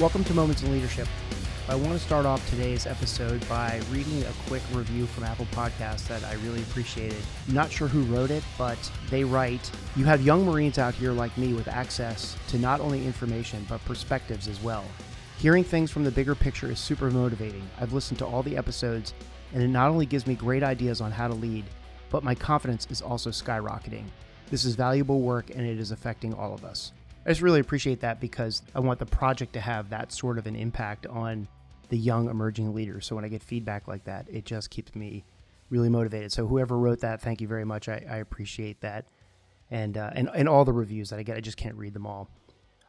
Welcome to Moments in Leadership. I want to start off today's episode by reading a quick review from Apple Podcasts that I really appreciated. not sure who wrote it, but they write You have young Marines out here like me with access to not only information, but perspectives as well. Hearing things from the bigger picture is super motivating. I've listened to all the episodes, and it not only gives me great ideas on how to lead, but my confidence is also skyrocketing. This is valuable work, and it is affecting all of us. I just really appreciate that because I want the project to have that sort of an impact on the young emerging leaders. So when I get feedback like that, it just keeps me really motivated. So whoever wrote that, thank you very much. I, I appreciate that, and uh, and and all the reviews that I get. I just can't read them all.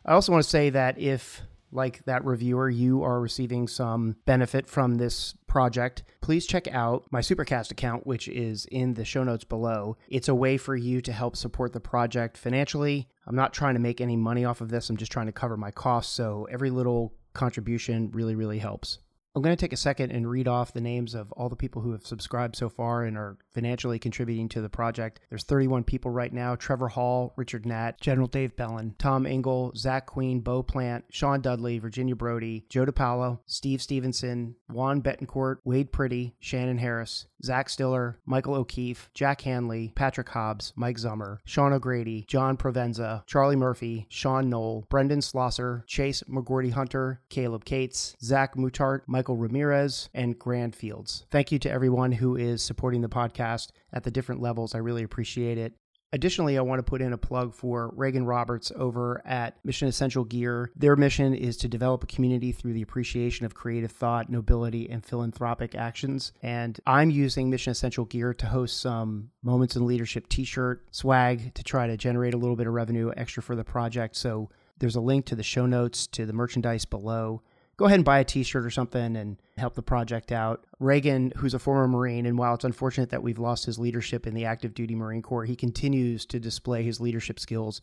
I also want to say that if like that reviewer, you are receiving some benefit from this project, please check out my Supercast account, which is in the show notes below. It's a way for you to help support the project financially. I'm not trying to make any money off of this, I'm just trying to cover my costs. So every little contribution really, really helps. I'm going to take a second and read off the names of all the people who have subscribed so far and are financially contributing to the project. There's 31 people right now Trevor Hall, Richard Nat, General Dave Bellin, Tom Engel, Zach Queen, Bo Plant, Sean Dudley, Virginia Brody, Joe DiPaolo, Steve Stevenson, Juan Betancourt, Wade Pretty, Shannon Harris, Zach Stiller, Michael O'Keefe, Jack Hanley, Patrick Hobbs, Mike Zummer, Sean O'Grady, John Provenza, Charlie Murphy, Sean Knoll, Brendan Slosser, Chase McGordy Hunter, Caleb Cates, Zach Mutart, Michael Ramirez, and Grand Fields. Thank you to everyone who is supporting the podcast at the different levels. I really appreciate it. Additionally, I want to put in a plug for Reagan Roberts over at Mission Essential Gear. Their mission is to develop a community through the appreciation of creative thought, nobility, and philanthropic actions. And I'm using Mission Essential Gear to host some Moments in Leadership t shirt swag to try to generate a little bit of revenue extra for the project. So there's a link to the show notes to the merchandise below go ahead and buy a t-shirt or something and help the project out. Reagan, who's a former Marine, and while it's unfortunate that we've lost his leadership in the active duty Marine Corps, he continues to display his leadership skills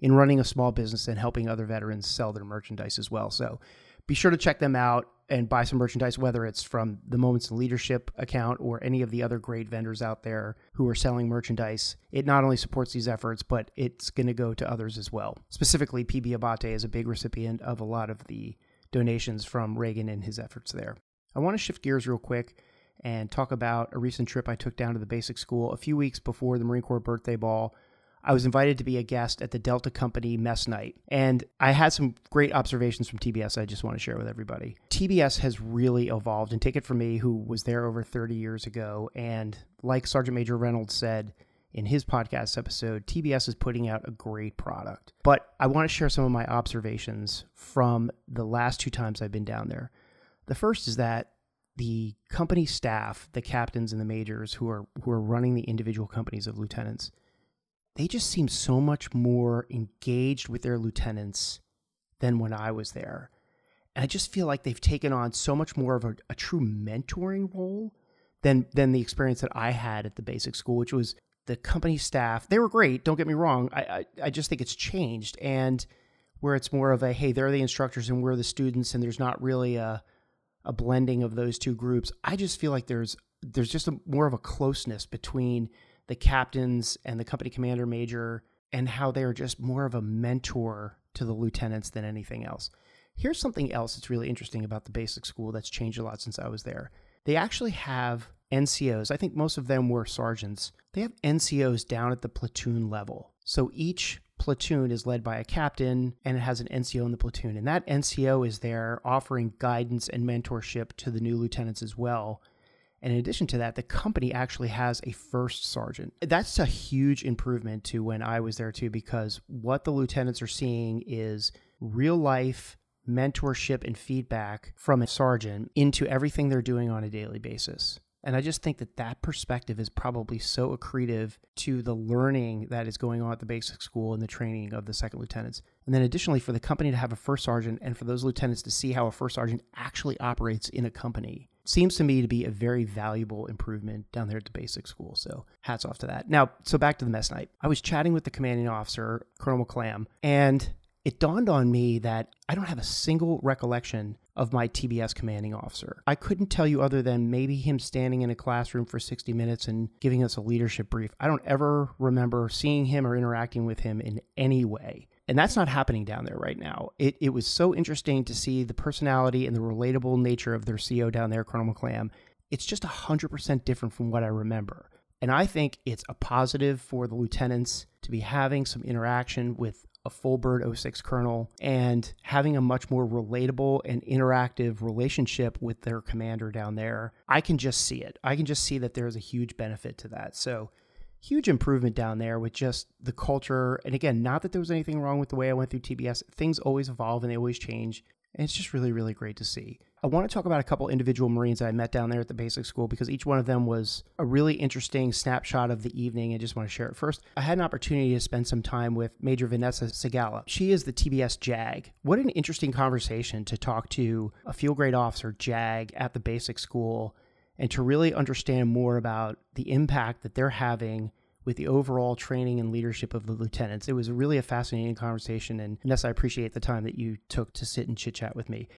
in running a small business and helping other veterans sell their merchandise as well. So be sure to check them out and buy some merchandise, whether it's from the Moments in Leadership account or any of the other great vendors out there who are selling merchandise. It not only supports these efforts, but it's going to go to others as well. Specifically, PB Abate is a big recipient of a lot of the donations from Reagan and his efforts there. I want to shift gears real quick and talk about a recent trip I took down to the basic school a few weeks before the Marine Corps birthday ball. I was invited to be a guest at the Delta Company mess night, and I had some great observations from TBS I just want to share with everybody. TBS has really evolved, and take it from me, who was there over 30 years ago. And like Sergeant Major Reynolds said, in his podcast episode, TBS is putting out a great product. But I want to share some of my observations from the last two times I've been down there. The first is that the company staff, the captains and the majors who are who are running the individual companies of lieutenants, they just seem so much more engaged with their lieutenants than when I was there. And I just feel like they've taken on so much more of a, a true mentoring role than than the experience that I had at the basic school, which was the company staff, they were great. Don't get me wrong. I, I, I just think it's changed. And where it's more of a, hey, they're the instructors and we're the students, and there's not really a, a blending of those two groups. I just feel like there's there's just a, more of a closeness between the captains and the company commander major and how they are just more of a mentor to the lieutenants than anything else. Here's something else that's really interesting about the basic school that's changed a lot since I was there. They actually have NCOs. I think most of them were sergeants. They have NCOs down at the platoon level. So each platoon is led by a captain and it has an NCO in the platoon. And that NCO is there offering guidance and mentorship to the new lieutenants as well. And in addition to that, the company actually has a first sergeant. That's a huge improvement to when I was there too, because what the lieutenants are seeing is real life mentorship and feedback from a sergeant into everything they're doing on a daily basis. And I just think that that perspective is probably so accretive to the learning that is going on at the basic school and the training of the second lieutenants. And then additionally, for the company to have a first sergeant and for those lieutenants to see how a first sergeant actually operates in a company seems to me to be a very valuable improvement down there at the basic school. So hats off to that. Now, so back to the mess night. I was chatting with the commanding officer, Colonel McClam, and it dawned on me that I don't have a single recollection of my TBS commanding officer. I couldn't tell you other than maybe him standing in a classroom for 60 minutes and giving us a leadership brief. I don't ever remember seeing him or interacting with him in any way. And that's not happening down there right now. It, it was so interesting to see the personality and the relatable nature of their CO down there, Colonel McClam. It's just 100% different from what I remember. And I think it's a positive for the lieutenants to be having some interaction with a full bird 06 colonel and having a much more relatable and interactive relationship with their commander down there. I can just see it. I can just see that there's a huge benefit to that. So, huge improvement down there with just the culture. And again, not that there was anything wrong with the way I went through TBS. Things always evolve and they always change. And it's just really, really great to see. I want to talk about a couple individual Marines that I met down there at the basic school because each one of them was a really interesting snapshot of the evening. I just want to share it. First, I had an opportunity to spend some time with Major Vanessa Segala. She is the TBS JAG. What an interesting conversation to talk to a field grade officer, JAG, at the basic school and to really understand more about the impact that they're having with the overall training and leadership of the lieutenants. It was really a fascinating conversation, and Vanessa, I appreciate the time that you took to sit and chit chat with me.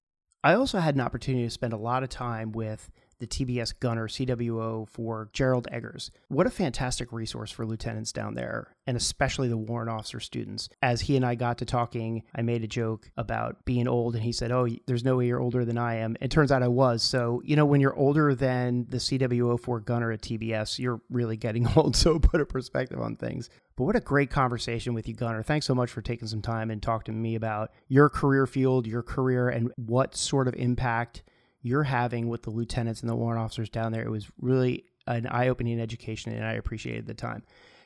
I also had an opportunity to spend a lot of time with the TBS gunner CWO for Gerald Eggers. What a fantastic resource for lieutenants down there, and especially the warrant officer students. As he and I got to talking, I made a joke about being old, and he said, Oh, there's no way you're older than I am. It turns out I was. So, you know, when you're older than the CWO for gunner at TBS, you're really getting old. So put a perspective on things. But what a great conversation with you, Gunner. Thanks so much for taking some time and talking to me about your career field, your career, and what sort of impact you're having with the lieutenants and the warrant officers down there. It was really an eye opening education, and I appreciated the time.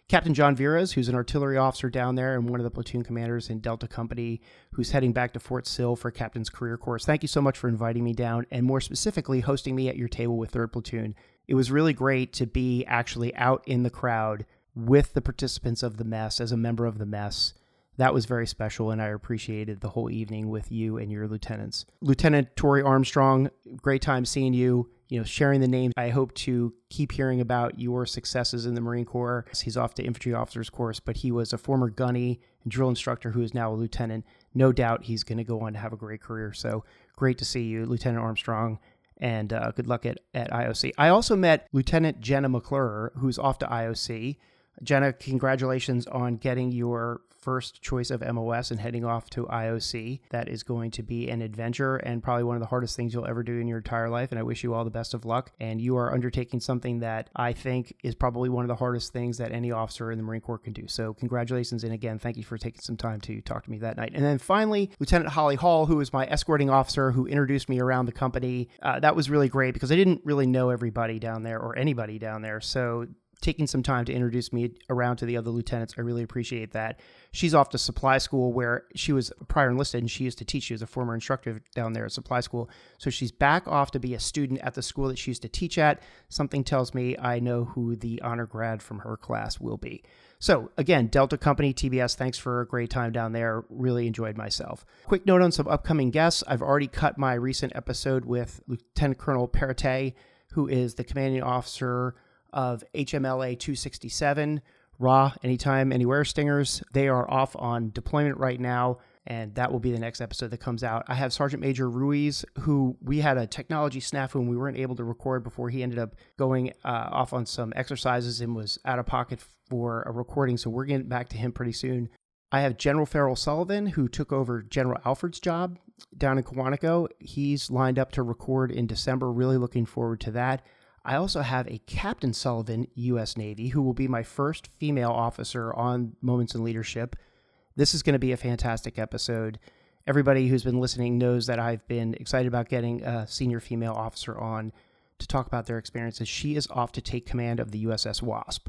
Captain John Viras, who's an artillery officer down there and one of the platoon commanders in Delta Company, who's heading back to Fort Sill for Captain's Career Course. Thank you so much for inviting me down and more specifically hosting me at your table with 3rd Platoon. It was really great to be actually out in the crowd with the participants of the mess as a member of the mess that was very special, and I appreciated the whole evening with you and your lieutenants. Lieutenant Tori Armstrong, great time seeing you. You know, sharing the names. I hope to keep hearing about your successes in the Marine Corps. He's off to infantry officers course, but he was a former gunny and drill instructor who is now a lieutenant. No doubt he's going to go on to have a great career. So great to see you, Lieutenant Armstrong and uh, good luck at, at IOC. I also met Lieutenant Jenna McClure, who's off to IOC. Jenna, congratulations on getting your first choice of MOS and heading off to IOC. That is going to be an adventure and probably one of the hardest things you'll ever do in your entire life. And I wish you all the best of luck. And you are undertaking something that I think is probably one of the hardest things that any officer in the Marine Corps can do. So, congratulations. And again, thank you for taking some time to talk to me that night. And then finally, Lieutenant Holly Hall, who is my escorting officer who introduced me around the company. Uh, that was really great because I didn't really know everybody down there or anybody down there. So, taking some time to introduce me around to the other lieutenants. I really appreciate that. She's off to supply school where she was prior enlisted and she used to teach. She was a former instructor down there at supply school. So she's back off to be a student at the school that she used to teach at. Something tells me I know who the honor grad from her class will be. So, again, Delta Company, TBS, thanks for a great time down there. Really enjoyed myself. Quick note on some upcoming guests. I've already cut my recent episode with Lieutenant Colonel Perrottet, who is the commanding officer of HMLA 267, Raw, Anytime, Anywhere Stingers. They are off on deployment right now, and that will be the next episode that comes out. I have Sergeant Major Ruiz, who we had a technology snafu and we weren't able to record before he ended up going uh, off on some exercises and was out of pocket for a recording. So we're getting back to him pretty soon. I have General Farrell Sullivan, who took over General Alford's job down in Quantico. He's lined up to record in December. Really looking forward to that. I also have a Captain Sullivan, U.S. Navy, who will be my first female officer on Moments in Leadership. This is going to be a fantastic episode. Everybody who's been listening knows that I've been excited about getting a senior female officer on to talk about their experiences. She is off to take command of the USS Wasp.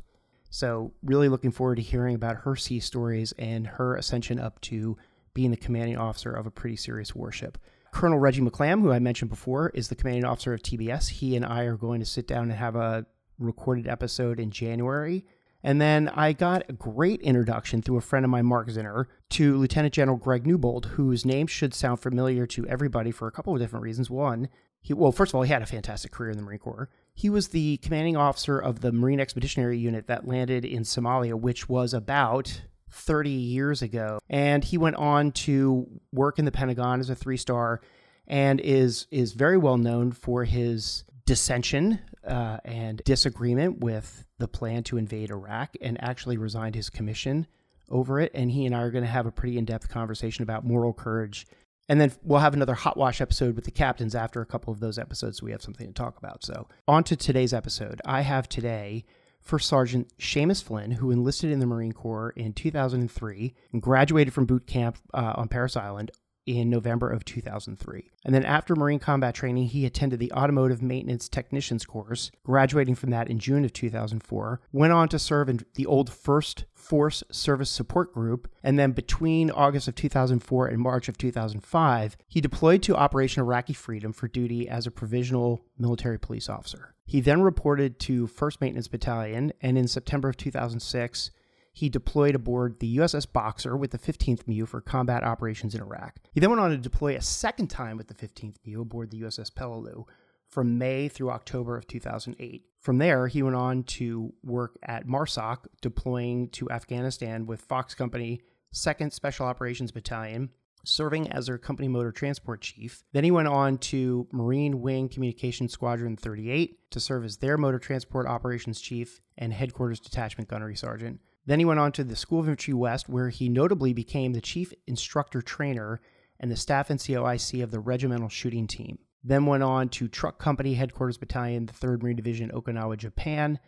So, really looking forward to hearing about her sea stories and her ascension up to being the commanding officer of a pretty serious warship. Colonel Reggie McClam, who I mentioned before, is the commanding officer of TBS. He and I are going to sit down and have a recorded episode in January. And then I got a great introduction through a friend of mine, Mark Zinner, to Lieutenant General Greg Newbold, whose name should sound familiar to everybody for a couple of different reasons. One, he, well, first of all, he had a fantastic career in the Marine Corps. He was the commanding officer of the Marine Expeditionary Unit that landed in Somalia, which was about 30 years ago. And he went on to work in the Pentagon as a three star and is, is very well known for his dissension uh, and disagreement with the plan to invade Iraq and actually resigned his commission over it, and he and I are going to have a pretty in depth conversation about moral courage. And then we'll have another hot wash episode with the captains after a couple of those episodes. So we have something to talk about. So, on to today's episode. I have today First Sergeant Seamus Flynn, who enlisted in the Marine Corps in 2003 and graduated from boot camp uh, on Parris Island in November of 2003. And then after Marine combat training, he attended the Automotive Maintenance Technicians course, graduating from that in June of 2004. Went on to serve in the old First Force Service Support Group, and then between August of 2004 and March of 2005, he deployed to Operation Iraqi Freedom for duty as a provisional military police officer. He then reported to 1st Maintenance Battalion, and in September of 2006, he deployed aboard the USS Boxer with the 15th MEU for combat operations in Iraq. He then went on to deploy a second time with the 15th MEU aboard the USS Peleliu from May through October of 2008. From there, he went on to work at MARSOC, deploying to Afghanistan with Fox Company 2nd Special Operations Battalion, serving as their company motor transport chief. Then he went on to Marine Wing Communications Squadron 38 to serve as their motor transport operations chief and headquarters detachment gunnery sergeant. Then he went on to the School of Infantry West, where he notably became the chief instructor trainer and the staff NCOIC of the regimental shooting team. Then went on to Truck Company Headquarters Battalion, the 3rd Marine Division, Okinawa, Japan.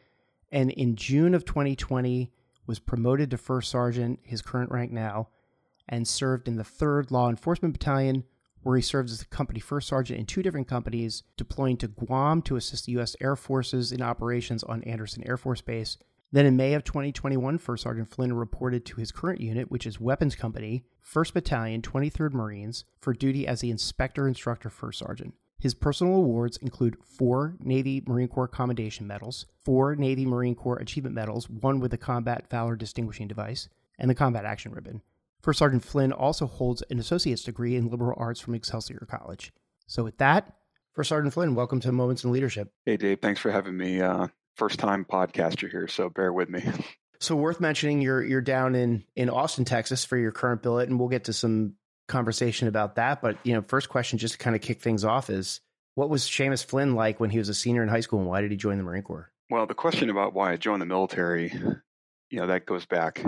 And in June of 2020, was promoted to first sergeant, his current rank now, and served in the 3rd Law Enforcement Battalion, where he served as the company first sergeant in two different companies, deploying to Guam to assist the U.S. Air Forces in operations on Andersen Air Force Base, then in May of 2021, First Sergeant Flynn reported to his current unit, which is Weapons Company, 1st Battalion, 23rd Marines, for duty as the Inspector Instructor First Sergeant. His personal awards include four Navy Marine Corps Commendation Medals, four Navy Marine Corps Achievement Medals, one with the Combat Valor Distinguishing Device, and the Combat Action Ribbon. First Sergeant Flynn also holds an associate's degree in liberal arts from Excelsior College. So, with that, First Sergeant Flynn, welcome to Moments in Leadership. Hey, Dave. Thanks for having me. Uh, first time podcaster here, so bear with me. So worth mentioning you're you're down in in Austin, Texas for your current billet, and we'll get to some conversation about that. But you know, first question just to kind of kick things off is what was Seamus Flynn like when he was a senior in high school, and why did he join the Marine Corps? Well, the question about why I joined the military, you know, that goes back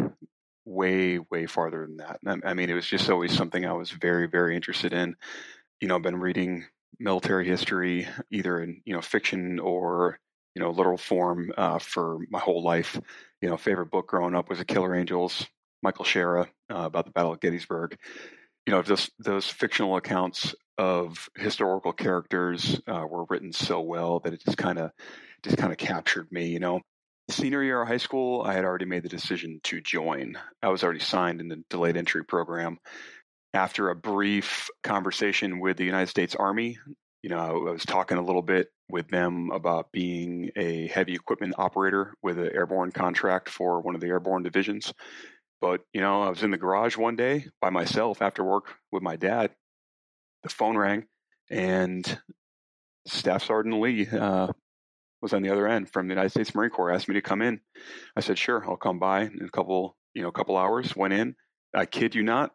way way farther than that. I mean, it was just always something I was very very interested in. You know, I've been reading military history either in you know fiction or you know, literal form uh, for my whole life. You know, favorite book growing up was *The Killer Angels*, Michael Shaara uh, about the Battle of Gettysburg. You know, those those fictional accounts of historical characters uh, were written so well that it just kind of just kind of captured me. You know, senior year of high school, I had already made the decision to join. I was already signed in the delayed entry program. After a brief conversation with the United States Army, you know, I was talking a little bit with them about being a heavy equipment operator with an airborne contract for one of the airborne divisions. But, you know, I was in the garage one day by myself after work with my dad. The phone rang and Staff Sergeant Lee uh, was on the other end from the United States Marine Corps, asked me to come in. I said, sure, I'll come by in a couple, you know, a couple hours. Went in. I kid you not.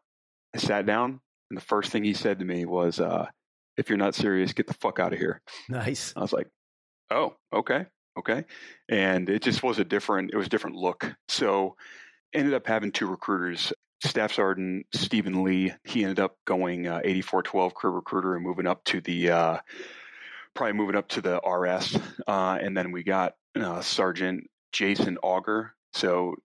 I sat down and the first thing he said to me was, uh, if you're not serious, get the fuck out of here. Nice. I was like, oh, okay, okay. And it just was a different, it was a different look. So ended up having two recruiters. Staff Sergeant Stephen Lee, he ended up going uh, 8412 career recruiter and moving up to the, uh, probably moving up to the RS. Uh, and then we got uh, Sergeant Jason Auger. So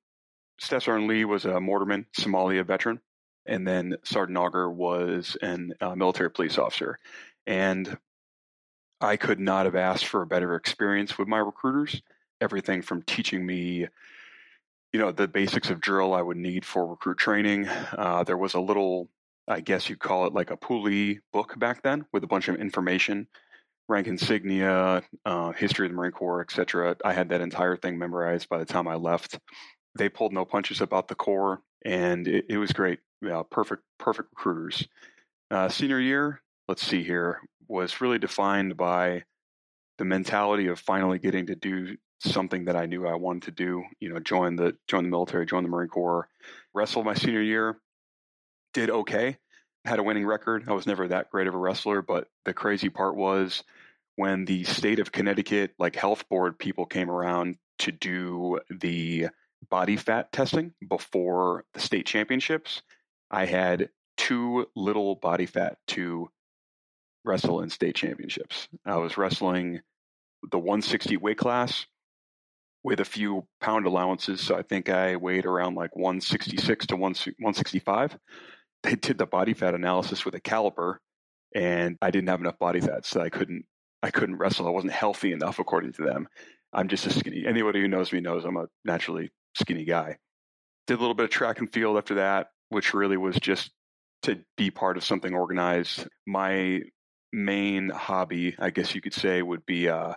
Staff Sergeant Lee was a mortarman, Somalia veteran and then Sergeant Auger was an uh, military police officer. And I could not have asked for a better experience with my recruiters. Everything from teaching me, you know, the basics of drill I would need for recruit training. Uh, there was a little, I guess you'd call it like a pulley book back then with a bunch of information, rank insignia, uh, history of the Marine Corps, etc. I had that entire thing memorized by the time I left. They pulled no punches about the core, and it, it was great yeah, perfect, perfect recruiters. Uh, senior year, let's see here, was really defined by the mentality of finally getting to do something that I knew I wanted to do. You know, join the join the military, join the Marine Corps. Wrestled my senior year, did okay. Had a winning record. I was never that great of a wrestler, but the crazy part was when the state of Connecticut, like health board people came around to do the body fat testing before the state championships. I had too little body fat to wrestle in state championships. I was wrestling the 160 weight class with a few pound allowances. So I think I weighed around like 166 to 165. They did the body fat analysis with a caliper and I didn't have enough body fat. So I couldn't, I couldn't wrestle. I wasn't healthy enough according to them. I'm just a skinny, anybody who knows me knows I'm a naturally skinny guy. Did a little bit of track and field after that, which really was just to be part of something organized. My main hobby, I guess you could say, would be, uh,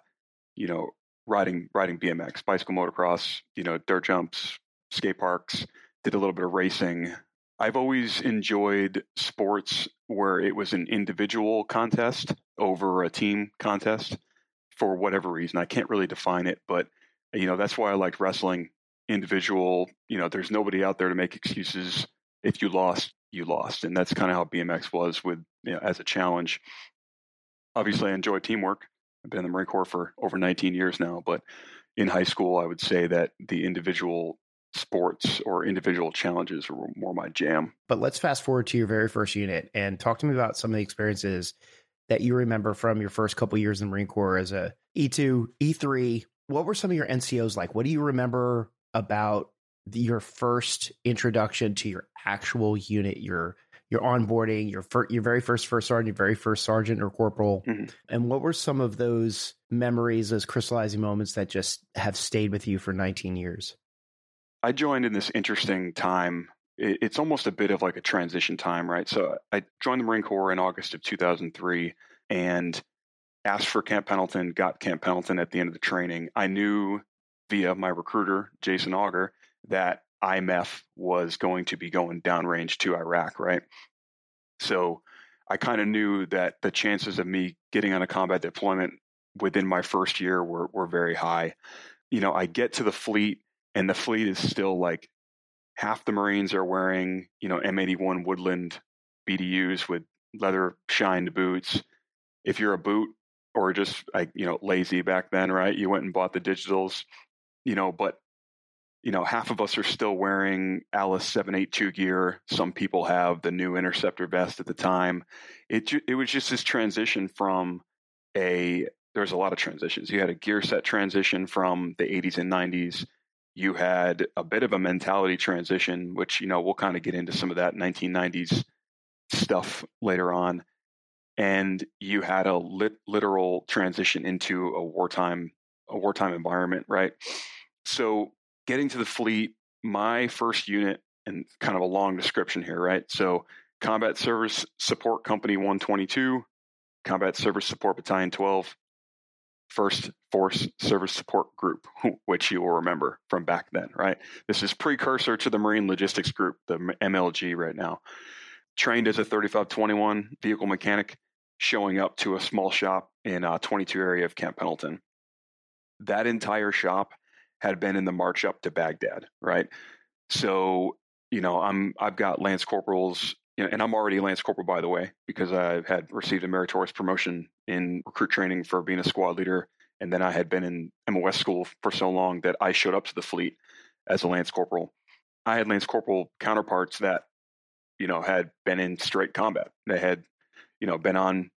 you know, riding riding BMX, bicycle motocross, you know, dirt jumps, skate parks. Did a little bit of racing. I've always enjoyed sports where it was an individual contest over a team contest for whatever reason. I can't really define it, but you know, that's why I liked wrestling individual, you know, there's nobody out there to make excuses. If you lost, you lost. And that's kind of how BMX was with, you know, as a challenge. Obviously, I enjoy teamwork. I've been in the Marine Corps for over 19 years now, but in high school, I would say that the individual sports or individual challenges were more my jam. But let's fast forward to your very first unit and talk to me about some of the experiences that you remember from your first couple years in the Marine Corps as a E2, E3. What were some of your NCOs like? What do you remember about the, your first introduction to your actual unit, your your onboarding, your fir- your very first first sergeant, your very first sergeant or corporal, mm-hmm. and what were some of those memories, those crystallizing moments that just have stayed with you for 19 years? I joined in this interesting time. It's almost a bit of like a transition time, right? So I joined the Marine Corps in August of 2003 and asked for Camp Pendleton, got Camp Pendleton at the end of the training. I knew via my recruiter, Jason Auger, that I MEF was going to be going downrange to Iraq, right? So I kind of knew that the chances of me getting on a combat deployment within my first year were, were very high. You know, I get to the fleet and the fleet is still like half the Marines are wearing, you know, M81 Woodland BDUs with leather shined boots. If you're a boot or just like, you know, lazy back then, right? You went and bought the digitals, you know, but you know, half of us are still wearing Alice 782 gear. Some people have the new Interceptor vest at the time. It it was just this transition from a there's a lot of transitions. You had a gear set transition from the 80s and 90s. You had a bit of a mentality transition, which you know we'll kind of get into some of that 1990s stuff later on. And you had a lit, literal transition into a wartime a wartime environment, right? So getting to the fleet, my first unit, and kind of a long description here, right? So, Combat Service Support Company 122, Combat Service Support Battalion 12, First Force Service Support Group, which you will remember from back then, right? This is precursor to the Marine Logistics Group, the MLG right now. Trained as a 3521 vehicle mechanic, showing up to a small shop in uh, 22 area of Camp Pendleton. That entire shop had been in the march up to Baghdad, right? So, you know, I'm I've got lance corporals, you know, and I'm already lance corporal by the way because I had received a meritorious promotion in recruit training for being a squad leader, and then I had been in MOS school for so long that I showed up to the fleet as a lance corporal. I had lance corporal counterparts that, you know, had been in straight combat. They had, you know, been on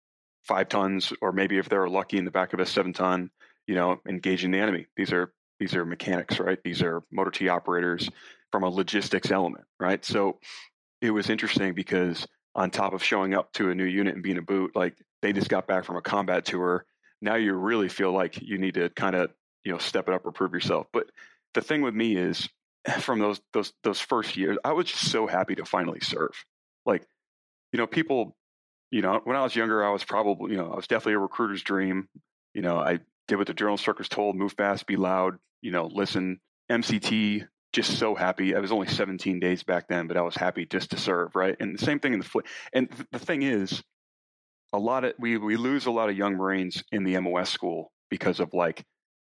five tons, or maybe if they were lucky in the back of a seven ton, you know, engaging the enemy. These are these are mechanics, right? These are motor T operators from a logistics element, right? So it was interesting because on top of showing up to a new unit and being a boot, like they just got back from a combat tour. Now you really feel like you need to kind of, you know, step it up or prove yourself. But the thing with me is from those those those first years, I was just so happy to finally serve. Like, you know, people, you know, when I was younger, I was probably, you know, I was definitely a recruiter's dream. You know, I did what the drill instructors told, move fast, be loud, you know, listen. MCT, just so happy. I was only 17 days back then, but I was happy just to serve, right? And the same thing in the fleet. And th- the thing is, a lot of we we lose a lot of young Marines in the MOS school because of like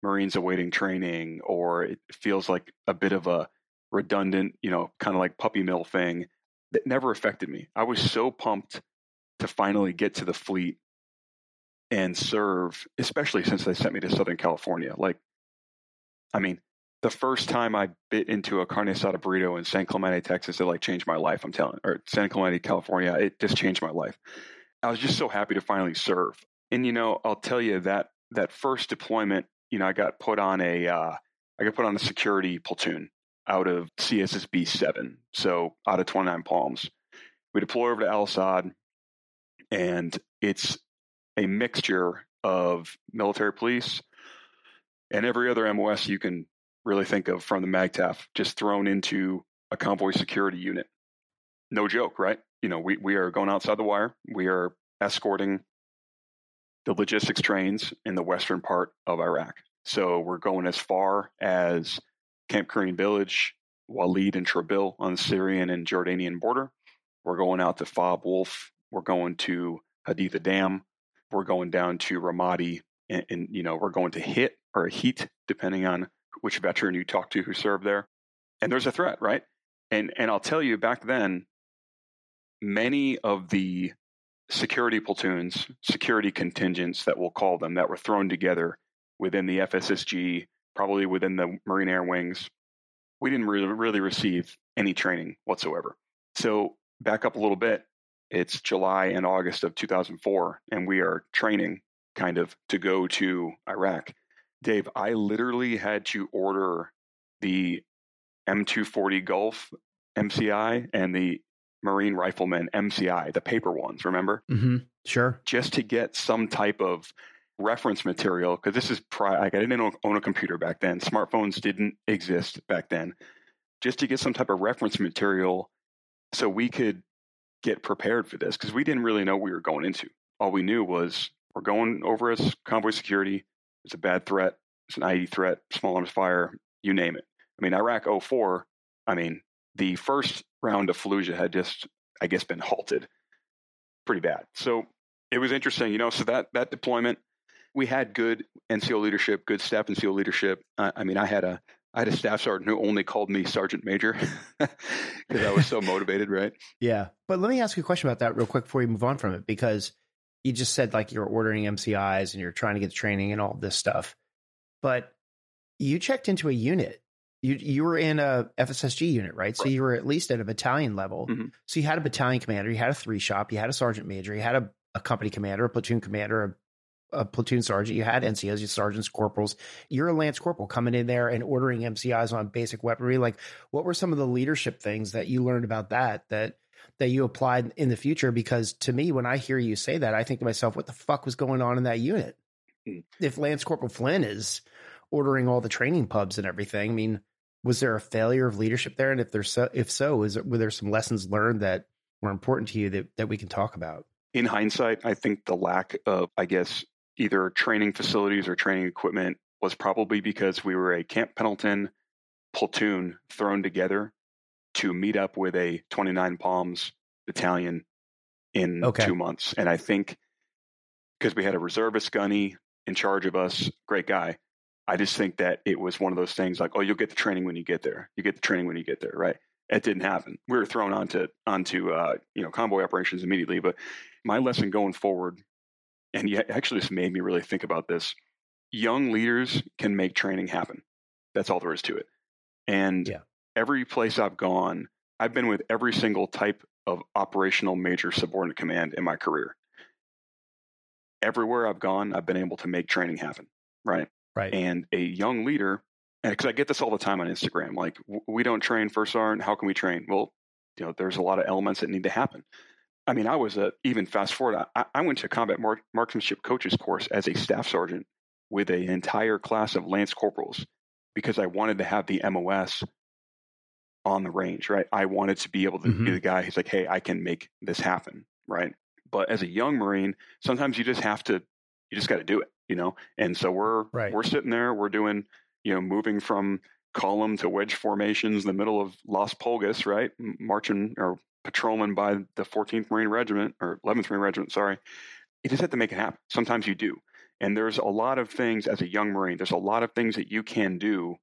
Marines awaiting training, or it feels like a bit of a redundant, you know, kind of like puppy mill thing that never affected me. I was so pumped to finally get to the fleet and serve, especially since they sent me to Southern California. Like, I mean, the first time I bit into a carne asada burrito in San Clemente, Texas, it like changed my life. I'm telling, or San Clemente, California, it just changed my life. I was just so happy to finally serve. And you know, I'll tell you that that first deployment, you know, I got put on a, uh, I got put on a security platoon out of CSSB seven, so out of 29 Palms. We deploy over to Al Asad, and it's a mixture of military police and every other MOS you can really think of from the MAGTF just thrown into a convoy security unit. No joke, right? You know, we, we are going outside the wire. We are escorting the logistics trains in the western part of Iraq. So we're going as far as Camp Korean Village, Walid and Trabil on the Syrian and Jordanian border. We're going out to Fob Wolf. We're going to Haditha Dam. We're going down to Ramadi, and, and you know we're going to hit or heat depending on which veteran you talk to who served there. And there's a threat, right? And and I'll tell you, back then, many of the security platoons, security contingents that we'll call them, that were thrown together within the FSSG, probably within the Marine Air Wings, we didn't really, really receive any training whatsoever. So back up a little bit, it's July and August of 2004, and we are training kind of to go to Iraq. Dave, I literally had to order the M240 Golf MCI and the Marine Rifleman MCI, the paper ones, remember? Mm-hmm. Sure. Just to get some type of reference material, because this is, pri- like, I didn't own a computer back then. Smartphones didn't exist back then. Just to get some type of reference material so we could get prepared for this, because we didn't really know what we were going into. All we knew was we're going over as convoy security. It's a bad threat. It's an IED threat, small arms fire, you name it. I mean, Iraq 04, I mean, the first round of Fallujah had just, I guess, been halted pretty bad. So it was interesting, you know. So that that deployment, we had good NCO leadership, good staff NCO leadership. Uh, I mean, I had a I had a staff sergeant who only called me sergeant major because I was so motivated, right? Yeah, but let me ask you a question about that real quick before we move on from it, because you just said like you're ordering MCIs and you're trying to get training and all this stuff, but you checked into a unit you you were in a FSSG unit, right? So you were at least at a battalion level. Mm-hmm. So you had a battalion commander, you had a three shop, you had a sergeant major, you had a, a company commander, a platoon commander, a, a platoon sergeant, you had NCOs, you sergeants, corporals. You're a lance corporal coming in there and ordering MCIs on basic weaponry. Like, what were some of the leadership things that you learned about that that that you applied in the future? Because to me, when I hear you say that, I think to myself, what the fuck was going on in that unit? Mm. If Lance Corporal Flynn is ordering all the training pubs and everything, I mean was there a failure of leadership there? And if there's so, if so, is were there some lessons learned that were important to you that, that we can talk about? In hindsight, I think the lack of, I guess, either training facilities or training equipment was probably because we were a Camp Pendleton platoon thrown together to meet up with a 29 Palms battalion in okay. two months. And I think because we had a reservist gunny in charge of us, great guy, I just think that it was one of those things like, oh, you'll get the training when you get there. You get the training when you get there, right? It didn't happen. We were thrown onto onto uh, you know convoy operations immediately. But my lesson going forward, and you actually just made me really think about this. Young leaders can make training happen. That's all there is to it. And yeah. every place I've gone, I've been with every single type of operational major subordinate command in my career. Everywhere I've gone, I've been able to make training happen. Right. Right. And a young leader, because I get this all the time on Instagram, like we don't train first sergeant. How can we train? Well, you know, there's a lot of elements that need to happen. I mean, I was a, even fast forward. I, I went to combat mark, marksmanship coaches course as a staff sergeant with an entire class of lance corporals because I wanted to have the MOS on the range, right? I wanted to be able to Mhm. be the guy who's like, hey, I can make this happen, right? But as a young Marine, sometimes you just have to, you just got to do it, you know? And so we're, Right. we're sitting there, we're doing, you know, moving from column to wedge formations in the middle of Las Pulgas, right? Marching or patrolling by the 14th Marine Regiment or 11th Marine Regiment, sorry. You just have to make it happen. Sometimes you do. And there's a lot of things as a young Marine, there's a lot of things that you can do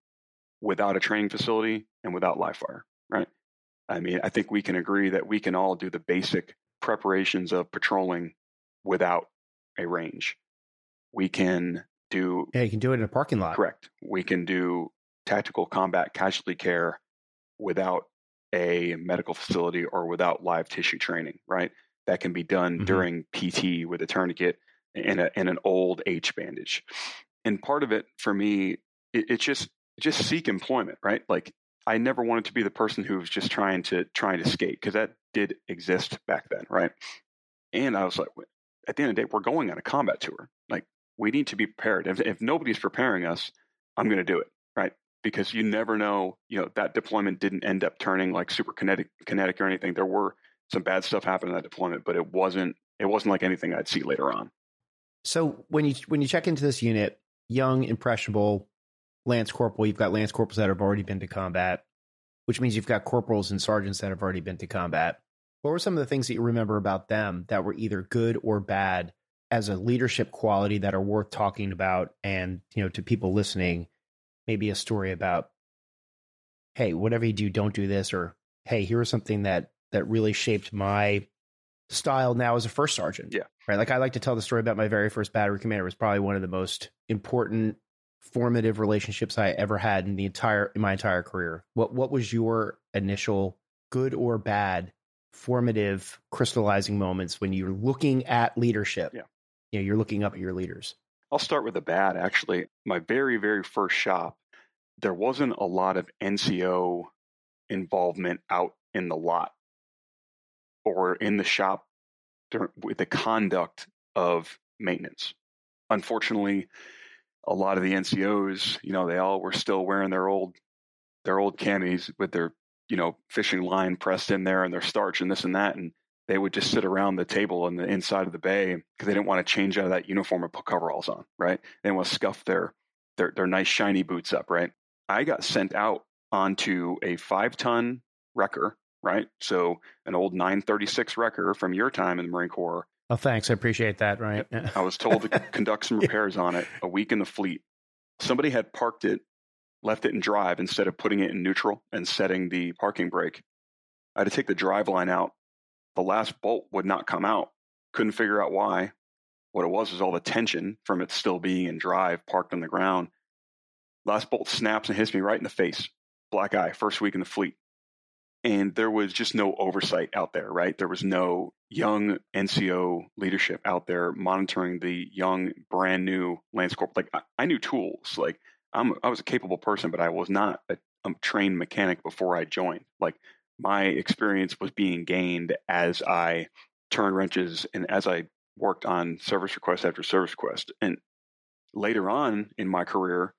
without a training facility and without live fire, right? I mean, I think we can agree that we can all do the basic preparations of patrolling without a range. We can do Yeah, you can do it in a parking lot. correct. We can do tactical combat casualty care without a medical facility or without live tissue training, right? That can be done mm-hmm. during PT with a tourniquet and, a, and an old H bandage. And part of it for me, it, it's just just seek employment, right? Like I never wanted to be the person who was just trying to trying to skate because that did exist back then, right? And I was like, at the end of the day, we're going on a combat tour. Like we need to be prepared. If, if nobody's preparing us, I'm going to do it, right? Because you never know, you know, that deployment didn't end up turning like super kinetic, kinetic or anything. There were some bad stuff happened in that deployment, but it wasn't, it wasn't like anything I'd see later on. So when you when you check into this unit, young, impressionable, lance corporal, you've got lance corporals that have already been to combat, which means you've got corporals and sergeants that have already been to combat. What were some of the things that you remember about them that were either good or bad as a leadership quality that are worth talking about and, you know, to people listening, maybe a story about hey, whatever you do, don't do this or hey, here's something that that really shaped my style now as a first sergeant. Yeah. Right. Like I like to tell the story about my very first battery commander it was probably one of the most important formative relationships I ever had in the entire in my entire career. What what was your initial good or bad formative crystallizing moments when you're looking at leadership? Yeah. You know, you're looking up at your leaders. I'll start with the bad actually. My very very first shop there wasn't a lot of NCO involvement out in the lot or in the shop with the conduct of maintenance. Unfortunately, a lot of the NCOs, you know, they all were still wearing their old their old camis with their, you know, fishing line pressed in there and their starch and this and that. And they would just sit around the table on the inside of the bay because they didn't want to change out of that uniform and put coveralls on, right? They didn't want to scuff their their their nice shiny boots up, right? I got sent out onto a five ton wrecker right? So an old 936 wrecker from your time in the Marine Corps. Oh, thanks. I appreciate that. Right. I was told to conduct some repairs on it a week in the fleet. Somebody had parked it, left it in drive instead of putting it in neutral and setting the parking brake. I had to take the drive line out. The last bolt would not come out. Couldn't figure out why. What it was was all the tension from it still being in drive, parked on the ground. Last bolt snaps and hits me right in the face. Black eye, first week in the fleet and there was just no oversight out there, right? There was no young NCO leadership out there monitoring the young, brand new Lance Corp. Like I, I knew tools, like I'm, I was a capable person, but I was not a, a trained mechanic before I joined. Like my experience was being gained as I turned wrenches and as I worked on service request after service request. And later on in my career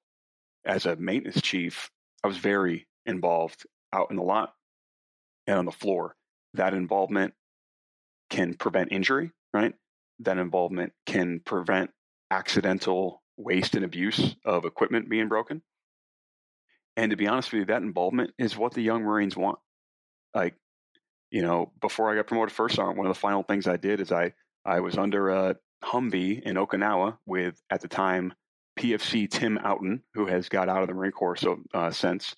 as a maintenance chief, I was very involved out in the lot and on the floor. That involvement can prevent injury, right? That involvement can prevent accidental waste and abuse of equipment being broken. And to be honest with you, that involvement is what the young Marines want. Like, you know, before I got promoted first sergeant, one of the final things I did is I I was under a Humvee in Okinawa with at the time PFC Tim Outen, who has got out of the Marine Corps so uh, since,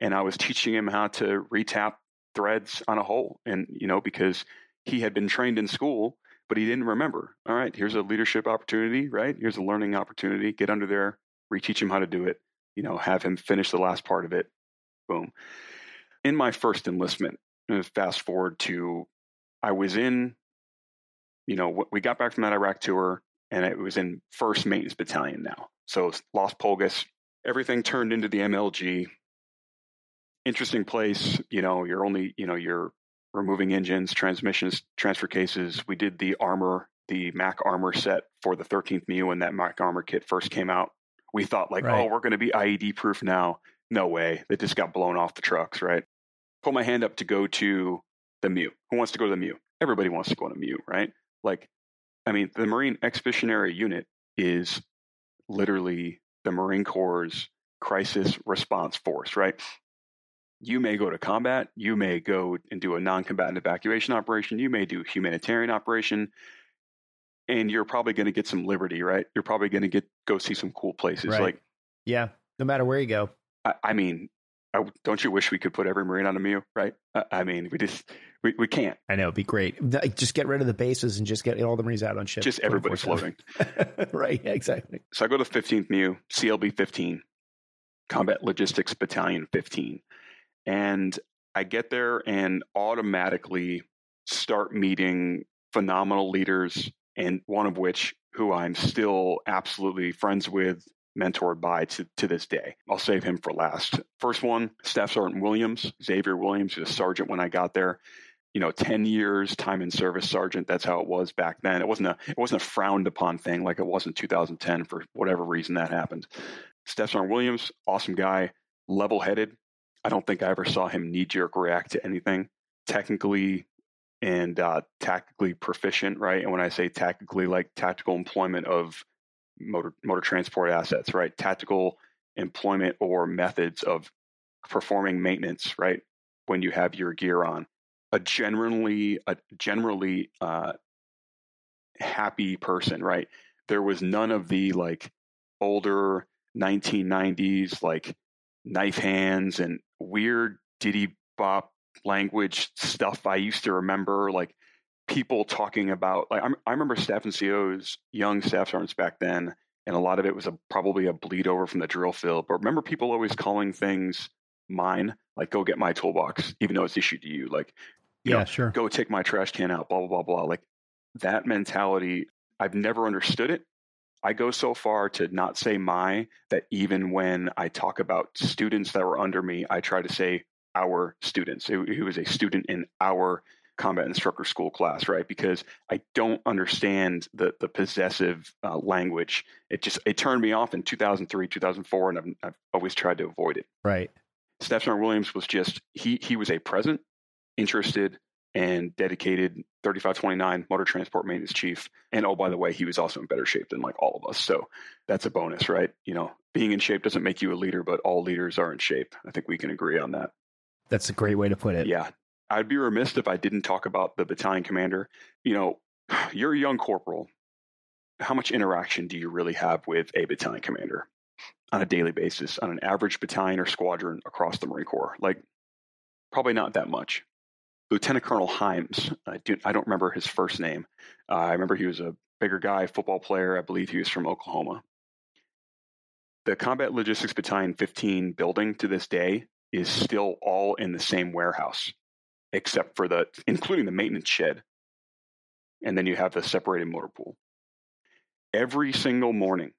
and I was teaching him how to retap threads on a hole. And, you know, because he had been trained in school, but he didn't remember. All right, here's a leadership opportunity, right? Here's a learning opportunity. Get under there, reteach him how to do it, you know, have him finish the last part of it. Boom. In my first enlistment, fast forward to I was in, you know, we got back from that Iraq tour and it was in first maintenance battalion now. So Las Pulgas, everything turned into the MLG interesting place. You know, you're only, you know, you're removing engines, transmissions, transfer cases. We did the armor, the MAK armor set for the 13th MEU when that MAK armor kit first came out. We thought like, right. oh, we're going to be IED proof now. No way. They just got blown off the trucks, right? Pull my hand up to go to the MEU. Who wants to go to the MEU? Everybody wants to go to MEU, right? Like, I mean, the Marine Expeditionary Unit is literally the Marine Corps' crisis response force, right? you may go to combat, you may go and do a non-combatant evacuation operation, you may do humanitarian operation, and you're probably going to get some liberty, right? You're probably going to get go see some cool places. Right. Like, yeah, no matter where you go. I, I mean, I, don't you wish we could put every Marine on a MEU, right? I, I mm. mean, we just we, we can't. I know it'd be great. Just get rid of the bases and just get all the Marines out on ships. Just everybody floating. right, exactly. So I go to 15th MEU, CLB 15. Combat Logistics Battalion 15. And I get there and automatically start meeting phenomenal leaders, and one of which who I'm still absolutely friends with, mentored by to, to this day. I'll save him for last. First one, Staff Sergeant Williams, Xavier Williams, who's a sergeant when I got there. You know, ten years time in service sergeant. That's how it was back then. It wasn't a it wasn't a frowned upon thing like it was in 2010 for whatever reason that happened. Staff Sergeant Williams, awesome guy, level headed. I don't think I ever saw him knee jerk react to anything. Technically and uh, tactically proficient, right? And when I say tactically, like tactical employment of motor motor transport assets, right? Tactical employment or methods of performing maintenance, right? When you have your gear on, a generally a generally uh, happy person, right? There was none of the like older 1990s like knife hands and weird diddy bop language stuff I used to remember, like people talking about. Like I'm, i remember staff NCOs, young staff sergeants back then, and a lot of it was a, probably a bleed over from the drill field. But remember, people always calling things mine, like "go get my toolbox," even though it's issued to you. Like, you yeah, know, sure. Go take my trash can out. Blah blah blah blah. Like that mentality. I've never understood it. I go so far to not say my that even when I talk about students that were under me, I try to say our students. He was a student in our combat instructor school class, right? Because I don't understand the the possessive uh, language. It just it turned me off in 2003, 2004, and I've, I've always tried to avoid it. Right. Staff Sergeant Williams was just he he was a present, interested, and dedicated 3529 motor transport maintenance chief. And oh, by the way, he was also in better shape than like all of us. So that's a bonus, right? You know, being in shape doesn't make you a leader, but all leaders are in shape. I think we can agree on that. That's a great way to put it. Yeah. I'd be remiss if I didn't talk about the battalion commander. You know, you're a young corporal. How much interaction do you really have with a battalion commander on a daily basis, on an average battalion or squadron across the Marine Corps? Like, probably not that much. Lieutenant Colonel Himes, I, do, don't remember his first name. Uh, I remember he was a bigger guy, football player. I believe he was from Oklahoma. The Combat Logistics Battalion 15 building to this day is still all in the same warehouse, except for the, including the maintenance shed. And then you have the separated motor pool. Every single morning,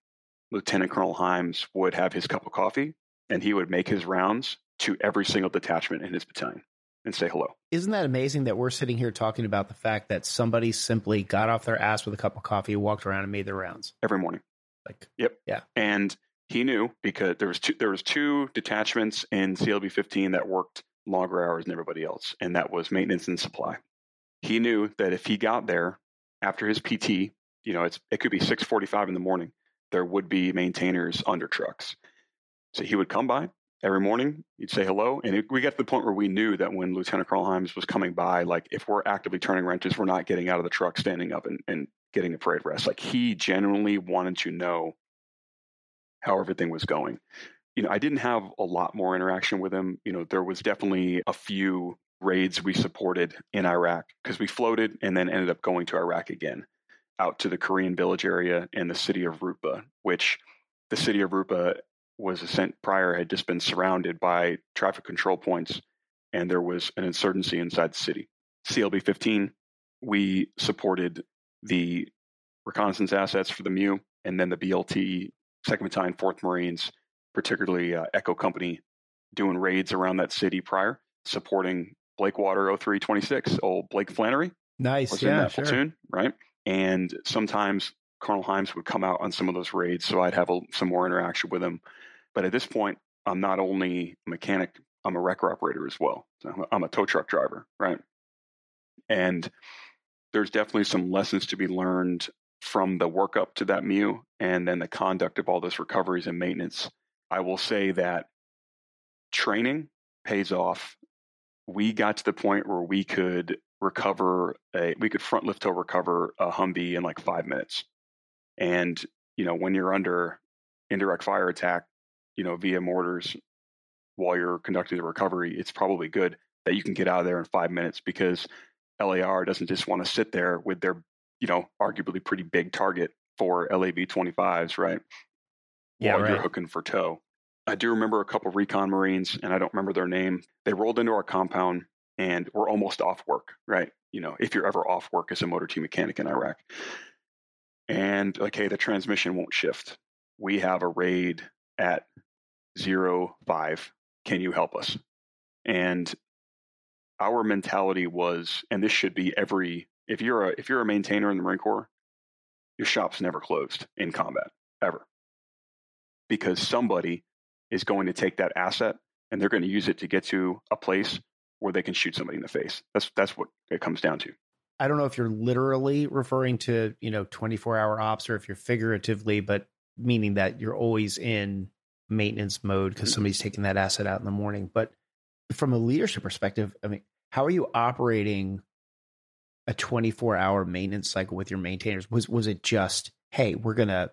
Lieutenant Colonel Himes would have his cup of coffee and he would make his rounds to every single detachment in his battalion and say hello. Isn't that amazing that we're sitting here talking about the fact that somebody simply got off their ass with a cup of coffee, walked around, and made their rounds every morning? Like, yep, yeah. And he knew because there was two there was two detachments in CLB 15 that worked longer hours than everybody else, and that was maintenance and supply. He knew that if he got there after his PT, you know, it's it could be 6:45 in the morning, there would be maintainers under trucks. So he would come by every morning. He'd say hello, and it, we got to the point where we knew that when Lieutenant Colonel Himes was coming by, like if we're actively turning wrenches, we're not getting out of the truck, standing up, and, and getting a parade rest. Like he genuinely wanted to know how everything was going. You know, I didn't have a lot more interaction with him. You know, there was definitely a few raids we supported in Iraq because we floated and then ended up going to Iraq again, out to the Korean village area and the city of Rutbah, which the city of Rutbah was a sent prior had just been surrounded by traffic control points and there was an insurgency inside the city. CLB 15, we supported the reconnaissance assets for the MEU and then the BLT Second Battalion, Fourth Marines, particularly uh, Echo Company, doing raids around that city prior, supporting Blakewater 0326, old Blake Flannery. Nice, was yeah, in that sure. platoon, right? And sometimes Colonel Himes would come out on some of those raids, so I'd have a, some more interaction with him. But at this point, I'm not only a mechanic, I'm a wrecker operator as well. So I'm a tow truck driver, right? And there's definitely some lessons to be learned from the workup to that MEU and then the conduct of all those recoveries and maintenance. I will say that training pays off. We got to the point where we could recover a we could front lift tow recover a Humvee in like five minutes. And you know, when you're under indirect fire attack, you know, via mortars while you're conducting the recovery, it's probably good that you can get out of there in five minutes because LAR doesn't just want to sit there with their you know, arguably pretty big target for LAV 25s, right? Yeah, While right. you're hooking for tow. I do remember a couple recon Marines, and I don't remember their name. They rolled into our compound and were almost off work, right? You know, if you're ever off work as a motor team mechanic in Iraq. And like, hey, the transmission won't shift. We have a raid at zero five. Can you help us? And our mentality was, and this should be every if you're a if you're a maintainer in the Marine Corps, your shop's never closed in combat ever, because somebody is going to take that asset and they're going to use it to get to a place where they can shoot somebody in the face. That's that's what it comes down to. I don't know if you're literally referring to, you know, 24 hour ops or if you're figuratively, but meaning that you're always in maintenance mode because mm-hmm. somebody's taking that asset out in the morning. But from a leadership perspective, I mean, how are you operating a 24 hour maintenance cycle with your maintainers? Was was it just, hey, we're gonna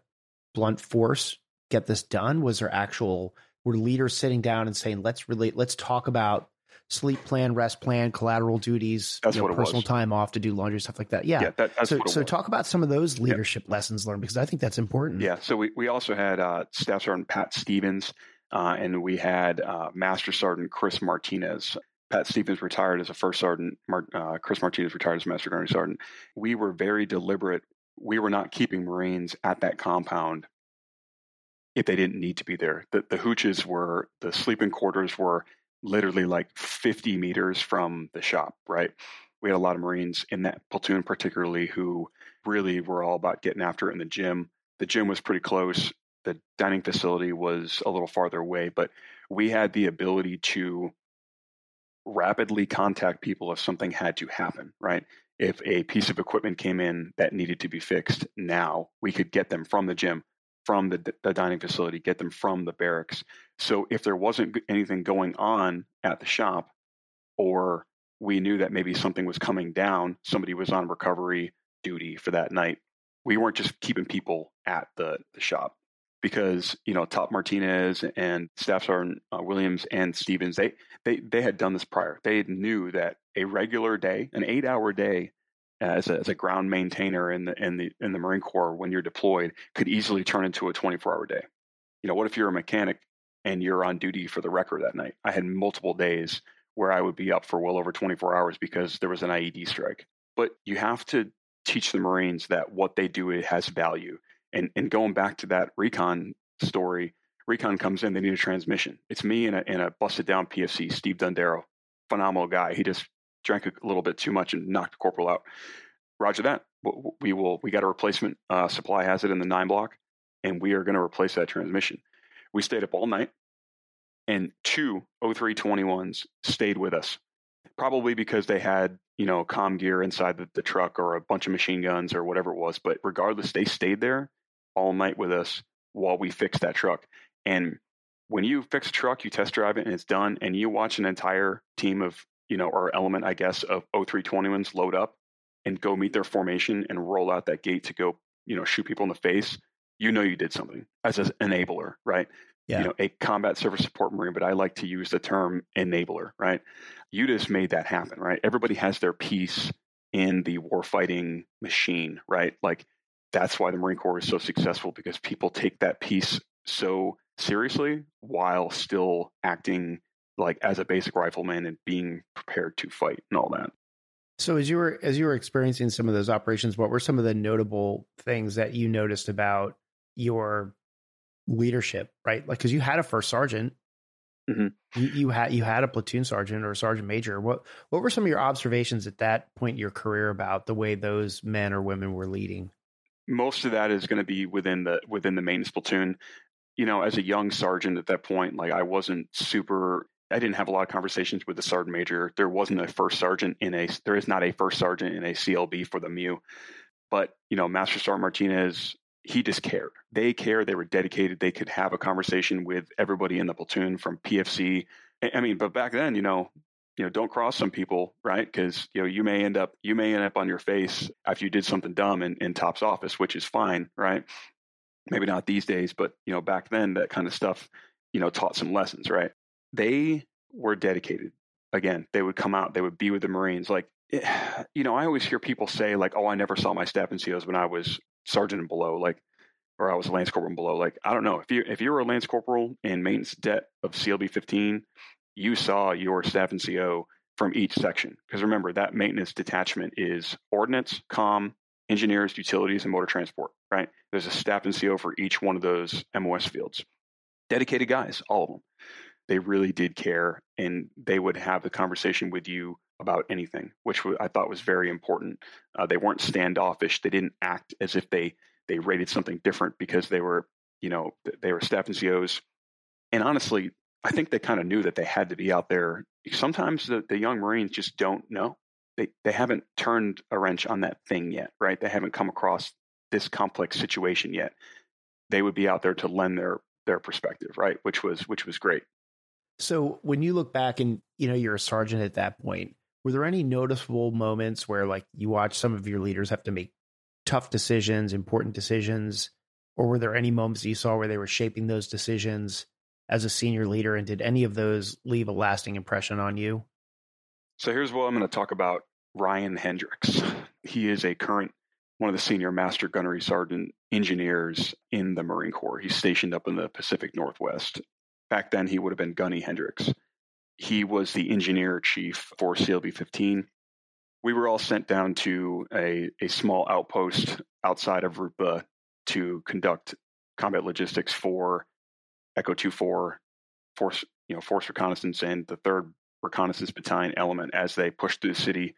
blunt force get this done? Was there actual were leaders sitting down and saying, let's relate, let's talk about sleep plan, rest plan, collateral duties, you know, personal time off to do laundry, stuff like that. Yeah. yeah that, so, so talk about some of those leadership yeah. lessons learned because I think that's important. Yeah. So we, we also had uh, Staff Sergeant Pat Stevens uh, and we had uh, Master Sergeant Chris Martinez. Pat Stevens retired as a first sergeant. Mar- uh, Chris Martinez retired as Master Gunnery Sergeant. We were very deliberate. We were not keeping Marines at that compound if they didn't need to be there. The, the hooches were, the sleeping quarters were literally like 50 meters from the shop, right? We had a lot of Marines in that platoon, particularly who really were all about getting after it in the gym. The gym was pretty close. The dining facility was a little farther away, but we had the ability to rapidly contact people if something had to happen, right? If a piece of equipment came in that needed to be fixed now, we could get them from the gym from the, the dining facility, get them from the barracks. So if there wasn't anything going on at the shop, or we knew that maybe something was coming down, somebody was on recovery duty for that night, we weren't just keeping people at the, the shop because you know Top Martinez and Staff Sergeant uh, Williams and Stevens they they they had done this prior. They knew that a regular day, an eight hour day as a, as a ground maintainer in the in the in the Marine Corps when you're deployed could easily turn into a 24 hour day. You know, what if you're a mechanic and you're on duty for the record that night? I had multiple days where I would be up for well over 24 hours because there was an IED strike. But you have to teach the Marines that what they do has value. And and going back to that recon story, recon comes in, they need a transmission. It's me and a, and a busted down PFC, Steve Dundero, phenomenal guy. He just drank a little bit too much and knocked the corporal out. Roger that. We will. We got a replacement uh, supply has it in the nine block, and we are going to replace that transmission. We stayed up all night, and two O321s stayed with us, probably because they had you know com gear inside the, the truck or a bunch of machine guns or whatever it was. But regardless, they stayed there all night with us while we fixed that truck. And when you fix a truck, you test drive it and it's done, and you watch an entire team of you know, or element, I guess, of O321s load up and go meet their formation and roll out that gate to go, you know, shoot people in the face, you know you did something as an enabler, right? Yeah. You know, a combat service support marine, but I like to use the term enabler, right? You just made that happen, right? Everybody has their piece in the warfighting machine, right? Like that's why the Marine Corps is so successful because people take that piece so seriously while still acting like as a basic rifleman and being prepared to fight and all that. So as you were as you were experiencing some of those operations, what were some of the notable things that you noticed about your leadership, right? Like because you had a first sergeant, mm-hmm. you, you, had you had a platoon sergeant or a sergeant major. What what were some of your observations at that point in your career about the way those men or women were leading? Most of that is going to be within the within the maintenance platoon. You know, as a young sergeant at that point, like I wasn't super I didn't have a lot of conversations with the sergeant major. There wasn't a first sergeant in a there is not a first sergeant in a CLB for the MEU. But, you know, Master Sergeant Martinez, he just cared. They cared, they were dedicated, they could have a conversation with everybody in the platoon from PFC. I mean, but back then, you know, you know, don't cross some people, right? Because you know you may end up you may end up on your face after you did something dumb in, in Top's office, which is fine, right? Maybe not these days, but you know, back then that kind of stuff, you know, taught some lessons, right? They were dedicated. Again, they would come out, they would be with the Marines. Like, eh, you know, I always hear people say, like, oh, I never saw my staff and NCOs when I was sergeant and below. Like, or I was a Lance Corporal and below. Like I don't know if you if you were a Lance Corporal in maintenance det of CLB 15, you saw your staff and CO from each section because remember that maintenance detachment is ordnance, com, engineers, utilities, and motor transport. Right? There's a staff and CO for each one of those MOS fields. Dedicated guys, all of them. They really did care, and they would have the conversation with you about anything, which I thought was very important. Uh, they weren't standoffish. They didn't act as if they they rated something different because they were, you know, they were staff and COs. And honestly, I think they kind of knew that they had to be out there. Sometimes the, the young Marines just don't know. They they haven't turned a wrench on that thing yet, right? They haven't come across this complex situation yet. They would be out there to lend their their perspective, right? Which was which was great. So when you look back and you know you're a sergeant at that point, were there any noticeable moments where like you watch some of your leaders have to make tough decisions, important decisions, or were there any moments you saw where they were shaping those decisions as a senior leader and did any of those leave a lasting impression on you? So here's what I'm going to talk about Ryan Hendricks. He is a current one of the senior master gunnery sergeant engineers in the Marine Corps. He's stationed up in the Pacific Northwest. Back then, he would have been Gunny Hendricks. He was the engineer chief for CLB 15. We were all sent down to a, a small outpost outside of Rutbah to conduct combat logistics for Echo 24 force, you know, force reconnaissance and the third reconnaissance battalion element as they pushed through the city.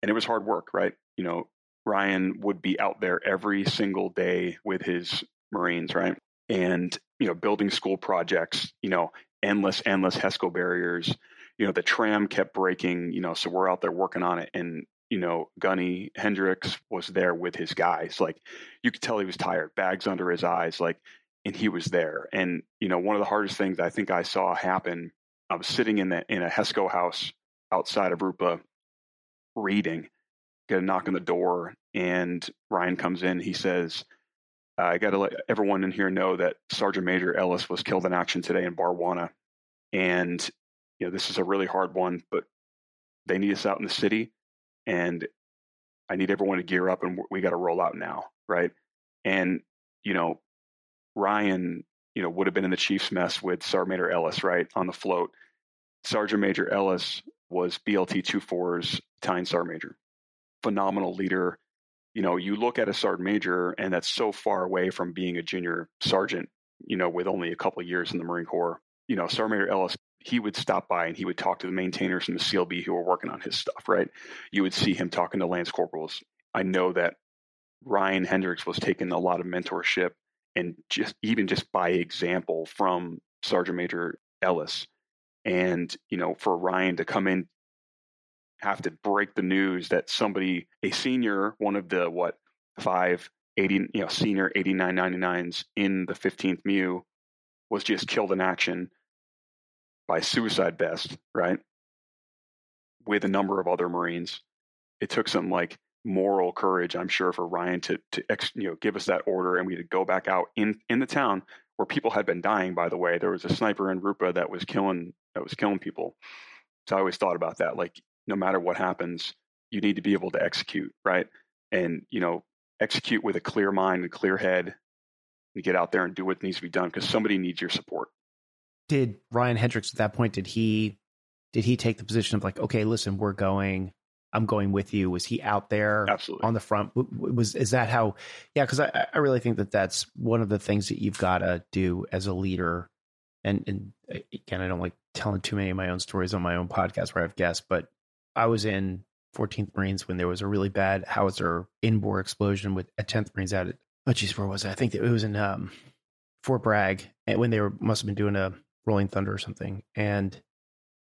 And it was hard work, right? You know, Ryan would be out there every single day with his Marines, right? And, you know, building school projects, you know, endless, endless HESCO barriers. You know, the tram kept breaking, you know, so we're out there working on it. And, you know, Gunny Hendricks was there with his guys. Like you could tell he was tired, bags under his eyes, like, and he was there. And, you know, one of the hardest things I think I saw happen, I was sitting in the in a HESCO house outside of Rutbah reading, get a knock on the door, and Ryan comes in. He says, Uh, I got to let everyone in here know that Sergeant Major Ellis was killed in action today in Barwana. And, you know, this is a really hard one, but they need us out in the city. And I need everyone to gear up and we got to roll out now. Right. And, you know, Ryan, you know, would have been in the Chiefs mess with Sergeant Major Ellis, right, on the float. Sergeant Major Ellis was BLT 24's battalion sergeant major. Phenomenal leader, you know, you look at a sergeant major and that's so far away from being a junior sergeant, you know, with only a couple years in the Marine Corps. You know, Sergeant Major Ellis, he would stop by and he would talk to the maintainers and the CLB who were working on his stuff, right? You would see him talking to Lance Corporals. I know that Ryan Hendricks was taking a lot of mentorship and just even just by example from Sergeant Major Ellis. And, you know, for Ryan to come in have to break the news that somebody, a senior, one of the what five eighty, you know, senior eighty nine ninety nines in the fifteenth MEU, was just killed in action by suicide vest, right? With a number of other Marines. It took some like moral courage, I'm sure, for Ryan to to ex, you know give us that order, and we had to go back out in in the town where people had been dying. By the way, there was a sniper in Rutbah that was killing that was killing people. So I always thought about that. Like no matter what happens, you need to be able to execute, right? And, you know, execute with a clear mind, a clear head, and get out there and do what needs to be done because somebody needs your support. Did Ryan Hendricks at that point, did he did he take the position of like, okay, listen, we're going, I'm going with you? Was he out there Absolutely. on the front? Was is that how? Yeah, because I, I really think that that's one of the things that you've got to do as a leader. And and again, I don't like telling too many of my own stories on my own podcast where I've guests, but I was in 14th Marines when there was a really bad howitzer inbore explosion with a 10th Marines at oh geez, where was it? I think it was in um, Fort Bragg when they were must have been doing a Rolling Thunder or something, and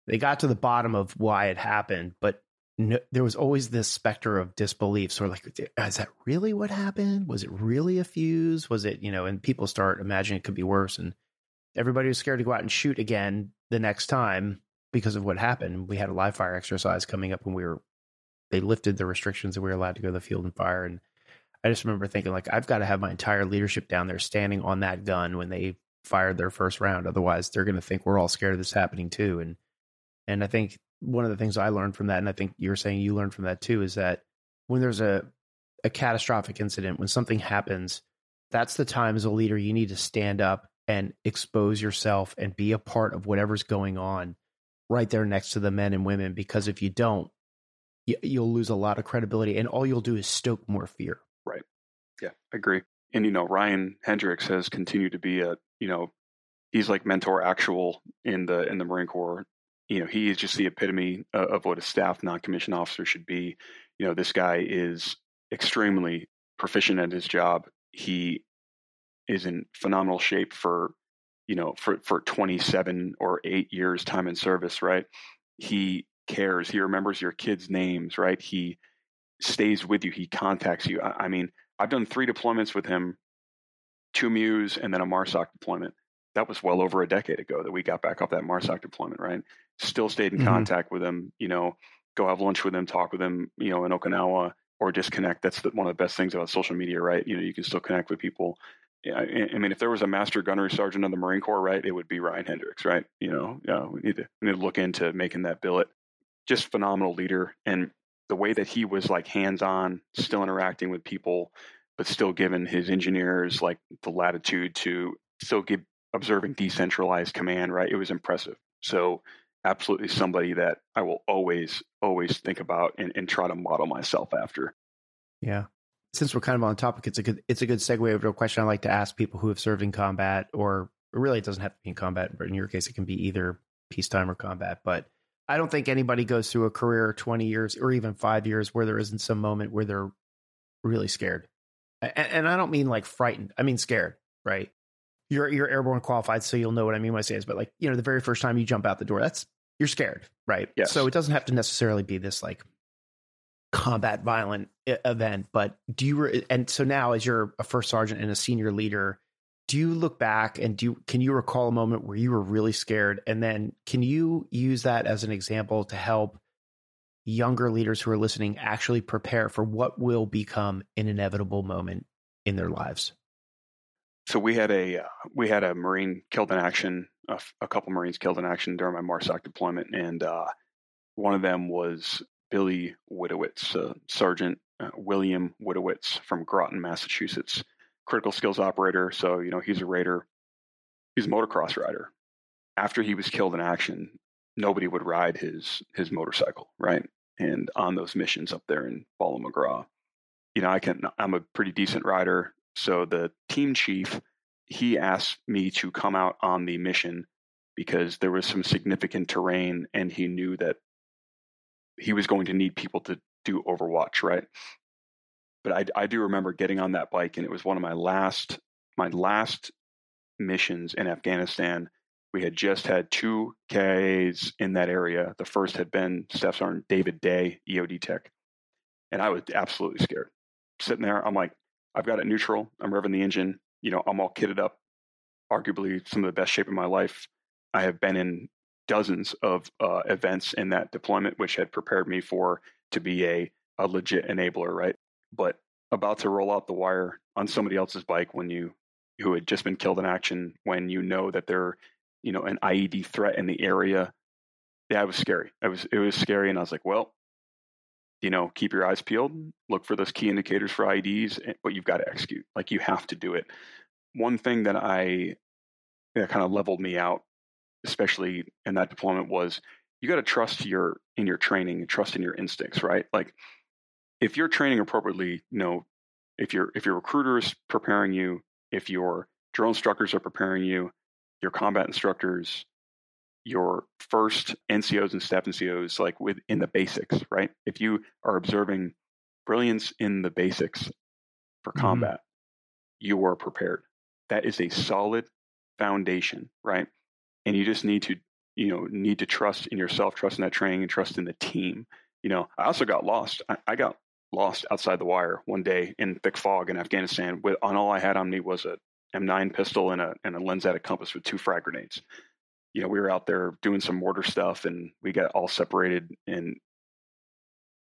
they got to the bottom of why it happened, but no, there was always this specter of disbelief. Of like, is that really what happened? Was it really a fuse? Was it you know? And people start imagining it could be worse, and everybody was scared to go out and shoot again the next time because of what happened. We had a live fire exercise coming up and we were they lifted the restrictions and we were allowed to go to the field and fire. And I just remember thinking like I've got to have my entire leadership down there standing on that gun when they fired their first round. Otherwise they're gonna think we're all scared of this happening too. And and I think one of the things I learned from that, and I think you're saying you learned from that too, is that when there's a a catastrophic incident, when something happens, that's the time as a leader you need to stand up and expose yourself and be a part of whatever's going on right there next to the men and women. Because if you don't, you, you'll lose a lot of credibility and all you'll do is stoke more fear. Right. Yeah, I agree. And, you know, Ryan Hendricks has continued to be a, you know, he's like mentor actual in the, in the Marine Corps. You know, he is just the epitome of what a staff non-commissioned officer should be. You know, this guy is extremely proficient at his job. He is in phenomenal shape for you know for for 27 or 8 years time in service right? He cares he remembers your kids names right? He stays with you he contacts you. I, I mean i've done three deployments with him two MEUs and then a marsoc deployment. That was well over a decade ago that we got back off that marsoc deployment right? Still stayed in mm-hmm. contact with him you know go have lunch with him talk with him you know in okinawa or disconnect. That's the, one of the best things about social media right? You know you can still connect with people I, I mean, if there was a master gunnery sergeant of the Marine Corps, right, it would be Ryan Hendricks, right? You know, yeah, we need to we need to look into making that billet. Just phenomenal leader, and the way that he was like hands on, still interacting with people, but still giving his engineers like the latitude to still give observing decentralized command, right? It was impressive. So absolutely somebody that I will always, always think about and, and try to model myself after. Yeah since we're kind of on topic, it's a good it's a good segue over to a question I like to ask people who have served in combat, or really it doesn't have to be in combat, but in your case, it can be either peacetime or combat. But I don't think anybody goes through a career twenty years or even five years where there isn't some moment where they're really scared, and, and I don't mean like frightened. I mean scared, right? You're you're airborne qualified, so you'll know what I mean when I say this. But like you know, the very first time you jump out the door, that's you're scared, right? Yes. So it doesn't have to necessarily be this like combat violent event but do you re- and so now as you're a first sergeant and a senior leader do you look back and do you, can you recall a moment where you were really scared? And then can you use that as an example to help younger leaders who are listening actually prepare for what will become an inevitable moment in their lives? So we had a uh, we had a marine killed in action a, a couple marines killed in action during my marsoc deployment and uh, one of them was Billy Woitowicz, uh, Sergeant uh, William Woitowicz from Groton, Massachusetts, critical skills operator. So, you know, he's a raider. He's a motocross rider. After he was killed in action, nobody would ride his his motorcycle, right? And on those missions up there in Bala Murghab, you know, I can I'm a pretty decent rider. So the team chief, he asked me to come out on the mission because there was some significant terrain and he knew that he was going to need people to do Overwatch, right? But I, I do remember getting on that bike, and it was one of my last my last missions in Afghanistan. We had just had two KIAs in that area. The first had been Staff Sergeant David Day, EOD Tech, and I was absolutely scared. Sitting there, I'm like, I've got it neutral. I'm revving the engine. You know, I'm all kitted up. Arguably, some of the best shape of my life. I have been in dozens of uh, events in that deployment, which had prepared me for to be a, a legit enabler, right? But about to roll out the wire on somebody else's bike when you who had just been killed in action, when you know that they're, you know, an IED threat in the area. Yeah, it was scary. It was it was scary, and I was like, well, you know, keep your eyes peeled, look for those key indicators for IEDs, eh, but you've got to execute. Like you have to do it. One thing that I that kind of leveled me out especially in that deployment, was you got to trust your in your training and trust in your instincts, right? Like if you're training appropriately, you know, if your if your recruiter is preparing you, if your drill instructors are preparing you, your combat instructors, your first NCOs and staff NCOs, like within the basics, right? If you are observing brilliance in the basics for mm-hmm. combat, you are prepared. That is a solid foundation, right? And you just need to you know need to trust in yourself trust in that training and trust in the team. You know i also got lost. I, I got lost outside the wire one day in thick fog in afghanistan with on all i had on me was a m9 pistol and a, and a lensatic compass with two frag grenades. You know we were out there doing some mortar stuff and we got all separated and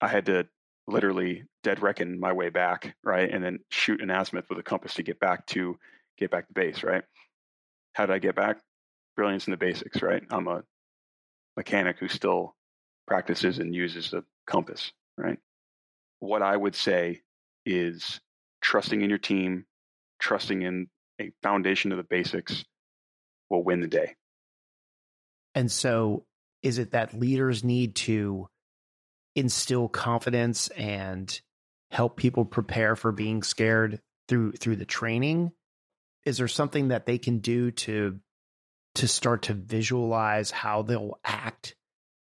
i had to literally dead reckon my way back right and then shoot an azimuth with a compass to get back to get back to base right? How did i get back brilliance in the basics, right? I'm a mechanic who still practices and uses a compass, right? What I would say is trusting in your team, trusting in a foundation of the basics will win the day. And so, is it that leaders need to instill confidence and help people prepare for being scared through through the training? Is there something that they can do to to start to visualize how they'll act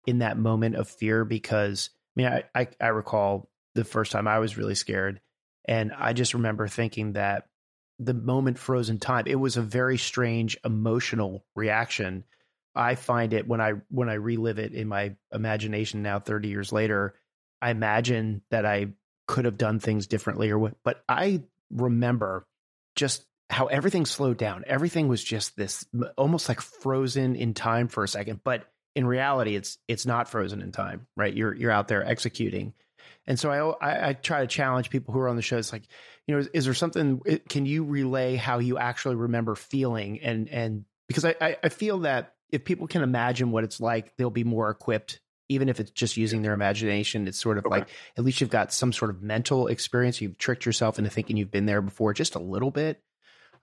in that moment of fear? Because I mean, I, I, I recall the first time I was really scared, and I just remember thinking that the moment frozen time, it was a very strange emotional reaction. I find it when I when I relive it in my imagination now 30 years later, I imagine that I could have done things differently or what but I remember just how everything slowed down. Everything was just this almost like frozen in time for a second, but in reality it's it's not frozen in time, right? You're you're out there executing. And so I, I, I try to challenge people who are on the show. It's like, you know, is, is there something? Can you relay how you actually remember feeling? And and because I, I feel that if people can imagine what it's like, they'll be more equipped. Even if it's just using their imagination, it's sort of okay. like at least you've got some sort of mental experience. You've tricked yourself into thinking you've been there before, just a little bit.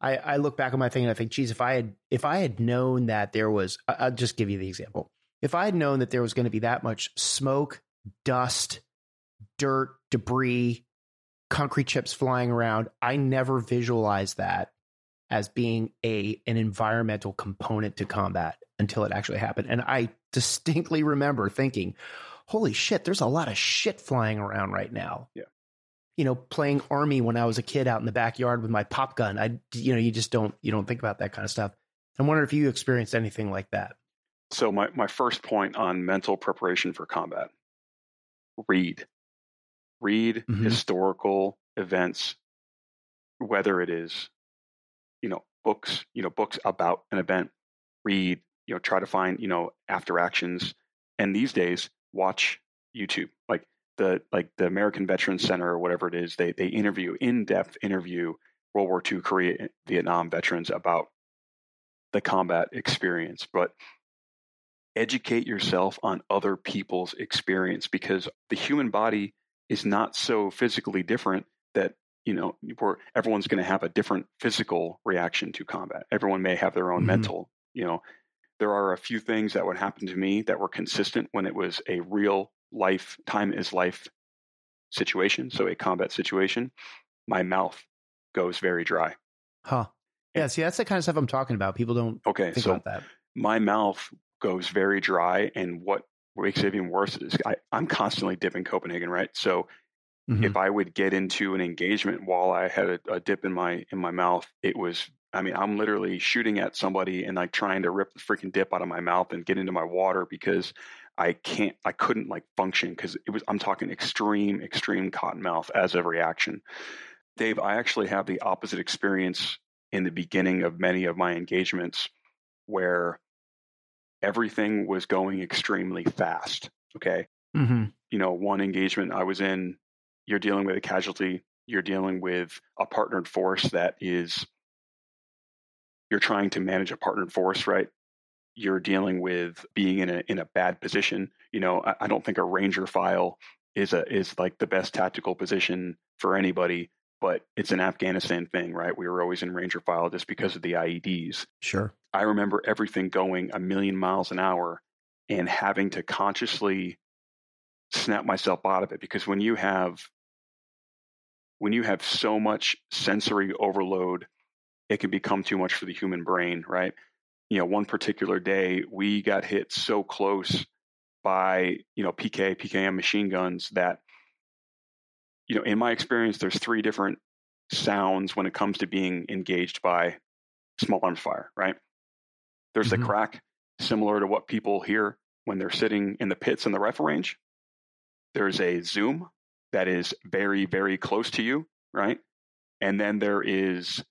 I, I look back on my thing and I think, geez, if I had if I had known that there was, I'll just give you the example. If I had known that there was going to be that much smoke, dust, dirt, debris, concrete chips flying around, I never visualized that as being a an environmental component to combat until it actually happened. And I distinctly remember thinking, holy shit, there's a lot of shit flying around right now. Yeah. You know, playing army when I was a kid out in the backyard with my pop gun. I you know, you just don't you don't think about that kind of stuff. I'm wondering if you experienced anything like that. So my, my first point on mental preparation for combat. Read. Read mm-hmm. historical events, whether it is, you know, books, you know, books about an event, read, you know, try to find, you know, after actions. And these days, watch YouTube. Like the like the American Veterans Center or whatever it is, they they interview in-depth interview World War II, Korea, Vietnam veterans about the combat experience. But educate yourself on other people's experience because the human body is not so physically different that you know where everyone's going to have a different physical reaction to combat everyone may have their own mm-hmm. mental you know there are a few things that would happen to me that were consistent when it was a real life time is life situation so a combat situation my mouth goes very dry huh yeah see that's the kind of stuff i'm talking about people don't okay think so about that my mouth goes very dry and what makes it even worse is I, am constantly dipping Copenhagen, right? So mm-hmm. if I would get into an engagement while I had a, a, dip in my in my mouth, it was I mean, I'm literally shooting at somebody and like trying to rip the freaking dip out of my mouth and get into my water because I can't I couldn't like function because it was I'm talking extreme, extreme cotton mouth as a reaction. Dave, I actually have the opposite experience in the beginning of many of my engagements where everything was going extremely fast. Okay. Mm-hmm. You know, one engagement I was in, you're dealing with a casualty, you're dealing with a partnered force that is, you're trying to manage a partnered force, right? You're dealing with being in a in a bad position. You know, I, I don't think a ranger file is a is like the best tactical position for anybody but it's an Afghanistan thing, right? We were always in Ranger file just because of the IEDs. Sure. I remember everything going a million miles an hour and having to consciously snap myself out of it because when you have when you have so much sensory overload, it can become too much for the human brain, right? You know, one particular day we got hit so close by, you know, PK, PKM machine guns that you know, in my experience, there's three different sounds when it comes to being engaged by small arms fire, right? There's mm-hmm. the crack, similar to what people hear when they're sitting in the pits in the rifle range. There's a zoom that is very, very close to you, right? And then there is,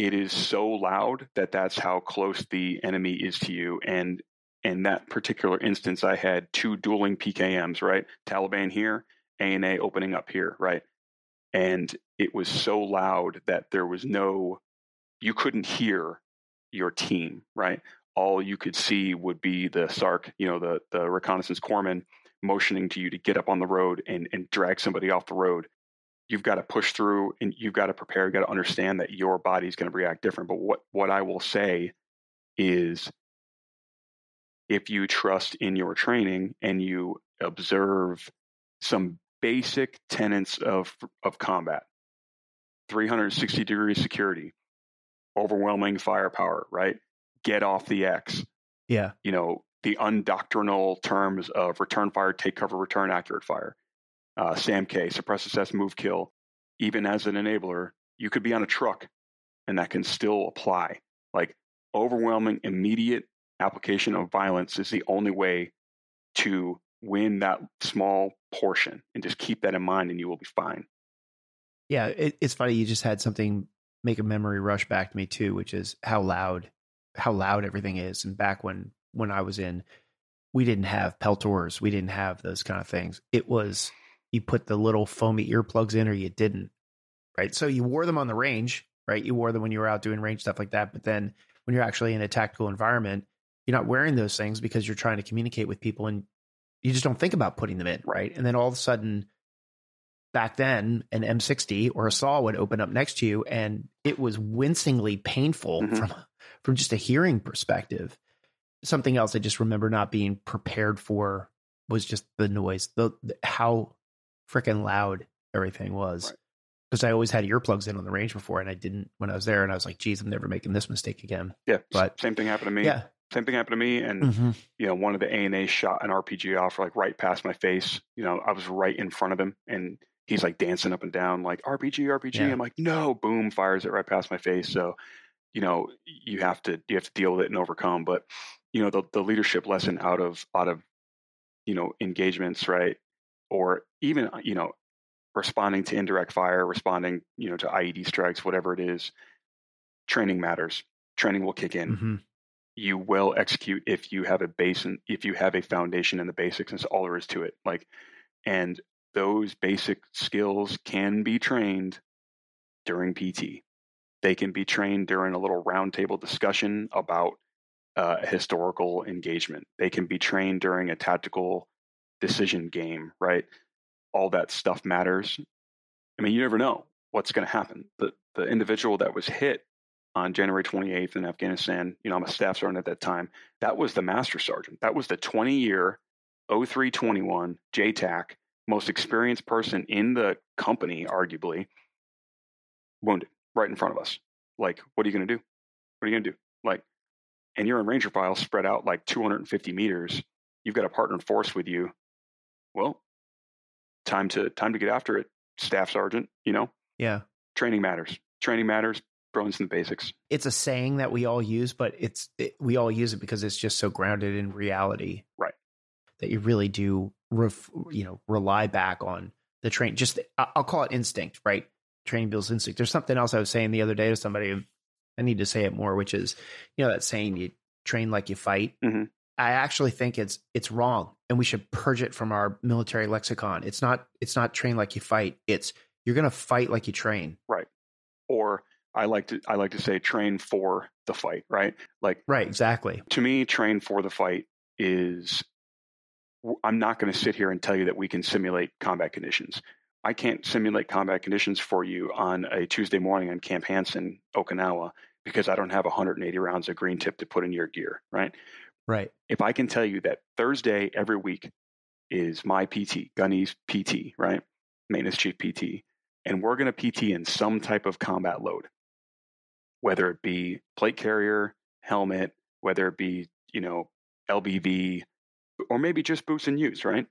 it is so loud that that's how close the enemy is to you. And in that particular instance, I had two dueling PKMs, right? Taliban here ANA opening up here, right? And it was so loud that there was no, you couldn't hear your team, right? All you could see would be the SARC, you know, the, the reconnaissance corpsman motioning to you to get up on the road and, and drag somebody off the road. You've got to push through and you've got to prepare, you've got to understand that your body's going to react different. But what, what I will say is if you trust in your training and you observe some basic tenets of, of combat, 360 degree security, overwhelming firepower, right? Get off the X. Yeah. You know, the undoctrinal terms of return fire, take cover, return accurate fire, uh, SAMK, suppress, assess, move, kill. Even as an enabler, you could be on a truck and that can still apply. Like overwhelming, immediate application of violence is the only way to win that small portion and just keep that in mind and you will be fine. Yeah, it, it's funny. You just had something make a memory rush back to me too, which is how loud, how loud everything is. And back when when I was in, we didn't have Peltors, we didn't have those kind of things. It was you put the little foamy earplugs in or you didn't, right? So you wore them on the range, right? You wore them when you were out doing range stuff like that. But then when you're actually in a tactical environment, you're not wearing those things because you're trying to communicate with people and you just don't think about putting them in, right? And then all of a sudden, back then, an M60 or a SAW would open up next to you, and it was wincingly painful mm-hmm. from from just a hearing perspective. Something else I just remember not being prepared for was just the noise, the, the how freaking loud everything was. Because right. I always had earplugs in on the range before, and I didn't when I was there, and I was like, "Geez, I'm never making this mistake again." Yeah, but same thing happened to me. Yeah, same thing happened to me. And, mm-hmm. you know, one of the ANA shot an RPG off like right past my face. You know, I was right in front of him and he's like dancing up and down, like RPG, RPG. Yeah. I'm like, no, boom, fires it right past my face. So, you know, you have to, you have to deal with it and overcome. But, you know, the, the leadership lesson out of, out of, you know, engagements, right. Or even, you know, responding to indirect fire, responding, you know, to IED strikes, whatever it is, training matters. Training will kick in. Mm-hmm you will execute if you have a base and if you have a foundation in the basics. And that's all there is to it. Like, and those basic skills can be trained during PT. They can be trained during a little roundtable discussion about uh, a historical engagement. They can be trained during a tactical decision game, right? All that stuff matters. I mean, you never know what's going to happen. The the individual that was hit on January 28th in Afghanistan. You know, I'm a staff sergeant at that time. That was the master sergeant. That was the 20 year 0321 JTAC, most experienced person in the company, arguably, wounded right in front of us. Like, what are you going to do? What are you going to do? Like, and you're in Ranger file spread out like 250 meters. You've got a partner force with you. Well, time to time to get after it, staff sergeant. You know, yeah. Training matters. Training matters throwing some basics. It's a saying that we all use, but it's it, we all use it because it's just so grounded in reality, right? That you really do, ref, you know, rely back on the train. Just I'll call it instinct, right? Training builds instinct. There's something else I was saying the other day to somebody. I need to say it more, which is, you know, that saying you train like you fight. Mm-hmm. I actually think it's it's wrong, and we should purge it from our military lexicon. It's not it's not train like you fight. It's you're going to fight like you train. Right. Or I like to I like to say train for the fight, right? Like Right, exactly. To me, train for the fight is I'm not going to sit here and tell you that we can simulate combat conditions. I can't simulate combat conditions for you on a Tuesday morning on Camp Hansen, Okinawa, because I don't have 180 rounds of green tip to put in your gear, right? Right. If I can tell you that Thursday every week is my PT, Gunny's PT, right? Maintenance chief PT, and we're going to PT in some type of combat load whether it be plate carrier, helmet, whether it be, you know, LBV, or maybe just boots and use, right?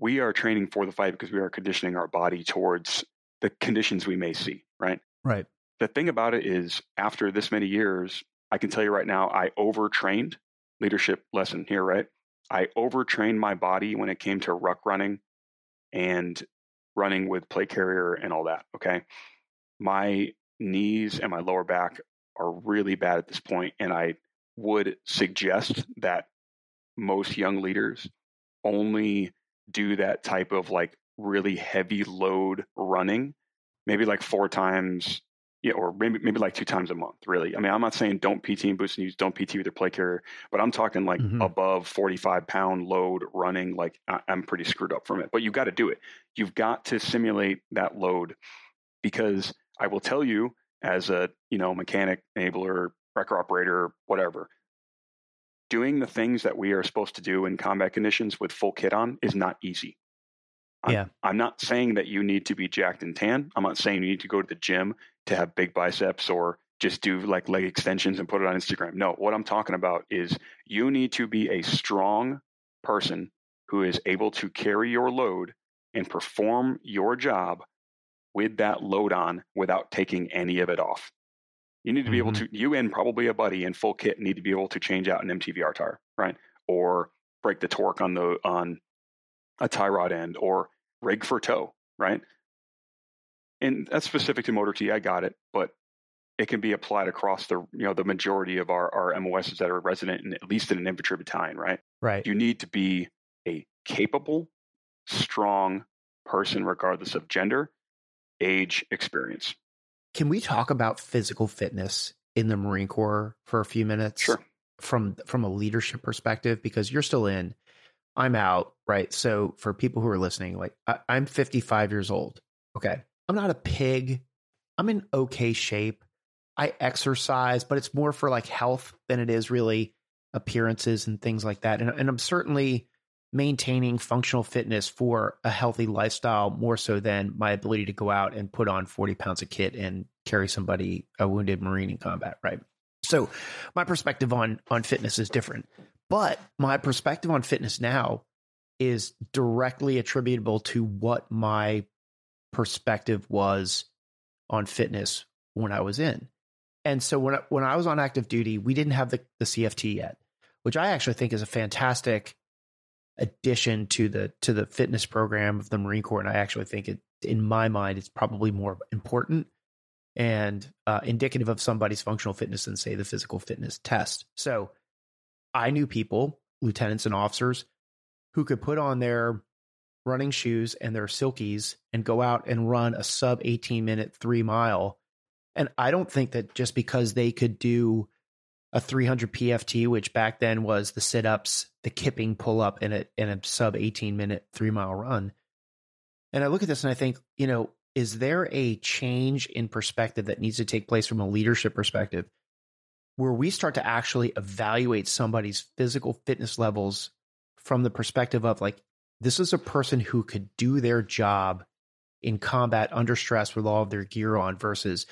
We are training for the fight because we are conditioning our body towards the conditions we may see, right? Right. The thing about it is, after this many years, I can tell you right now, I overtrained leadership lesson here, right? I overtrained my body when it came to ruck running and running with plate carrier and all that. Okay. My knees and my lower back are really bad at this point, and I would suggest that most young leaders only do that type of like really heavy load running, maybe like four times yeah, or maybe maybe like two times a month, really. I mean, I'm not saying don't PT and boost and use, don't PT with your plate carrier, but I'm talking like mm-hmm. above 45 pound load running. Like I, I'm pretty screwed up from it, but you got to do it. You've got to simulate that load because I will tell you, as a you know mechanic, enabler, wrecker operator, whatever, doing the things that we are supposed to do in combat conditions with full kit on is not easy. I'm, yeah. I'm not saying that you need to be jacked and tan. I'm not saying you need to go to the gym to have big biceps or just do like leg extensions and put it on Instagram. No, what I'm talking about is you need to be a strong person who is able to carry your load and perform your job with that load on without taking any of it off. You need to be mm-hmm. able to, you and probably a buddy in full kit need to be able to change out an MTVR tire, right? Or break the torque on the on a tie rod end or rig for tow, right? And that's specific to Motor T. I got it, but it can be applied across the you know the majority of our our MOSs that are resident in at least in an infantry battalion, right? Right. You need to be a capable, strong person, regardless of gender, age, experience. Can we talk about physical fitness in the Marine Corps for a few minutes? Sure. From from a leadership perspective, because you're still in, I'm out, right? So for people who are listening, like I, I'm 55 years old. Okay. I'm not a pig. I'm in okay shape. I exercise, but it's more for like health than it is really appearances and things like that. And, and I'm certainly maintaining functional fitness for a healthy lifestyle more so than my ability to go out and put on 40 pounds of kit and carry somebody, a wounded Marine in combat, right? So my perspective on on fitness is different. But my perspective on fitness now is directly attributable to what my perspective was on fitness when I was in. And so when I, when I was on active duty, we didn't have the, the CFT yet, which I actually think is a fantastic addition to the to the fitness program of the Marine Corps. And I actually think it, in my mind, it's probably more important and uh, indicative of somebody's functional fitness than say the physical fitness test. So I knew people, lieutenants and officers, who could put on their running shoes and their silkies and go out and run a sub 18 minute three mile. And I don't think that just because they could do a 300 PFT, which back then was the sit ups, the kipping pull up in a, in a sub 18 minute three mile run. And I look at this and I think, you know, is there a change in perspective that needs to take place from a leadership perspective where we start to actually evaluate somebody's physical fitness levels from the perspective of like, this is a person who could do their job in combat under stress with all of their gear on versus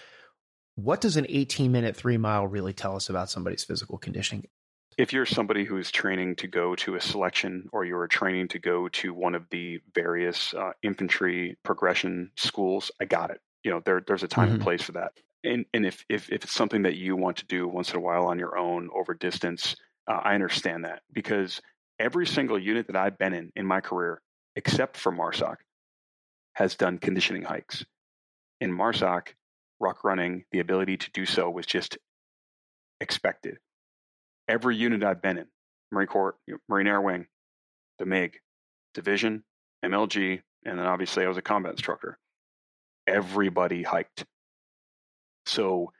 what does an 18 minute three mile really tell us about somebody's physical conditioning? If you're somebody who is training to go to a selection or you're training to go to one of the various uh, infantry progression schools, I got it. You know, there, there's a time mm-hmm. and place for that and, and if, if, if it's something that you want to do once in a while on your own over distance, uh, I understand that because every single unit that I've been in in my career, except for MARSOC, has done conditioning hikes. In MARSOC, rock running, the ability to do so was just expected. Every unit I've been in, Marine Corps, Marine Air Wing, the MIG, Division, MLG, and then obviously I was a combat instructor. Everybody hiked so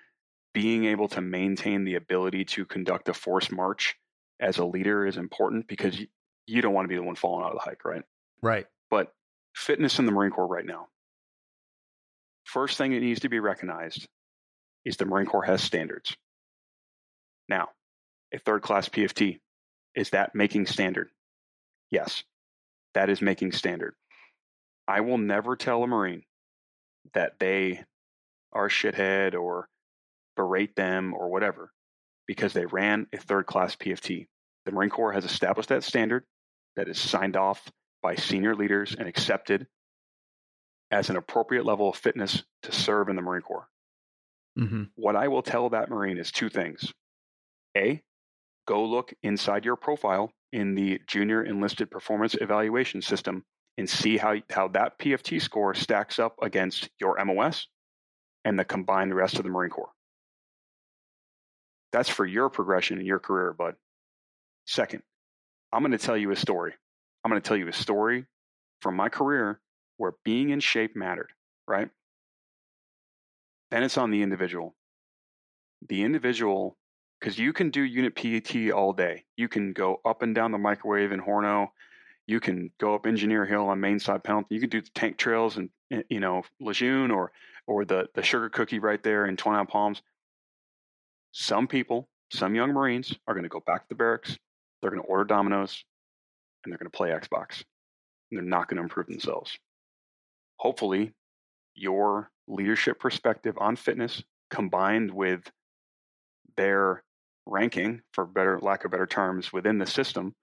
being able to maintain the ability to conduct a force march as a leader is important because you, you don't want to be the one falling out of the hike, right? Right. But fitness in the Marine Corps right now. First thing that needs to be recognized is the Marine Corps has standards. Now, a third class PFT, is that making standard? Yes, that is making standard. I will never tell a Marine that they are a shithead or berate them or whatever because they ran a third class PFT. The Marine Corps has established that standard that is signed off by senior leaders and accepted as an appropriate level of fitness to serve in the Marine Corps. Mm-hmm. What I will tell that Marine is two things. A, go look inside your profile in the Junior Enlisted Performance Evaluation System and see how, how that PFT score stacks up against your MOS and the combined rest of the Marine Corps. That's for your progression in your career, bud. Second, I'm going to tell you a story. I'm going to tell you a story from my career where being in shape mattered, right? then it's on the individual. The individual, because you can do unit PT all day. You can go up and down the microwave in Horno. You can go up Engineer Hill on Main Side Pendleton. You can do the tank trails and eh, you know Lejeune or or the the sugar cookie right there in Nine Palms. Some people, some young Marines, are going to go back to the barracks. They're going to order Domino's, and they're going to play Xbox. And they're not going to improve themselves. Hopefully, your leadership perspective on fitness combined with their ranking, for better lack of better terms, within the system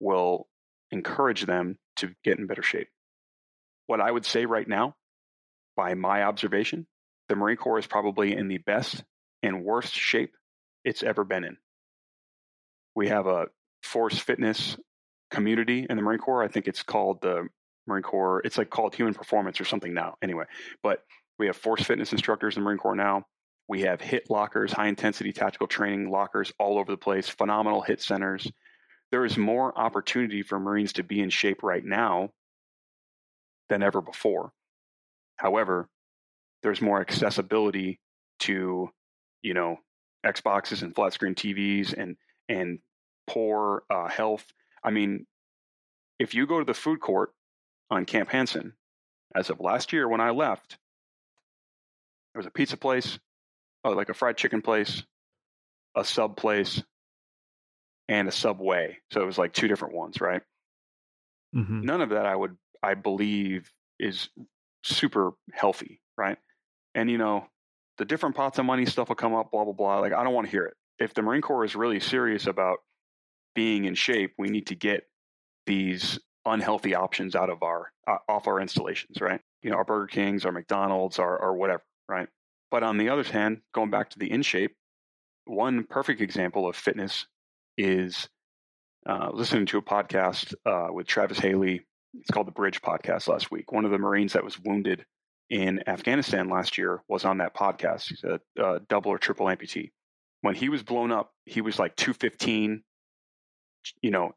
will encourage them to get in better shape. What I would say right now, by my observation, the Marine Corps is probably in the best and worst shape it's ever been in. We have a force fitness community in the Marine Corps. I think it's called the Marine Corps. It's like called Human Performance or something now. Anyway, but we have force fitness instructors in the Marine Corps now. We have HIT lockers, high intensity tactical training lockers all over the place, phenomenal HIT centers. There is more opportunity for Marines to be in shape right now than ever before. However, there's more accessibility to, you know, Xboxes and flat screen TVs and and poor uh, health. I mean, if you go to the food court on Camp Hansen, as of last year when I left, there was a pizza place, uh, like a fried chicken place, a sub place, and a subway. So it was like two different ones, right? Mm-hmm. None of that I would, I believe, is super healthy, right? And you know, the different pots of money stuff will come up, blah blah blah. Like I don't want to hear it. If the Marine Corps is really serious about being in shape, we need to get these unhealthy options out of our uh, off our installations, right? You know, our Burger Kings, our McDonald's, our or whatever, right? But on the other hand, going back to the in shape, one perfect example of fitness is uh, listening to a podcast uh, with Travis Haley. It's called the Bridge Podcast last week. One of the Marines that was wounded in Afghanistan last year was on that podcast. He's a, a double or triple amputee. When he was blown up, he was like 215, you know,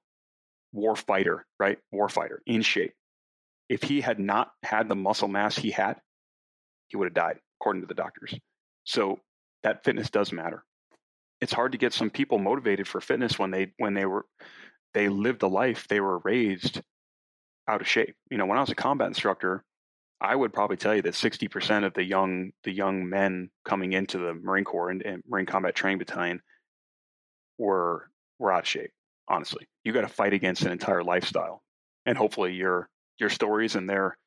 war fighter, right? War fighter in shape. If he had not had the muscle mass he had, he would have died, according to the doctors. So that fitness does matter. It's hard to get some people motivated for fitness when they when they were they lived a life they were raised out of shape. You know, when I was a combat instructor, I would probably tell you that 60% of the young the young men coming into the Marine Corps and, and Marine Combat Training Battalion were were out of shape honestly. You got to fight against an entire lifestyle. And hopefully your your stories and their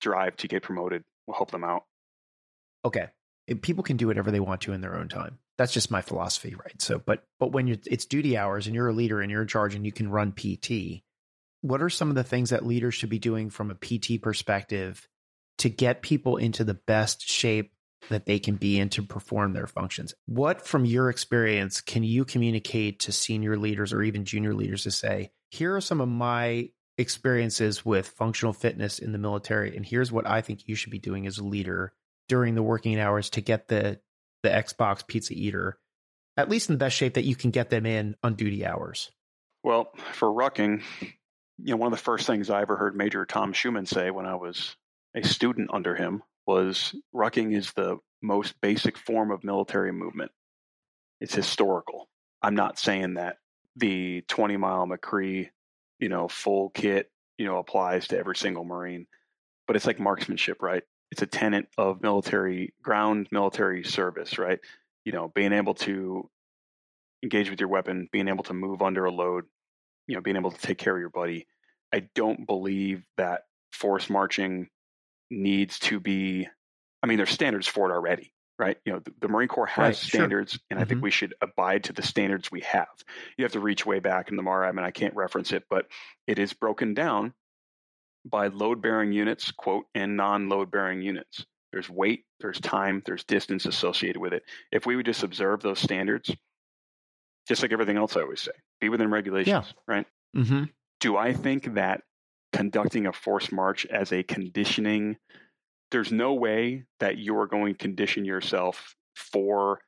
drive to get promoted will help them out. Okay. People can do whatever they want to in their own time. That's just my philosophy, right? So, but but when you it's duty hours and you're a leader and you're in charge and you can run PT, what are some of the things that leaders should be doing from a PT perspective to get people into the best shape that they can be in to perform their functions. What, from your experience, can you communicate to senior leaders or even junior leaders to say, here are some of my experiences with functional fitness in the military, and here's what I think you should be doing as a leader during the working hours to get the the Xbox pizza eater at least in the best shape that you can get them in on duty hours. Well, for rucking, you know, one of the first things I ever heard Major Tom Schumann say when I was a student under him was rucking is the most basic form of military movement. It's historical. I'm not saying that the 20 mile MCCRE, you know, full kit, you know, applies to every single Marine, but it's like marksmanship, right? It's a tenet of military ground military service, right? You know, being able to engage with your weapon, being able to move under a load, you know, being able to take care of your buddy. I don't believe that force marching needs to be i mean there's standards for it already right you know the, the marine corps has right, standards sure. and mm-hmm. i think mm-hmm. we should abide to the standards we have you have to reach way back in the mar i mean i can't reference it but it is broken down by load bearing units quote and non load bearing units there's weight there's time there's distance associated with it if we would just observe those standards just like everything else i always say be within regulations yeah. right mm-hmm. do i think that conducting a forced march as a conditioning, there's no way that you're going to condition yourself for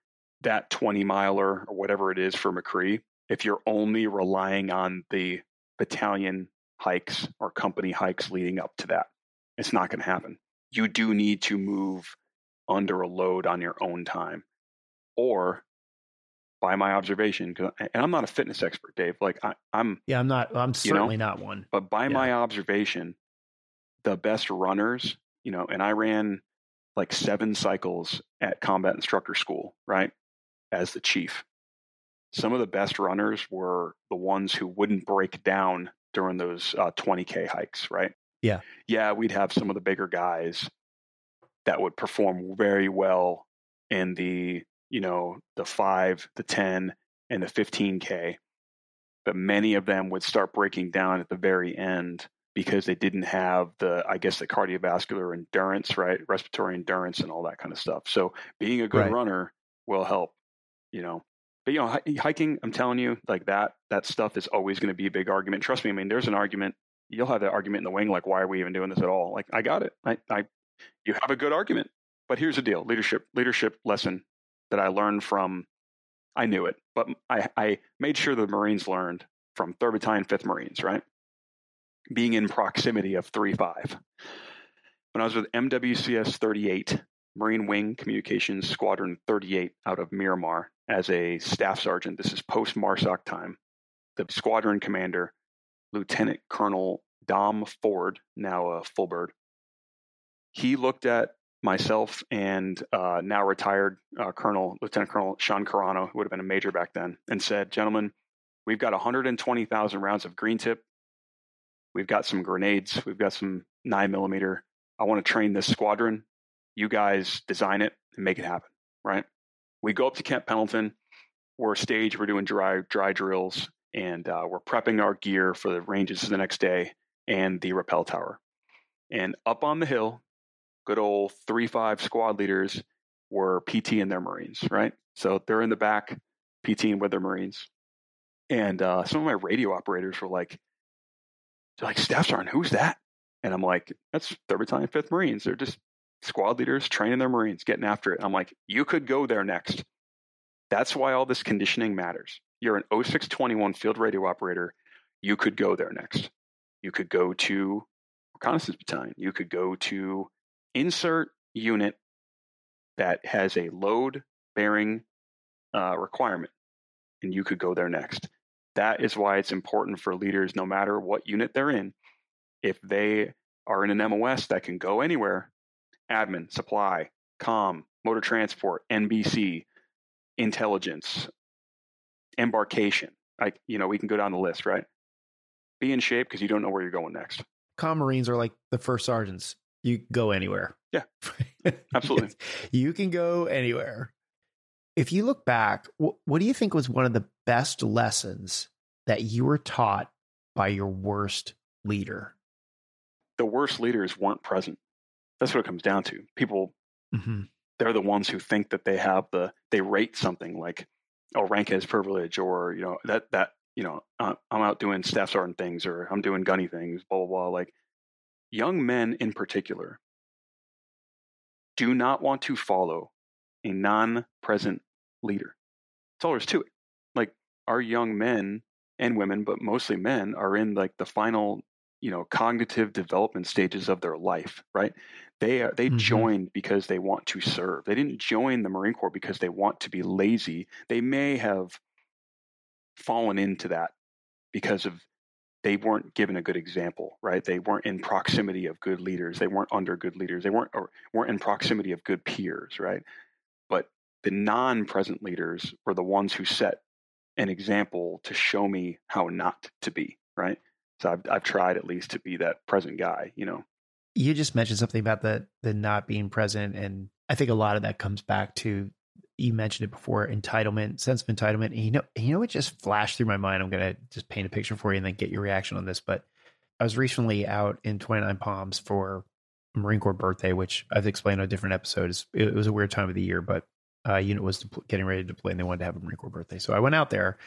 that 20 miler or whatever it is for MCCRE if you're only relying on the battalion hikes or company hikes leading up to that. It's not going to happen. You do need to move under a load on your own time, or by my observation, and I'm not a fitness expert, Dave. Like I, am Yeah, I'm not. I'm certainly know, not one. But by yeah. my observation, the best runners, you know, and I ran like seven cycles at combat instructor school, right? As the chief. Some of the best runners were the ones who wouldn't break down during those uh, 20K hikes, right? Yeah. Yeah, we'd have some of the bigger guys that would perform very well in the, you know, the 5, the 10, and the 15K. But many of them would start breaking down at the very end because they didn't have the, I guess, the cardiovascular endurance, right? Respiratory endurance and all that kind of stuff. So being a good right. runner will help, you know. But you know, hiking, I'm telling you, like that, that stuff is always going to be a big argument. Trust me. I mean, there's an argument. You'll have that argument in the wing, like, why are we even doing this at all? Like, I got it. I, I, you have a good argument. But here's the deal: leadership, leadership lesson that I learned from. I knew it, but I, I made sure the Marines learned from 3rd Battalion, 5th Marines, right? being in proximity of 3 5. When I was with MWCS 38, Marine Wing Communications Squadron 38 out of Miramar as a staff sergeant, this is post MARSOC time, the squadron commander, Lieutenant Colonel Dom Ford, now a Fulbird, he looked at myself and uh, now retired uh, Colonel Lieutenant Colonel Sean Carano, who would have been a major back then, and said, "Gentlemen, we've got 120,000 rounds of green tip We've got some grenades. We've got some nine millimeter. I want to train this squadron. You guys design it and make it happen, right? We go up to Camp Pendleton. We're stage. We're doing dry dry drills, and uh, we're prepping our gear for the ranges the next day and the rappel tower. And up on the hill, good old three five squad leaders were PT and their Marines, right? So they're in the back, PTing with their Marines. And uh, some of my radio operators were like, they're like, Staff Sergeant, who's that? And I'm like, that's 3rd Battalion, 5th Marines. They're just squad leaders training their Marines, getting after it. I'm like, you could go there next. That's why all this conditioning matters. You're an 0621 field radio operator. You could go there next. You could go to reconnaissance battalion. You could go to insert unit that has a load bearing uh, requirement, and you could go there next. That is why it's important for leaders, no matter what unit they're in, if they are in an MOS that can go anywhere, admin, supply, com, motor transport, NBC, intelligence, embarkation. Like, you know, we can go down the list, right? Be in shape because you don't know where you're going next. Com Marines are like the first sergeants. You go anywhere. Yeah, absolutely. you can go anywhere. If you look back, what, what do you think was one of the best lessons that you were taught by your worst leader? The worst leaders weren't present. That's what it comes down to. People, mm-hmm. they're the ones who think that they have the, they rate something like, oh, rank as privilege, or, you know, that, that, you know, uh, I'm out doing staff sergeant things, or I'm doing gunny things, blah, blah, blah. Like young men in particular do not want to follow a non present leader. That's all there is to it. Like our young men and women, but mostly men, are in like the final, you know, cognitive development stages of their life, right? They are, they mm-hmm. joined because they want to serve. They didn't join the Marine Corps because they want to be lazy. They may have fallen into that because of they weren't given a good example, right? They weren't in proximity of good leaders. They weren't under good leaders. They weren't or weren't in proximity of good peers, right? But the non-present leaders were the ones who set an example to show me how not to be, right? So I've I've tried at least to be that present guy, you know. You just mentioned something about the the not being present and I think a lot of that comes back to you mentioned it before entitlement sense of entitlement and you know you know it just flashed through my mind i'm to just paint a picture for you and then get your reaction on this but i was recently out in 29 palms for marine corps birthday which i've explained on a different episode it was a weird time of the year but uh, unit was getting ready to deploy and they wanted to have a Marine Corps birthday. So I went out there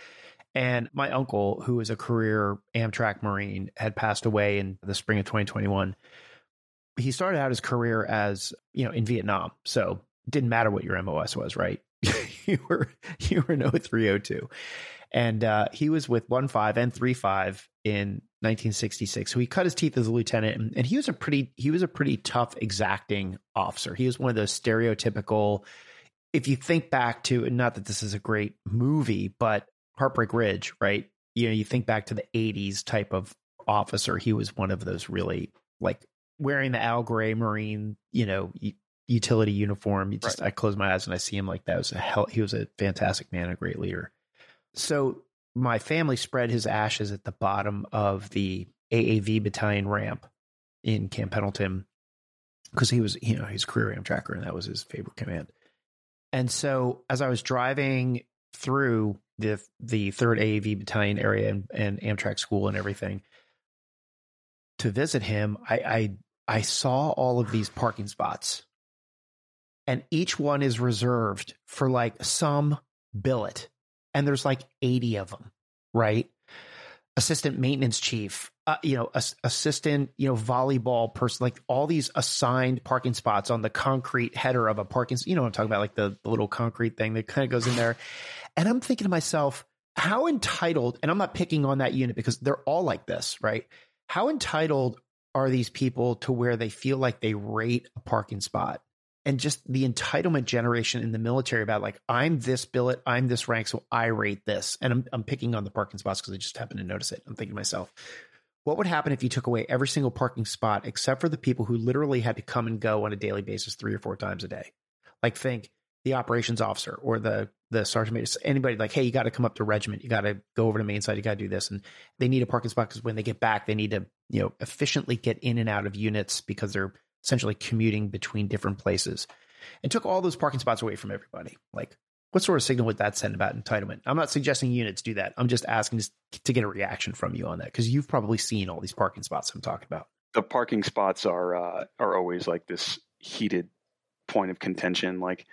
and my uncle, who was a career Amtrac Marine, had passed away in the spring of 2021. He started out his career as, you know, in Vietnam. So didn't matter what your MOS was, right? you were you were no 302. and uh, he was with one five and three five in 1966. So he cut his teeth as a lieutenant, and, and he was a pretty he was a pretty tough, exacting officer. He was one of those stereotypical. If you think back to, not that this is a great movie, but Heartbreak Ridge, right? You know, you think back to the 80s type of officer. He was one of those really like wearing the Al Gray Marine, you know, utility uniform. You just right. I close my eyes and I see him like that. It was a hell. He was a fantastic man, a great leader. So my family spread his ashes at the bottom of the AAV battalion ramp in Camp Pendleton because he was, you know, his career Amtracker and that was his favorite command. And so as I was driving through the the third AAV battalion area and, and Amtrac school and everything to visit him, I, I I saw all of these parking spots and each one is reserved for like some billet and there's like 80 of them right? Assistant maintenance chief uh, you know a, assistant you know volleyball person like all these assigned parking spots on the concrete header of a parking you know what i'm talking about like the, the little concrete thing that kind of goes in there. And i'm thinking to myself how entitled and i'm not picking on that unit because they're all like this right? How entitled are these people to where they feel like they rate a parking spot and just the entitlement generation in the military about like I'm this billet, I'm this rank, so I rate this. And I'm I'm picking on the parking spots because I just happen to notice it. I'm thinking to myself, what would happen if you took away every single parking spot except for the people who literally had to come and go on a daily basis three or four times a day? Like think the operations officer or the the sergeant major, anybody like, hey, you got to come up to regiment, you got to go over to main side, you got to do this, and they need a parking spot because when they get back, they need to you know efficiently get in and out of units because they're essentially commuting between different places and took all those parking spots away from everybody. Like, what sort of signal would that send about entitlement? I'm not suggesting units do that. I'm just asking to get a reaction from you on that because you've probably seen all these parking spots I'm talking about. The parking spots are uh, are always like this heated point of contention. Like,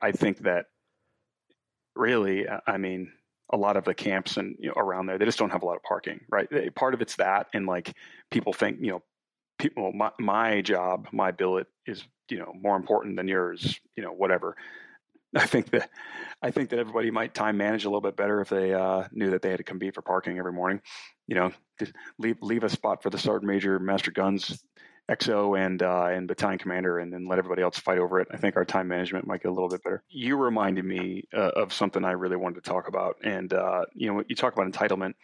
I think that really, I mean, a lot of the camps and you know, around there, they just don't have a lot of parking, right? Part of it's that, and like people think, you know, people my, my job my billet is you know more important than yours you know whatever i think that i think that everybody might time manage a little bit better if they uh, knew that they had to compete for parking every morning you know leave leave a spot for the sergeant major master guns XO and uh, and battalion commander, and then let everybody else fight over it. I think our time management might get a little bit better. You reminded me uh, of something I really wanted to talk about, and uh, you know, you talk about entitlement.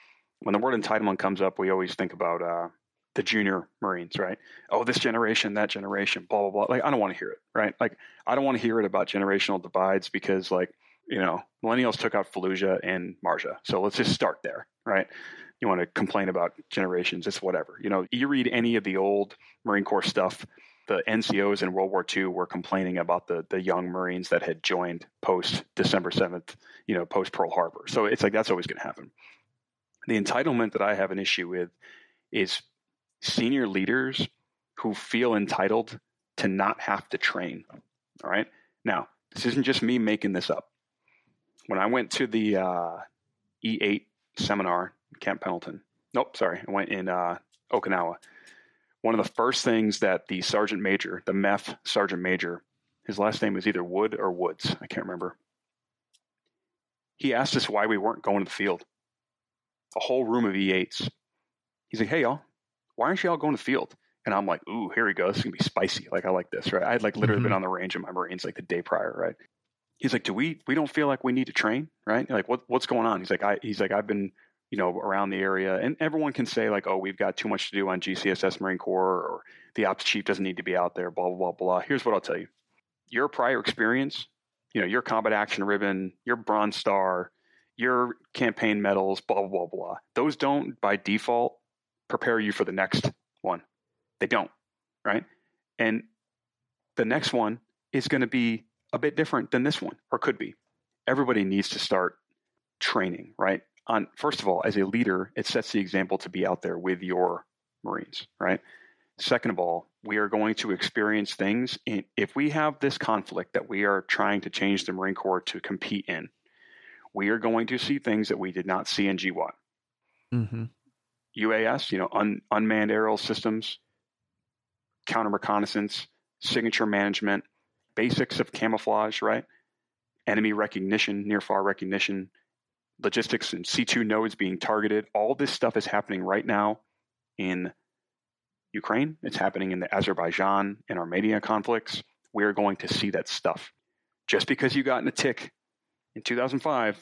When the word entitlement comes up, we always think about uh, the junior Marines, right? Oh, this generation, that generation, blah, blah, blah. Like, I don't want to hear it, right? Like, I don't want to hear it about generational divides because, like, you know, millennials took out Fallujah and Marja. So let's just start there, right? You want to complain about generations, it's whatever. You know, you read any of the old Marine Corps stuff, the NCOs in World War II were complaining about the the young Marines that had joined post December 7th, you know, post Pearl Harbor. So it's like that's always going to happen. The entitlement that I have an issue with is senior leaders who feel entitled to not have to train. All right. Now, this isn't just me making this up. When I went to the uh, E8 seminar, Camp Pendleton, nope, sorry, I went in uh, Okinawa. One of the first things that the sergeant major, the MEF sergeant major, his last name was either Wood or Woods, I can't remember. He asked us why we weren't going to the field. A whole room of E8s. He's like, hey, y'all, why aren't you all going to the field? And I'm like, ooh, here we go. This is gonna be spicy. Like I like this, right? I had like literally mm-hmm. been on the range of my Marines like the day prior, right? He's like, do we we don't feel like we need to train, right? Like what what's going on? He's like, I he's like, I've been you know around the area, and everyone can say like, oh, we've got too much to do on GCSS Marine Corps, or the ops chief doesn't need to be out there, blah blah blah blah. Here's what I'll tell you: your prior experience, you know, your combat action ribbon, your Bronze Star, your campaign medals, blah blah blah blah. Those don't by default prepare you for the next one. They don't, right? And the next one is going to be a bit different than this one, or could be. Everybody needs to start training, right? On first of all, as a leader, it sets the example to be out there with your Marines, right? Second of all, we are going to experience things. In, if we have this conflict that we are trying to change the Marine Corps to compete in, we are going to see things that we did not see in GWOT. Mm-hmm. UAS, you know, un, unmanned aerial systems, counter reconnaissance, signature management, basics of camouflage, right? Enemy recognition, near far recognition, logistics and C2 nodes being targeted. All this stuff is happening right now in Ukraine. It's happening in the Azerbaijan and Armenia conflicts. We're going to see that stuff. Just because you got in a TIC in 2005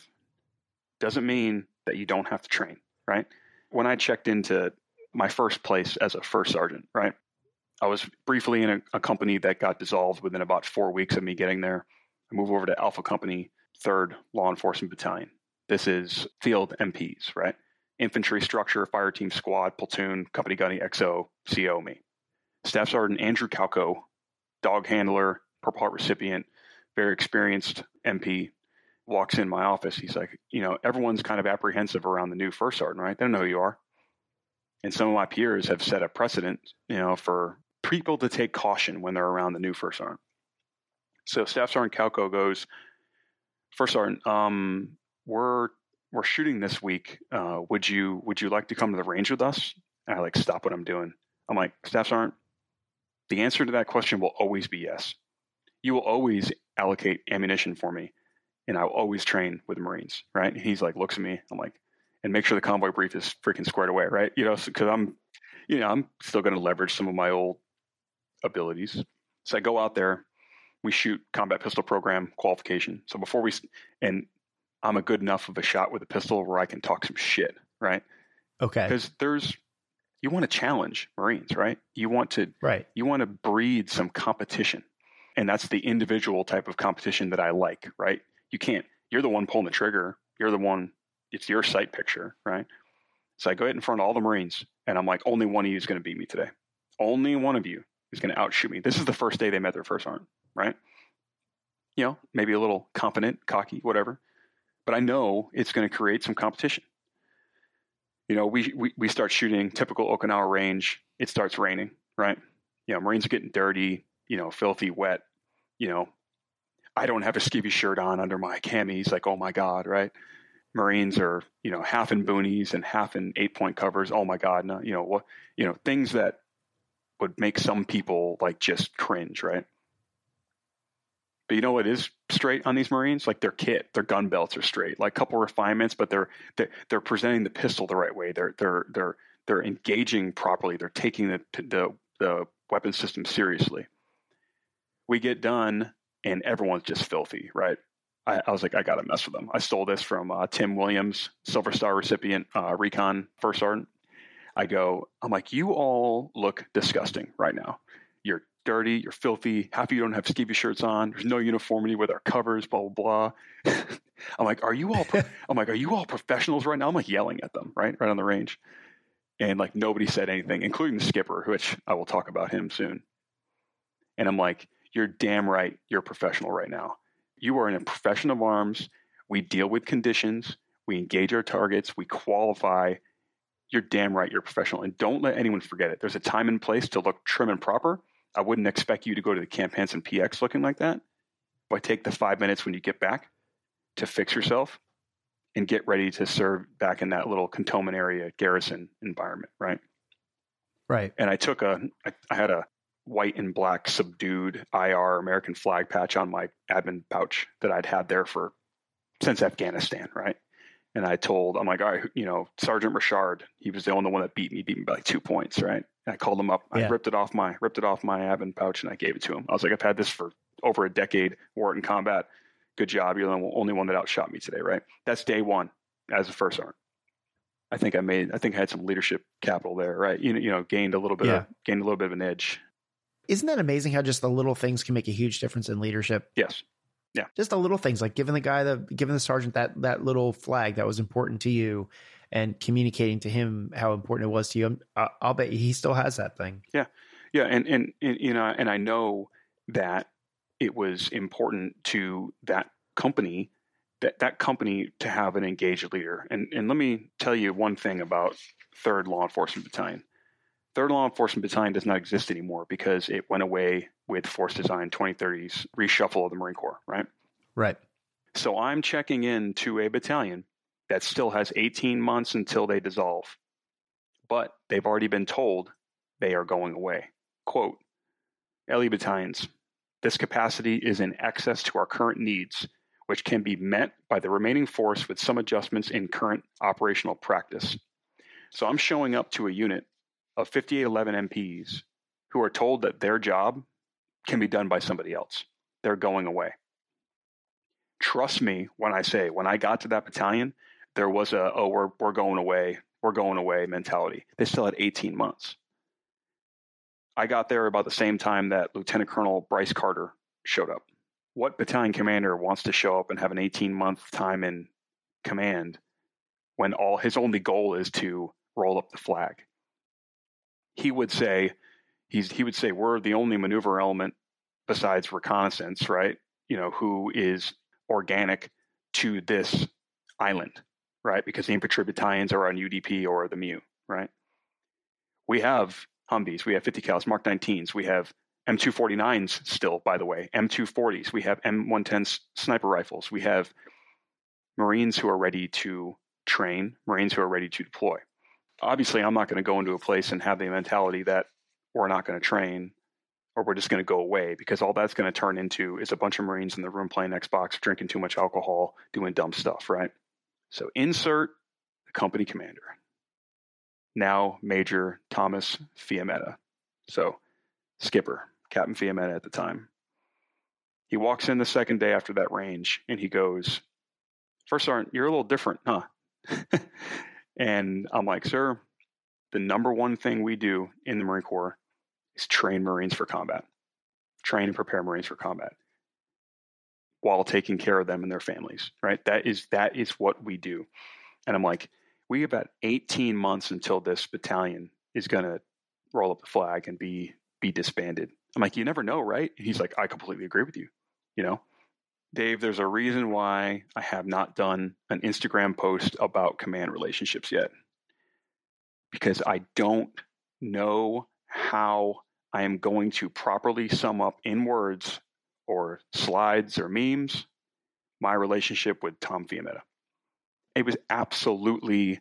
doesn't mean that you don't have to train, right? When I checked into my first place as a first sergeant, right? I was briefly in a, a company that got dissolved within about four weeks of me getting there. I moved over to Alpha Company, 3rd Law Enforcement Battalion. This is field MPs, right? Infantry structure, fire team squad, platoon, company gunny, XO, CO, me. Staff Sergeant Andrew Calco, dog handler, Purple Heart recipient, very experienced MP, walks in my office. He's like, you know, everyone's kind of apprehensive around the new first sergeant, right? They don't know who you are. And some of my peers have set a precedent, you know, for people to take caution when they're around the new first sergeant. So Staff Sergeant Calco goes, First Sergeant, um, we're we're shooting this week. Uh, would you would you like to come to the range with us? And I like stop what I'm doing. I'm like, Staff Sergeant, the answer to that question will always be yes. You will always allocate ammunition for me, and I will always train with the Marines, right? And he's like, looks at me. I'm like, and make sure the convoy brief is freaking squared away, right? You know, because I'm, you know, I'm still going to leverage some of my old abilities. So I go out there, we shoot combat pistol program qualification. So before we, and I'm a good enough of a shot with a pistol where I can talk some shit, right? Okay. Because there's, you want to challenge Marines, right? You want to, right. You want to breed some competition, and that's the individual type of competition that I like, right? You can't. You're the one pulling the trigger. You're the one. It's your sight picture, right? So I go ahead in front of all the Marines, and I'm like, only one of you is going to beat me today. Only one of you is going to outshoot me. This is the first day they met their first sergeant, right? You know, maybe a little confident, cocky, whatever. But I know it's going to create some competition. You know, we, we, we start shooting typical Okinawa range. It starts raining, right? You know, Marines are getting dirty, you know, filthy, wet. You know, I don't have a skivvy shirt on under my camis. Like, oh my God, right? Marines are, you know, half in boonies and half in eight point covers. Oh my God, no, you know what? You know, things that would make some people like just cringe, right? But you know what is straight on these Marines? Like their kit, their gun belts are straight. Like a couple refinements, but they're they're, presenting the pistol the right way. They're they're they're they're engaging properly. They're taking the the the weapon system seriously. We get done, and everyone's just filthy, right? I, I was like, I got to mess with them. I stole this from uh, Tim Williams, Silver Star recipient, uh, Recon First Sergeant. I go, I'm like, you all look disgusting right now. You're dirty, you're filthy. Half of you don't have skivvy shirts on. There's no uniformity with our covers, blah blah blah. I'm like, are you all? Pro-? I'm like, are you all professionals right now? I'm like yelling at them, right, right on the range, and like nobody said anything, including the skipper, which I will talk about him soon. And I'm like, you're damn right, you're a professional right now. You are in a profession of arms. We deal with conditions. We engage our targets. We qualify you're damn right you're a professional. And don't let anyone forget it. There's a time and place to look trim and proper. I wouldn't expect you to go to the Camp Hansen PX looking like that. But take the five minutes when you get back to fix yourself and get ready to serve back in that little cantonment area garrison environment, right? Right. And I took a, I, I had a white and black subdued IR American flag patch on my admin pouch that I'd had there for since Afghanistan, right? And I told, I'm like, all right, you know, Sergeant Richard, he was the only one that beat me, beat me by like two points, right? And I called him up. Yeah. I ripped it off my ripped it off my admin pouch and I gave it to him. I was like, I've had this for over a decade, wore it in combat. Good job. You're the only one that outshot me today, right? That's day one as a first sergeant. I think I made I think I had some leadership capital there, right? You know, you know, gained a little bit yeah. of gained a little bit of an edge. Isn't that amazing how just the little things can make a huge difference in leadership? Yes. Yeah. Just the little things like giving the guy the giving the sergeant that that little flag that was important to you and communicating to him how important it was to you. Um, I'll, I'll bet he still has that thing. Yeah. Yeah, and, and and you know and I know that it was important to that company that that company to have an engaged leader. And and let me tell you one thing about Third Law Enforcement Battalion. Third Law Enforcement Battalion does not exist anymore because it went away with Force Design 2030's reshuffle of the Marine Corps, right? Right. So I'm checking in to a battalion that still has 18 months until they dissolve, but they've already been told they are going away. Quote, LE battalions, this capacity is in excess to our current needs which can be met by the remaining force with some adjustments in current operational practice. So I'm showing up to a unit of 5811 MPs who are told that their job can be done by somebody else. They're going away. Trust me when I say, when I got to that battalion, there was a, oh, we're, we're going away, we're going away mentality. They still had 18 months. I got there about the same time that Lieutenant Colonel Bryce Carter showed up. What battalion commander wants to show up and have an 18 month time in command when all his only goal is to roll up the flag? He would say, he's, he would say, we're the only maneuver element besides reconnaissance, right? You know, who is organic to this island, right? Because the infantry battalions are on UDP or the MEU, right? We have Humvees, we have 50 cals, Mark 19s, we have M249s still, by the way, M240s, we have M110 sniper rifles, we have Marines who are ready to train, Marines who are ready to deploy. Obviously, I'm not going to go into a place and have the mentality that we're not going to train or we're just going to go away because all that's going to turn into is a bunch of Marines in the room playing Xbox, drinking too much alcohol, doing dumb stuff, right? So insert the company commander now Major Thomas Fiametta. So, skipper, Captain Fiametta at the time. He walks in the second day after that range and he goes, First Sergeant, you're a little different, huh? and I'm like, Sir, the number one thing we do in the Marine Corps is train Marines for combat, train and prepare Marines for combat while taking care of them and their families, right? That is that is what we do. And I'm like, we have about 18 months until this battalion is going to roll up the flag and be be disbanded. I'm like, you never know, right? And he's like, I completely agree with you. You know, Dave, there's a reason why I have not done an Instagram post about command relationships yet. Because I don't know how I am going to properly sum up in words or slides or memes my relationship with Tom Fiametta it was absolutely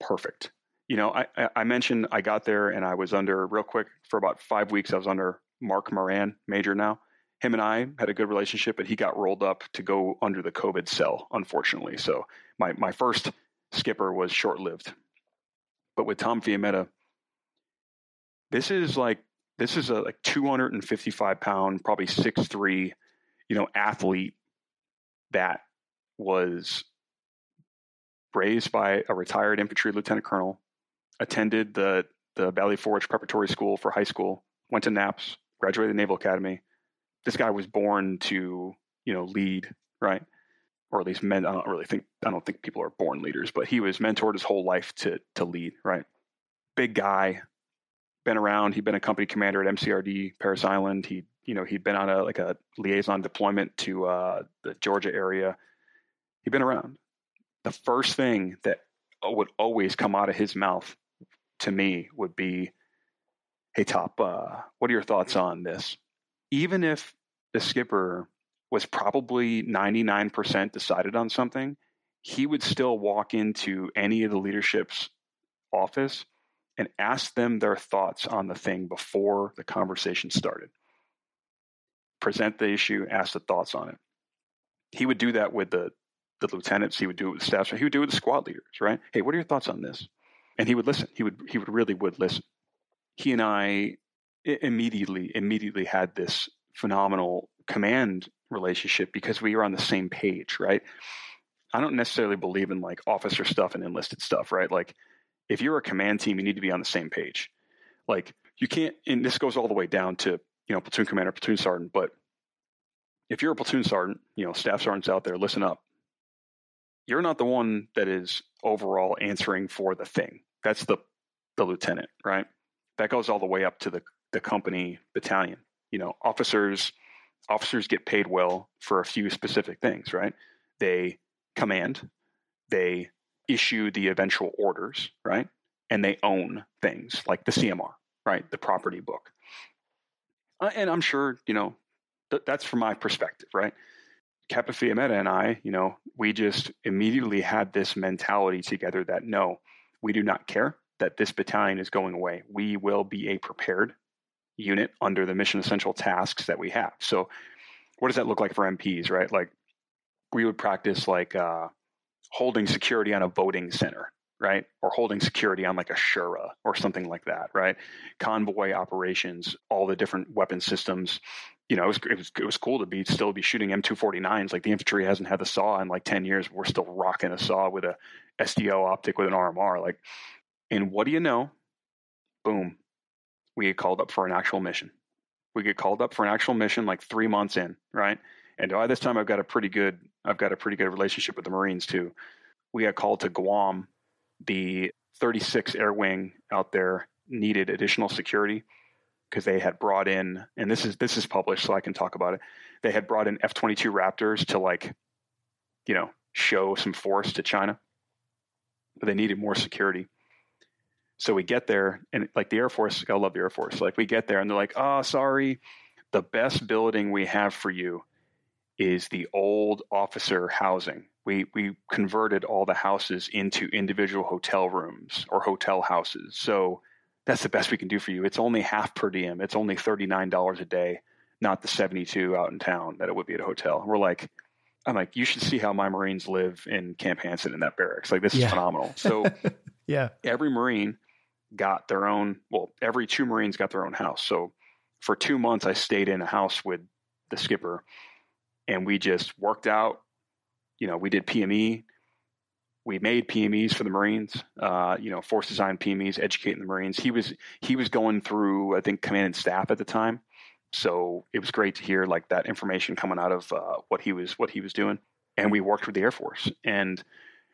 perfect. You know, I, I mentioned I got there and I was under real quick for about five weeks. I was under Mark Moran, major now. Him and I had a good relationship, but he got rolled up to go under the COVID cell, unfortunately. So my, my first skipper was short lived. But with Tom Fiametta, this is like this is a like 255 pound, probably six three, you know, athlete that was raised by a retired infantry lieutenant colonel, attended the, the Valley Forge Preparatory School for high school, went to NAPS, graduated the Naval Academy. This guy was born to, you know, lead, right? Or at least men. I don't really think I don't think people are born leaders, but he was mentored his whole life to to lead, right? Big guy, been around. He'd been a company commander at MCRD Parris Island. He, you know, he'd been on a like a liaison deployment to uh, the Georgia area. He'd been around, the first thing that would always come out of his mouth to me would be, "Hey, Top, uh, what are your thoughts on this?" Even if the skipper was probably ninety nine percent decided on something, he would still walk into any of the leadership's office and ask them their thoughts on the thing before the conversation started. Present the issue, ask the thoughts on it. He would do that with the the lieutenants. He would do it with the staff. He would do it with the squad leaders. Right? Hey, what are your thoughts on this? And he would listen. He would. He would really would listen. He and I immediately immediately had this phenomenal command relationship because we were on the same page. Right? I don't necessarily believe in like officer stuff and enlisted stuff. Right? Like if you're a command team, you need to be on the same page. Like you can't. And this goes all the way down to you know platoon commander, platoon sergeant, but if you're a platoon sergeant, you know, staff sergeants out there, listen up you're not the one that is overall answering for the thing. That's the the lieutenant, right? That goes all the way up to the the company battalion. You know, officers officers get paid well for a few specific things, right? They command, they issue the eventual orders, right? And they own things like the CMR, right? The property book. Uh, and I'm sure, you know, th- that's from my perspective, right? Captain Fiametta and I, you know, we just immediately had this mentality together that no, we do not care that this battalion is going away. We will be a prepared unit under the mission essential tasks that we have. So, what does that look like for MPs, right? Like, we would practice like uh, holding security on a voting center, right? Or holding security on like a Shura or something like that, right? Convoy operations, all the different weapon systems. You know, it was, it was it was cool to be still be shooting M249s. Like the infantry hasn't had the saw in like ten years. We're still rocking a saw with a SDO optic with an RMR. Like, and what do you know? Boom, we get called up for an actual mission. We get called up for an actual mission like three months in, right? And by this time, I've got a pretty good I've got a pretty good relationship with the Marines too. We got called to Guam. The 36 Air Wing out there needed additional security because they had brought in, and this is this is published, so I can talk about it. They had brought in F-22 Raptors to like, you know, show some force to China, but they needed more security. So we get there, and like the Air Force, I love the Air Force. Like we get there, and they're like, "Oh, sorry, the best building we have for you is the old officer housing. We we converted all the houses into individual hotel rooms or hotel houses. So that's the best we can do for you. It's only half per diem. It's only thirty nine dollars a day, not the seventy two out in town that it would be at a hotel. We're like, I'm like, you should see how my Marines live in Camp Hansen in that barracks. Like this is yeah. phenomenal. So yeah, every Marine got their own. Well, every two Marines got their own house. So for two months, I stayed in a house with the skipper and we just worked out. You know, we did PME. We made PMEs for the Marines. Uh, you know, force design PMEs, educating the Marines. He was he was going through, I think, command and staff at the time. So it was great to hear like that information coming out of uh, what he was what he was doing. And we worked with the Air Force and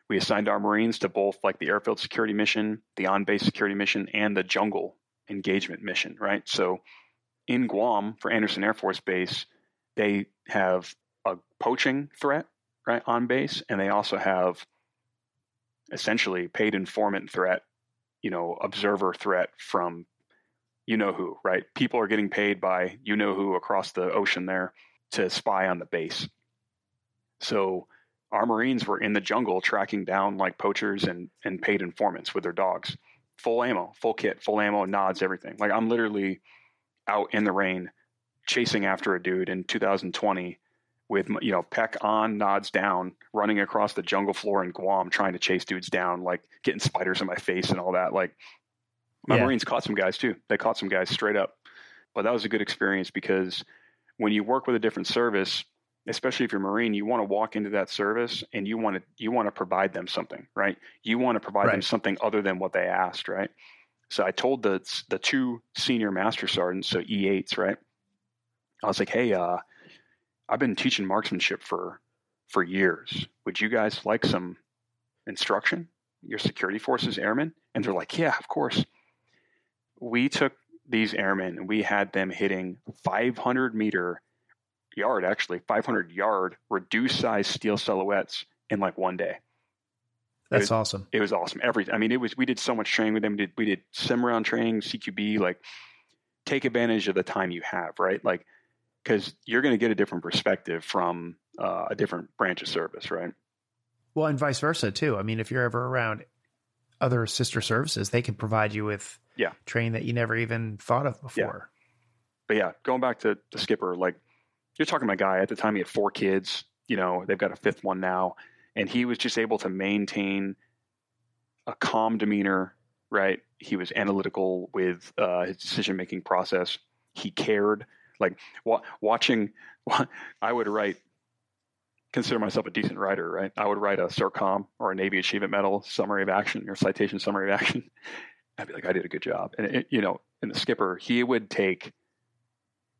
we assigned our Marines to both like the airfield security mission, the on base security mission, and the jungle engagement mission. Right. So in Guam for Andersen Air Force Base, they have a poaching threat right on base, and they also have essentially paid informant threat, you know, observer threat from you know who, right? People are getting paid by you know who across the ocean there to spy on the base. So our Marines were in the jungle tracking down like poachers and, and paid informants with their dogs. Full ammo, full kit, full ammo, nods, everything. Like I'm literally out in the rain chasing after a dude in 2020 with you know PEQ on nods down running across the jungle floor in guam trying to chase dudes down like getting spiders in my face and all that like my yeah. marines caught some guys too they caught some guys straight up but that was a good experience because when you work with a different service especially if you're marine you want to walk into that service and you want to you want to provide them something right you want to provide right. them something other than what they asked right so i told the the two senior master sergeants so e8s right i was like hey uh I've been teaching marksmanship for for years. Would you guys like some instruction? Your security forces airmen? And they're like, yeah, of course. We took these airmen and we had them hitting 500 meter yard, actually 500 yard reduced size steel silhouettes in like one day. That's it was, awesome. It was awesome. Every, I mean, it was, we did so much training with them. We did, we did sim round training, CQB, like take advantage of the time you have, right? Like because you're going to get a different perspective from uh, a different branch of service, right? Well, and vice versa too. I mean, if you're ever around other sister services, they can provide you with yeah training that you never even thought of before. Yeah. But yeah, going back to the skipper, like you're talking about a guy at the time he had four kids. You know, they've got a fifth one now, and he was just able to maintain a calm demeanor. Right, he was analytical with uh, his decision making process. He cared like wa- watching, I would write, consider myself a decent writer, right? I would write a CERTCOM or a Navy Achievement Medal summary of action or citation summary of action. I'd be like, I did a good job. And it, you know, and the skipper, he would take,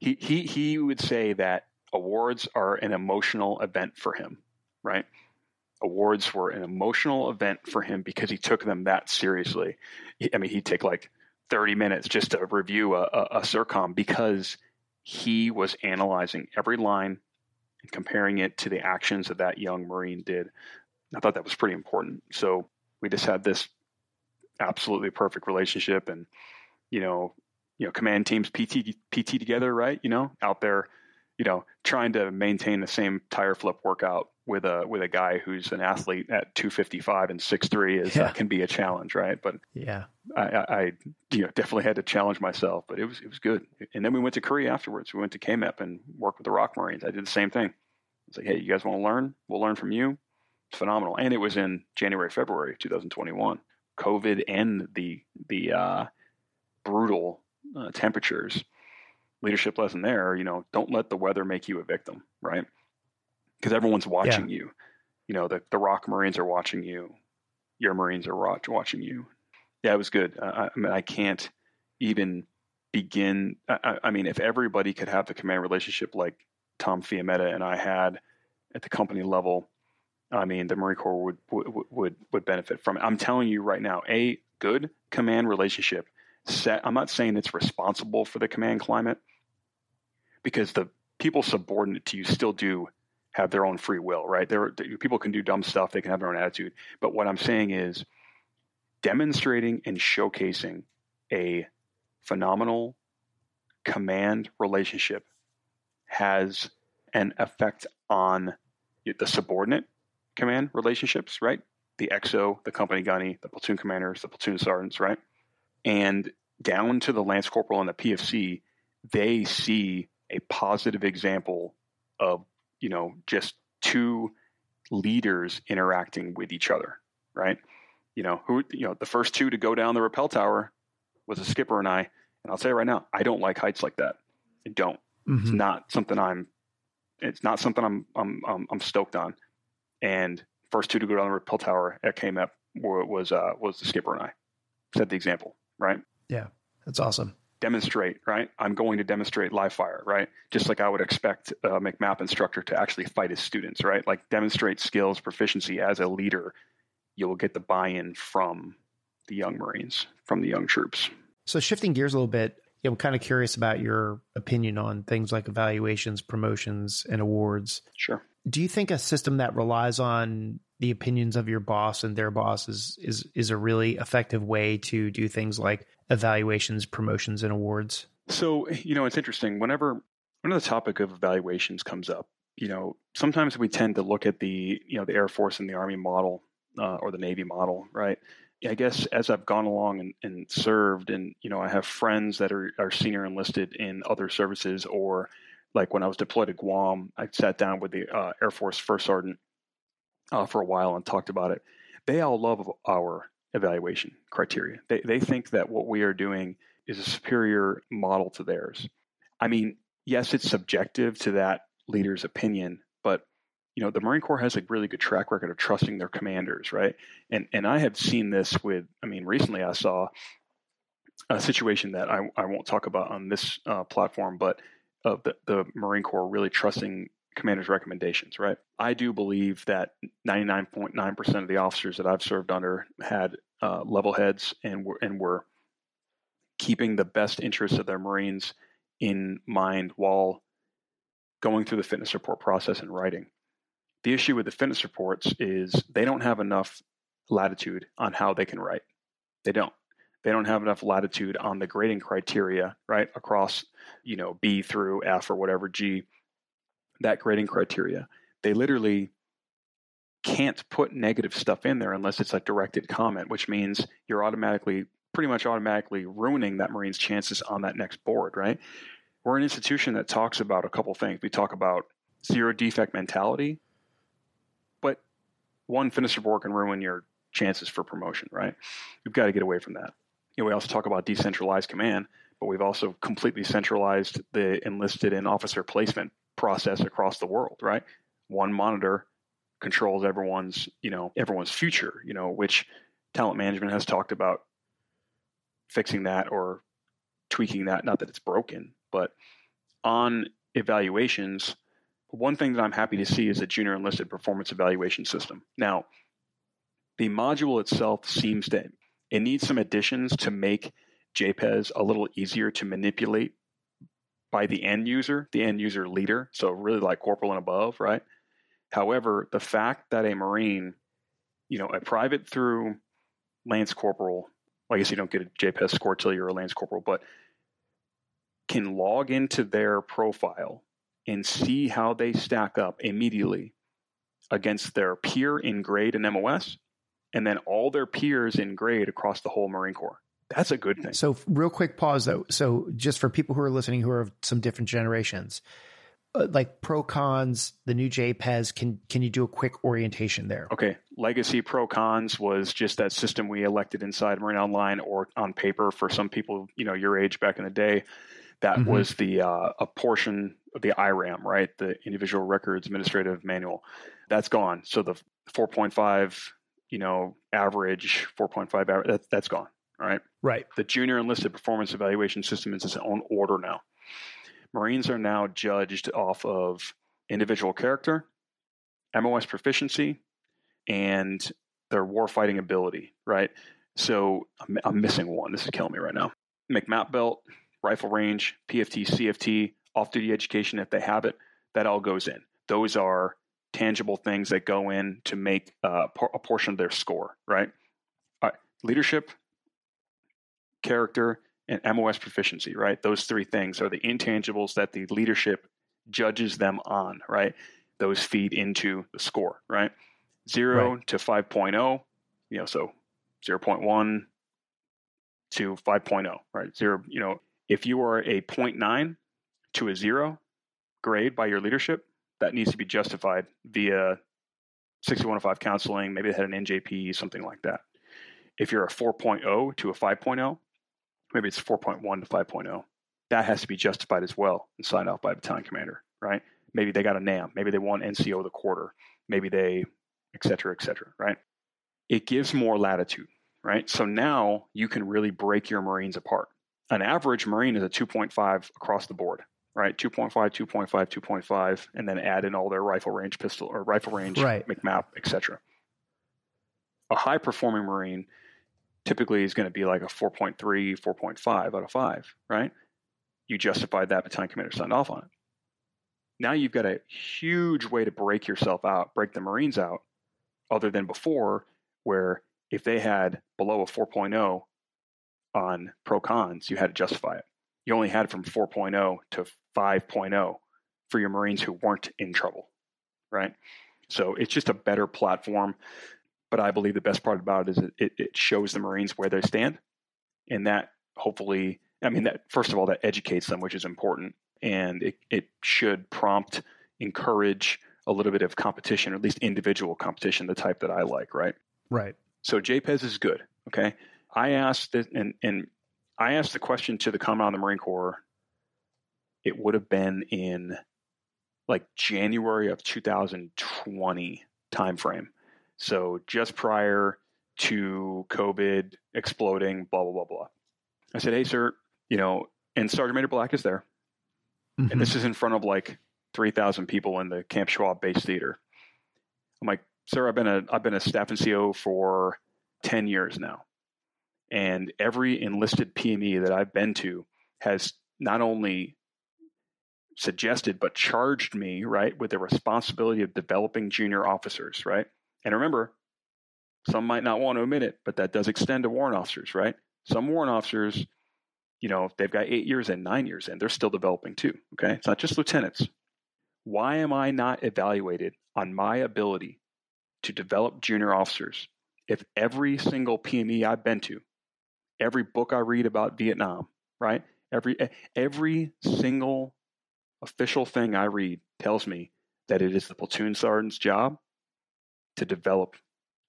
he he he would say that awards are an emotional event for him, right? Awards were an emotional event for him because he took them that seriously. I mean, he'd take like 30 minutes just to review a, a, a because he was analyzing every line and comparing it to the actions that that young Marine did. I thought that was pretty important. So we just had this absolutely perfect relationship and, you know, you know, command teams PT, PT together, right? You know, out there, you know, trying to maintain the same tire flip workout with a with a guy who's an athlete at 255 and 6'3 is uh, yeah. uh, can be a challenge right but yeah I, I, you know definitely had to challenge myself but it was it was good and then we went to korea afterwards we went to kmep and worked with the ROK marines i did the same thing It's like, hey, you guys want to learn? We'll learn from you. It's phenomenal. And it was in January, February 2021. COVID and the the uh, brutal uh, temperatures. Leadership lesson there, you know, don't let the weather make you a victim, right? Because everyone's watching yeah. you. You know, the, the ROK Marines are watching you. Your Marines are watching you. Yeah, it was good. I, I mean, I can't even begin. I, I, mean, if everybody could have the command relationship like Tom Fiametta and I had at the company level, I mean, the Marine Corps would would would, would benefit from it. I'm telling you right now, a good command relationship. Set. I'm not saying it's responsible for the command climate because the people subordinate to you still do have their own free will, right? There, people can do dumb stuff; they can have their own attitude. But what I'm saying is, demonstrating and showcasing a phenomenal command relationship has an effect on the subordinate command relationships, right? The XO, the company gunny, the platoon commanders, the platoon sergeants, right? And down to the lance corporal and the PFC, they see a positive example of, you know, just two leaders interacting with each other, right? You know, who, you know, the first two to go down the rappel tower was a skipper and I. And I'll say right now, I don't like heights like that. I don't. Mm-hmm. It's not something I'm. It's not something I'm I'm I'm, I'm stoked on. And first two to go down the rappel tower at KMEP was uh, was the skipper and I. Set the example, right? Yeah, that's awesome. Demonstrate, right? I'm going to demonstrate live fire, right? Just like I would expect a MCMAP instructor to actually fight his students, right? Like demonstrate skills, proficiency as a leader. You'll get the buy-in from the young Marines, from the young troops. So shifting gears a little bit, yeah, I'm kind of curious about your opinion on things like evaluations, promotions, and awards. Sure. Do you think a system that relies on the opinions of your boss and their boss is is is a really effective way to do things like evaluations, promotions, and awards? So you know, it's interesting. Whenever whenever the topic of evaluations comes up, you know, sometimes we tend to look at the you know the Air Force and the Army model uh, or the Navy model, right? I guess as I've gone along and, and, served, and you know, I have friends that are, are senior enlisted in other services, or like when I was deployed to Guam, I sat down with the uh, Air Force First Sergeant uh, for a while and talked about it. They all love our evaluation criteria. They they think that what we are doing is a superior model to theirs. I mean, yes, it's subjective to that leader's opinion, but you know, the Marine Corps has a really good track record of trusting their commanders, right? And and I have seen this with, I mean, recently I saw a situation that I, I won't talk about on this uh, platform, but of the, the Marine Corps really trusting commanders' recommendations, right? I do believe that 99.9% of the officers that I've served under had uh, level heads and were, and were keeping the best interests of their Marines in mind while going through the fitness report process and writing. The issue with the fitness reports is they don't have enough latitude on how they can write. They don't. They don't have enough latitude on the grading criteria, right, across, you know, B through F or whatever G, that grading criteria. They literally can't put negative stuff in there unless it's a directed comment, which means you're automatically, pretty much automatically ruining that Marine's chances on that next board, right? We're an institution that talks about a couple things. We talk about zero defect mentality, but one fitness report can ruin your chances for promotion, right? We've got to get away from that. You know, we also talk about decentralized command, but we've also completely centralized the enlisted and officer placement process across the world, right? One monitor controls everyone's, you know, everyone's future, you know, which talent management has talked about fixing that or tweaking that. Not that it's broken, but on evaluations, one thing that I'm happy to see is a junior enlisted performance evaluation system. Now, the module itself seems to it needs some additions to make JEPES a little easier to manipulate by the end user, the end user leader. So really like corporal and above, right? However, the fact that a Marine, you know, a private through Lance Corporal, I guess you don't get a JPS score till you're a Lance Corporal, but can log into their profile and see how they stack up immediately against their peer in grade and MOS, and then all their peers in grade across the whole Marine Corps. That's a good thing. So, real quick pause though. So, just for people who are listening who are of some different generations, uh, like pro cons, the new JEPES. Can can you do a quick orientation there? Okay, legacy pro cons was just that system we elected inside Marine Online or on paper for some people, you know, your age back in the day. That mm-hmm. was the uh, a portion of the IRAM, right? The Individual Records Administrative Manual. That's gone. So the 4.5, you know, average 4.5 average, that, that's gone. Right. Right. The Junior Enlisted Performance Evaluation System is its own order now. Marines are now judged off of individual character, MOS proficiency, and their warfighting ability, right? So I'm, I'm, missing one. This is killing me right now. MCMAP belt, rifle range, PFT, CFT, off duty education if they have it, that all goes in. Those are tangible things that go in to make uh, a portion of their score, right? All right. Leadership, character, and MOS proficiency, right? Those three things are the intangibles that the leadership judges them on, right? Those feed into the score, right? Zero right. to 5.0, you know, so 0.1 to 5.0, right? Zero, you know, if you are a 0.9 to a zero grade by your leadership, that needs to be justified via 6105 counseling. Maybe they had an NJP, something like that. If you're a 4.0 to a 5.0, maybe it's 4.1 to 5.0. That has to be justified as well and signed off by a battalion commander, right? Maybe they got a NAM. Maybe they won NCO the quarter. Maybe they, et cetera, et cetera, right? It gives more latitude, right? So now you can really break your Marines apart. An average Marine is a 2.5 across the board, right? 2.5, 2.5, 2.5, and then add in all their rifle range, pistol or rifle range, right. MCMAP, et cetera. A high performing Marine typically is going to be like a 4.3, 4.5 out of 5, right? You justified that battalion commander signed off on it. Now you've got a huge way to break yourself out, break the Marines out, other than before, where if they had below a 4.0 on pro cons, you had to justify it. You only had from 4.0 to 5.0 for your Marines who weren't in trouble, right? So it's just a better platform. But I believe the best part about it is it, it shows the Marines where they stand. And that hopefully, I mean, that first of all, that educates them, which is important. And it, it should prompt, encourage a little bit of competition, or at least individual competition, the type that I like, right? Right. So JEPES is good. Okay. I asked it, and, and I asked the question to the Commandant of the Marine Corps. It would have been in like January of 2020 timeframe. So just prior to COVID exploding, blah, blah, blah, blah. I said, hey, sir, you know, and Sergeant Major Black is there. Mm-hmm. And this is in front of like 3,000 people in the Camp Schwab base theater. I'm like, sir, I've been a, I've been a staff NCO for 10 years now. And every enlisted PME that I've been to has not only suggested, but charged me, right, with the responsibility of developing junior officers, right? And remember, some might not want to admit it, but that does extend to warrant officers, right? Some warrant officers, you know, they've got eight years and nine years in, they're still developing too. Okay. It's not just lieutenants. Why am I not evaluated on my ability to develop junior officers if every single PME I've been to, every book I read about Vietnam, right? Every every single official thing I read tells me that it is the platoon sergeant's job to develop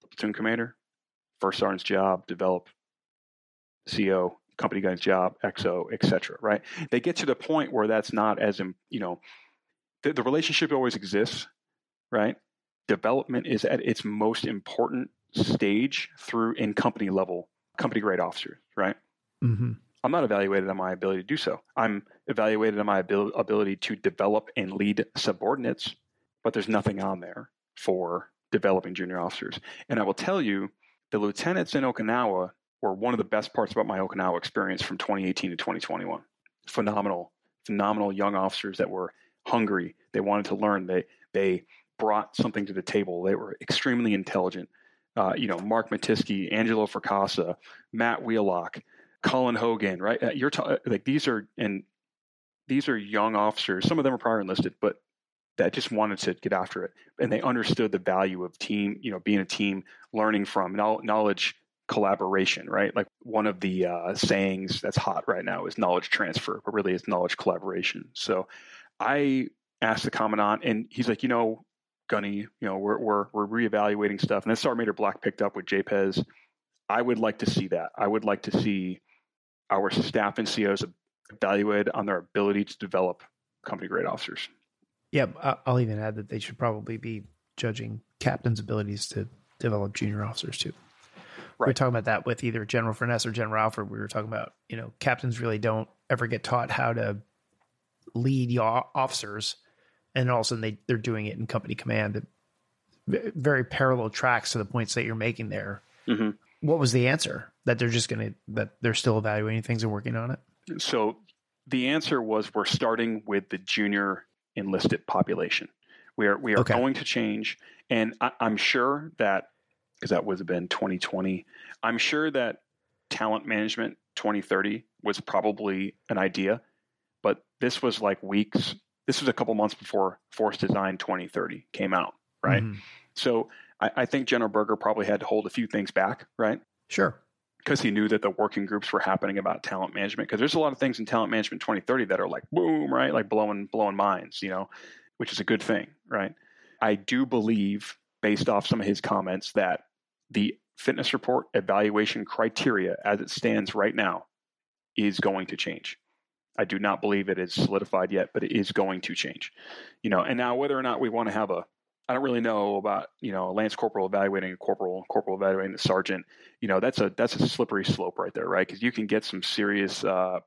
the platoon commander, first sergeant's job, develop CO, company guy's job, XO, etc. Right? They get to the point where that's not as you know, the, the relationship always exists, right? Development is at its most important stage through in company level, company grade officers, right? Mm-hmm. I'm not evaluated on my ability to do so. I'm evaluated on my abil- ability to develop and lead subordinates, but there's nothing on there for developing junior officers. And I will tell you, the lieutenants in Okinawa were one of the best parts about my Okinawa experience from 2018 to 2021. Phenomenal, phenomenal young officers that were hungry. They wanted to learn. They they brought something to the table. They were extremely intelligent. Uh, you know, Mark Matisky, Angelo Fracassa, Matt Wheelock, Colin Hogan, right? Uh, you're ta- like these are and these are young officers. Some of them are prior enlisted, but that just wanted to get after it and they understood the value of team you know being a team learning from knowledge collaboration right like one of the uh, sayings that's hot right now is knowledge transfer but really it's knowledge collaboration so i asked the commandant, and he's like, you know, Gunny, you know, we're we're we're reevaluating stuff, and then Sergeant Major Black picked up with JEPES. I would like to see that. I would like to see our staff NCOs evaluated on their ability to develop company grade officers. Yeah, I'll even add that they should probably be judging captains' abilities to develop junior officers too. Right. We are talking about that with either General Furness or General Alford. We were talking about, you know, captains really don't ever get taught how to lead officers, and all of a sudden they they're doing it in company command. Very parallel tracks to the points that you're making there. Mm-hmm. What was the answer? That they're just going to that they're still evaluating things and working on it. So the answer was we're starting with the junior enlisted population. We are we are okay. going to change, and I, I'm sure that because that would have been 2020. I'm sure that talent management 2030 was probably an idea, but this was like weeks. This was a couple months before Force Design 2030 came out, right? Mm-hmm. So I, I think General Berger probably had to hold a few things back, right? Sure because he knew that the working groups were happening about talent management because there's a lot of things in talent management 2030 that are like boom right? Like blowing blowing minds you know which is a good thing right? I do believe based off some of his comments that the fitness report evaluation criteria as it stands right now is going to change. I do not believe it is solidified yet but it is going to change. You know and now whether or not we want to have a I don't really know about you know a lance corporal evaluating a corporal, corporal evaluating the sergeant. You know that's a that's a slippery slope right there, right? Because you can get some serious uh,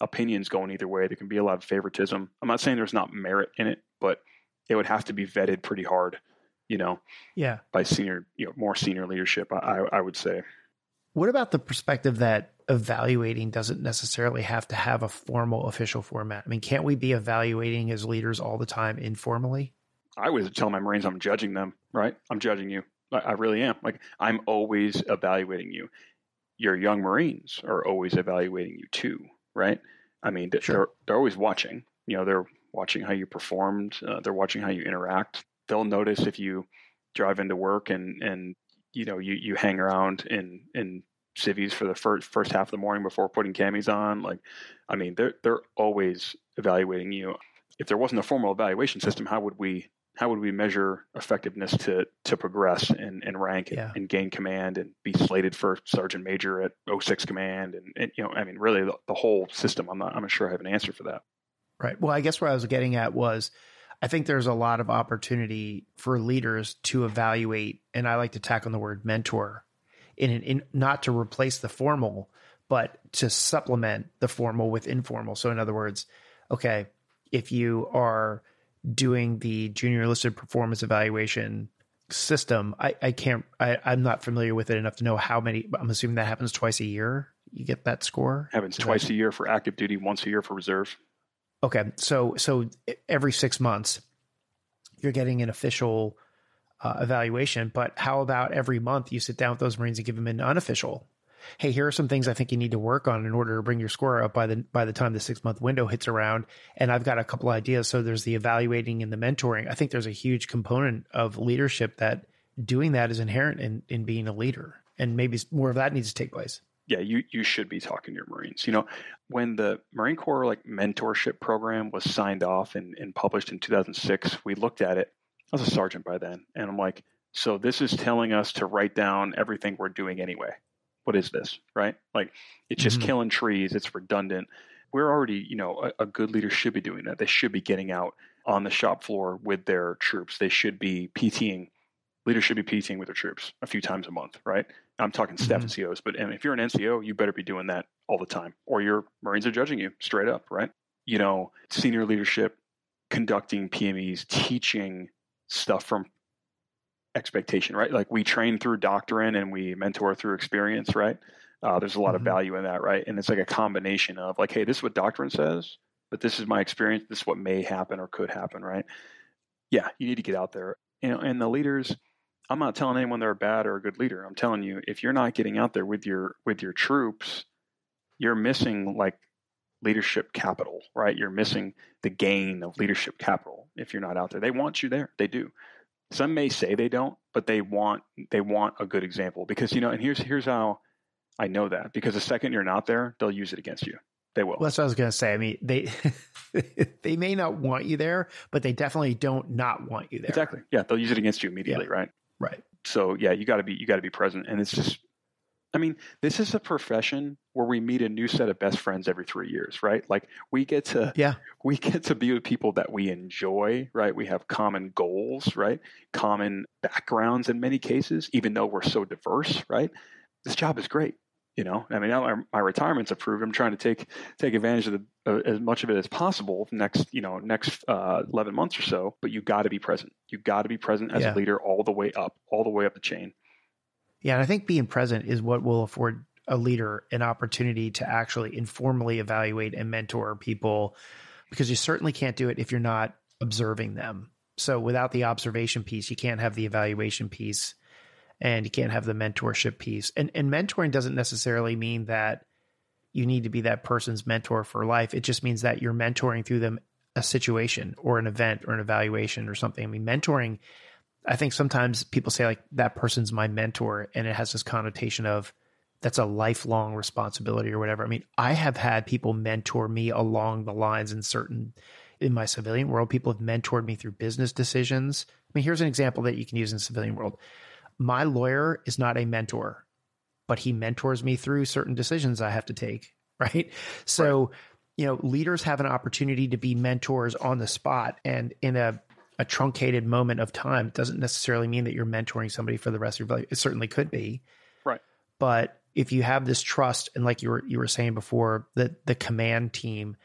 opinions going either way. There can be a lot of favoritism. I'm not saying there's not merit in it, but it would have to be vetted pretty hard, you know. Yeah. By senior, you know, more senior leadership, I, I would say. What about the perspective that evaluating doesn't necessarily have to have a formal official format? I mean, can't we be evaluating as leaders all the time informally? I always tell my Marines I'm judging them, right? I'm judging you. I, I really am. Like I'm always evaluating you. Your young Marines are always evaluating you too, right? I mean, they're they're always watching. You know, they're watching how you performed. Uh, they're watching how you interact. They'll notice if you drive into work and and you know you you hang around in in civvies for the first first half of the morning before putting camis on. Like, I mean, they're they're always evaluating you. If there wasn't a formal evaluation system, how would we how would we measure effectiveness to to progress and, and rank yeah. and, and, gain command and be slated for sergeant major at 06 command and, and you know I mean really the, the, whole system I'm not I'm not sure I have an answer for that. Right. Well, I guess what I was getting at was I think there's a lot of opportunity for leaders to evaluate and I like to tack on the word mentor in, in not to replace the formal but to supplement the formal with informal. So in other words, okay, if you are doing the junior enlisted performance evaluation system. I, I can't, I, I'm not familiar with it enough to know how many, I'm assuming that happens twice a year. You get that score? Happens Is twice that, a year for active duty, once a year for reserve. Okay. So, so every six months, you're getting an official uh, evaluation, but how about every month you sit down with those Marines and give them an unofficial hey, here are some things I think you need to work on in order to bring your score up by the by the time the six month window hits around. And I've got a couple ideas. So there's the evaluating and the mentoring. I think there's a huge component of leadership that doing that is inherent in in being a leader, and maybe more of that needs to take place. Yeah, you you should be talking to your Marines. You know, when the Marine Corps like mentorship program was signed off and, and published in 2006, we looked at it. I was a sergeant by then, and I'm like, so this is telling us to write down everything we're doing anyway what is this, right? Like it's just mm-hmm. killing trees. It's redundant. We're already, you know, a, a, good leader should be doing that. They should be getting out on the shop floor with their troops. They should be PTing. Leaders should be PTing with their troops a few times a month, right? I'm talking staff mm-hmm. NCOs, but if you're an NCO, you better be doing that all the time, or your Marines are judging you straight up, right? You know, senior leadership conducting PMEs, teaching stuff from expectation, right? Like we train through doctrine and we mentor through experience, right? Uh, there's a lot mm-hmm. of value in that, right? And it's like a combination of like, hey, this is what doctrine says, but this is my experience. This is what may happen or could happen, right? Yeah, you need to get out there. You know, and the leaders, I'm not telling anyone they're a bad or a good leader. I'm telling you, if you're not getting out there with your with your troops, you're missing like leadership capital, right? You're missing the gain of leadership capital if you're not out there. They want you there. They do. Some may say they don't, but they want they want a good example because you know. And here's here's how I know that because the second you're not there, they'll use it against you. They will. Well, that's what I was going to say. I mean, they they may not want you there, but they definitely don't not want you there. Exactly. Yeah, they'll use it against you immediately, yeah. right? Right. So yeah, you got to be you got to be present, and it's just. I mean, this is a profession where we meet a new set of best friends every three years, right? Like we get to, yeah, we get to be with people that we enjoy, right? We have common goals, right? Common backgrounds in many cases, even though we're so diverse, right? This job is great you know, I mean, now my, my retirement's approved. I'm trying to take take advantage of the, uh, as much of it as possible next, you know, next uh, 11 months or so. But you got to be present. You got to be present as yeah. a leader all the way up, all the way up the chain. Yeah, and I think being present is what will afford a leader an opportunity to actually informally evaluate and mentor people, because you certainly can't do it if you're not observing them. So without the observation piece, you can't have the evaluation piece and you can't have the mentorship piece. And and mentoring doesn't necessarily mean that you need to be that person's mentor for life. It just means that you're mentoring through them a situation or an event or an evaluation or something. I mean, mentoring, I think sometimes people say like that person's my mentor and it has this connotation of that's a lifelong responsibility or whatever. I mean, I have had people mentor me along the lines in certain in my civilian world. People have mentored me through business decisions. I mean, here's an example that you can use in civilian world my lawyer is not a mentor, but he mentors me through certain decisions I have to take. Right. So, right. you know, leaders have an opportunity to be mentors on the spot and in a, a truncated moment of time. It doesn't necessarily mean that you're mentoring somebody for the rest of your life. It certainly could be. Right. But if you have this trust and like you were you were saying before, the the command team,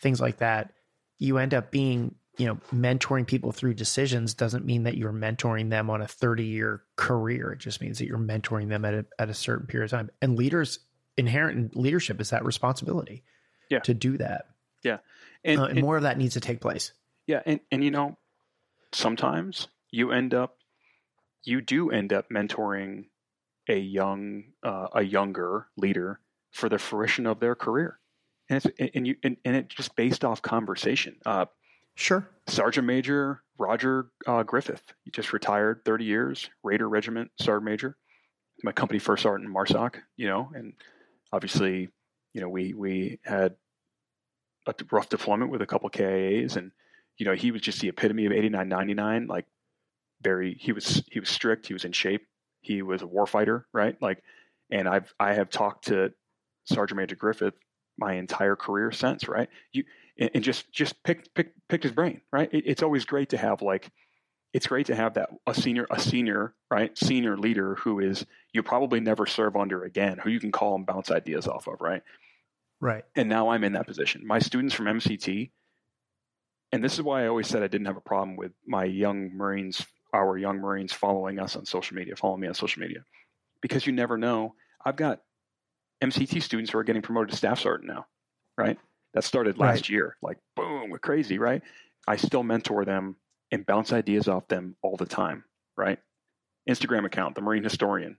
things like that, you end up being you know, mentoring people through decisions doesn't mean that you're mentoring them on a 30 year career. It just means that you're mentoring them at a, at a certain period of time. And leaders, inherent in leadership is that responsibility yeah. to do that. Yeah. And, uh, and, and more of that needs to take place. Yeah. And, and, you know, sometimes you end up, you do end up mentoring a young, uh, a younger leader for the fruition of their career. And it's, and you, and, and it's just based off conversation. Uh, Sure. Sergeant Major Roger uh, Griffith. He just retired, 30 years, Raider Regiment Sergeant Major. My company first sergeant in MARSOC, you know, and obviously, you know, we we had a rough deployment with a couple KIAs, and you know, he was just the epitome of 89.99. Like, very, he was he was strict, he was in shape, he was a warfighter, right? Like, and I've I have talked to Sergeant Major Griffith my entire career since, right? You and, and just just pick pick pick his brain, right? It, it's always great to have like it's great to have that a senior a senior right senior leader who is you probably never serve under again who you can call and bounce ideas off of right right and now i'm in that position my students from mct and this is why i always said i didn't have a problem with my young marines our young marines following us on social media following me on social media because you never know i've got mct students who are getting promoted to staff sergeant now right that started last right. year. Like, boom, we're crazy, right? I still mentor them and bounce ideas off them all the time, right? Instagram account, the Marine Historian,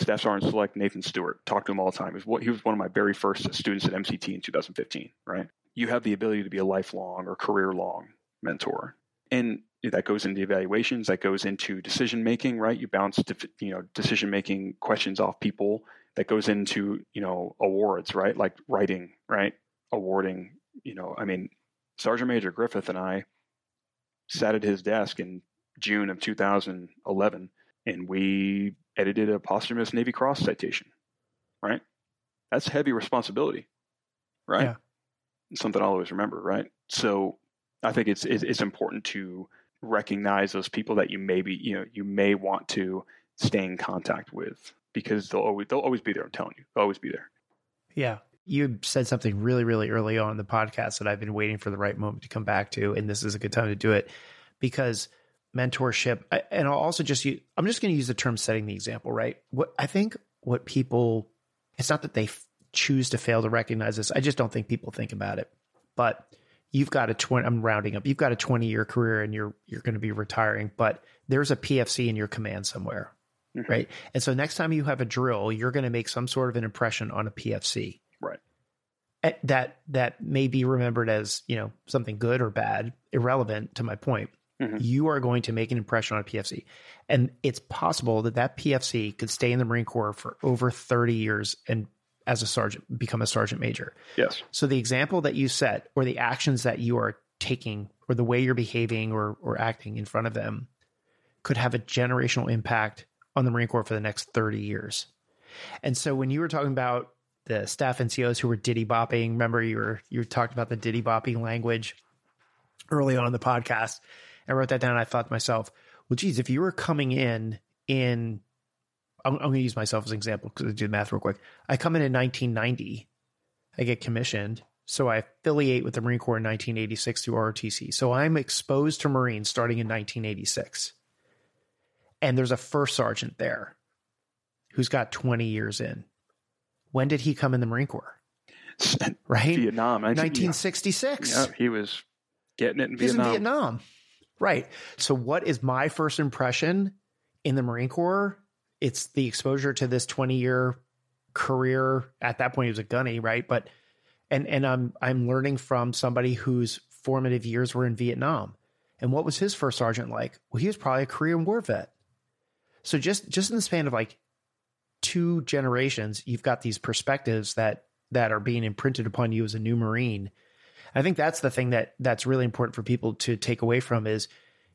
Staff Sergeant Select Nathan Stewart. Talk to him all the time. He was, he was one of my very first students at MCT in 2015, right? You have the ability to be a lifelong or career long mentor. And that goes into evaluations, that goes into decision making, right? You bounce, you know, decision making questions off people. That goes into, you know, awards, right? Like writing, right? awarding, you know, I mean, Sergeant Major Griffith and I sat at his desk in June of 2011 and we edited a posthumous Navy Cross citation, right? That's heavy responsibility, right? Yeah. Something I'll always remember, right? So I think it's, it's important to recognize those people that you maybe, you know, you may want to stay in contact with because they'll always, they'll always be there. I'm telling you, they'll always be there. Yeah you said something really, really early on in the podcast that I've been waiting for the right moment to come back to, and this is a good time to do it because mentorship. And I'll also just use, I'm just going to use the term setting the example, right? What I think what people, it's not that they f- choose to fail to recognize this. I just don't think people think about it. But you've got a 20, I'm rounding up, you've got a 20 year career and you're, you're going to be retiring, but there's a PFC in your command somewhere. Mm-hmm. Right. And so next time you have a drill, you're going to make some sort of an impression on a PFC Right. that that may be remembered as you know something good or bad, irrelevant to my point. Mm-hmm. You are going to make an impression on a PFC, and it's possible that that PFC could stay in the Marine Corps for over thirty years and as a sergeant, become a sergeant major. Yes. So the example that you set or the actions that you are taking or the way you're behaving or, or acting in front of them could have a generational impact on the Marine Corps for the next 30 years. And so when you were talking about the staff NCOs who were diddy bopping, remember you were you talked about the diddy bopping language early on in the podcast. I wrote that down. And I thought to myself, well, geez, if you were coming in in, I'm, I'm going to use myself as an example because I do the math real quick. I come in in 1990, I get commissioned. So I affiliate with the Marine Corps in 1986 through ROTC. So I'm exposed to Marines starting in 1986. And there's a first sergeant there who's got 20 years in. When did he come in the Marine Corps? Right? Vietnam. 1966. Yeah, he was getting it in He's Vietnam. in Vietnam. Right. So, what is my first impression in the Marine Corps? It's the exposure to this 20 year career. At that point, he was a gunny, right? But, and, and I'm, I'm learning from somebody whose formative years were in Vietnam. And what was his first sergeant like? Well, he was probably a Korean War vet. So, just, just in the span of like two generations, you've got these perspectives that, that are being imprinted upon you as a new Marine I think that's the thing that that's really important for people to take away from is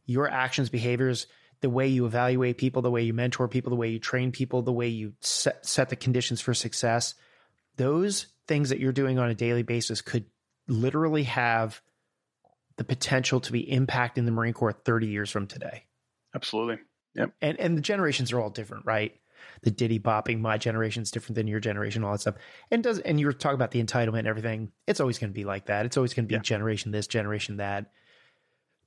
your actions, behaviors, the way you evaluate people, the way you mentor people, the way you train people, the way you set, set the conditions for success. Those things that you're doing on a daily basis could literally have the potential to be impacting the Marine Corps 30 years from today. Absolutely. Yep. And and the generations are all different, right? The diddy bopping, my generation is different than your generation, all that stuff. And does and you were talking about the entitlement and everything. It's always going to be like that. It's always going to be Yeah. generation this, generation that.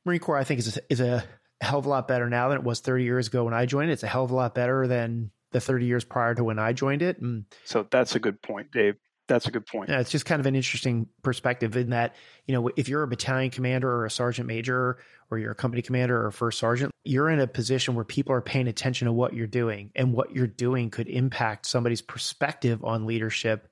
Marine Corps, I think, is a, is a hell of a lot better now than it was 30 years ago when I joined. it. It's a hell of a lot better than the 30 years prior to when I joined it. And So that's a good point, Dave. That's a good point. yeah, it's just kind of an interesting perspective in that, you know, if you're a battalion commander or a sergeant major or you're a company commander or a first sergeant, you're in a position where people are paying attention to what you're doing and what you're doing could impact somebody's perspective on leadership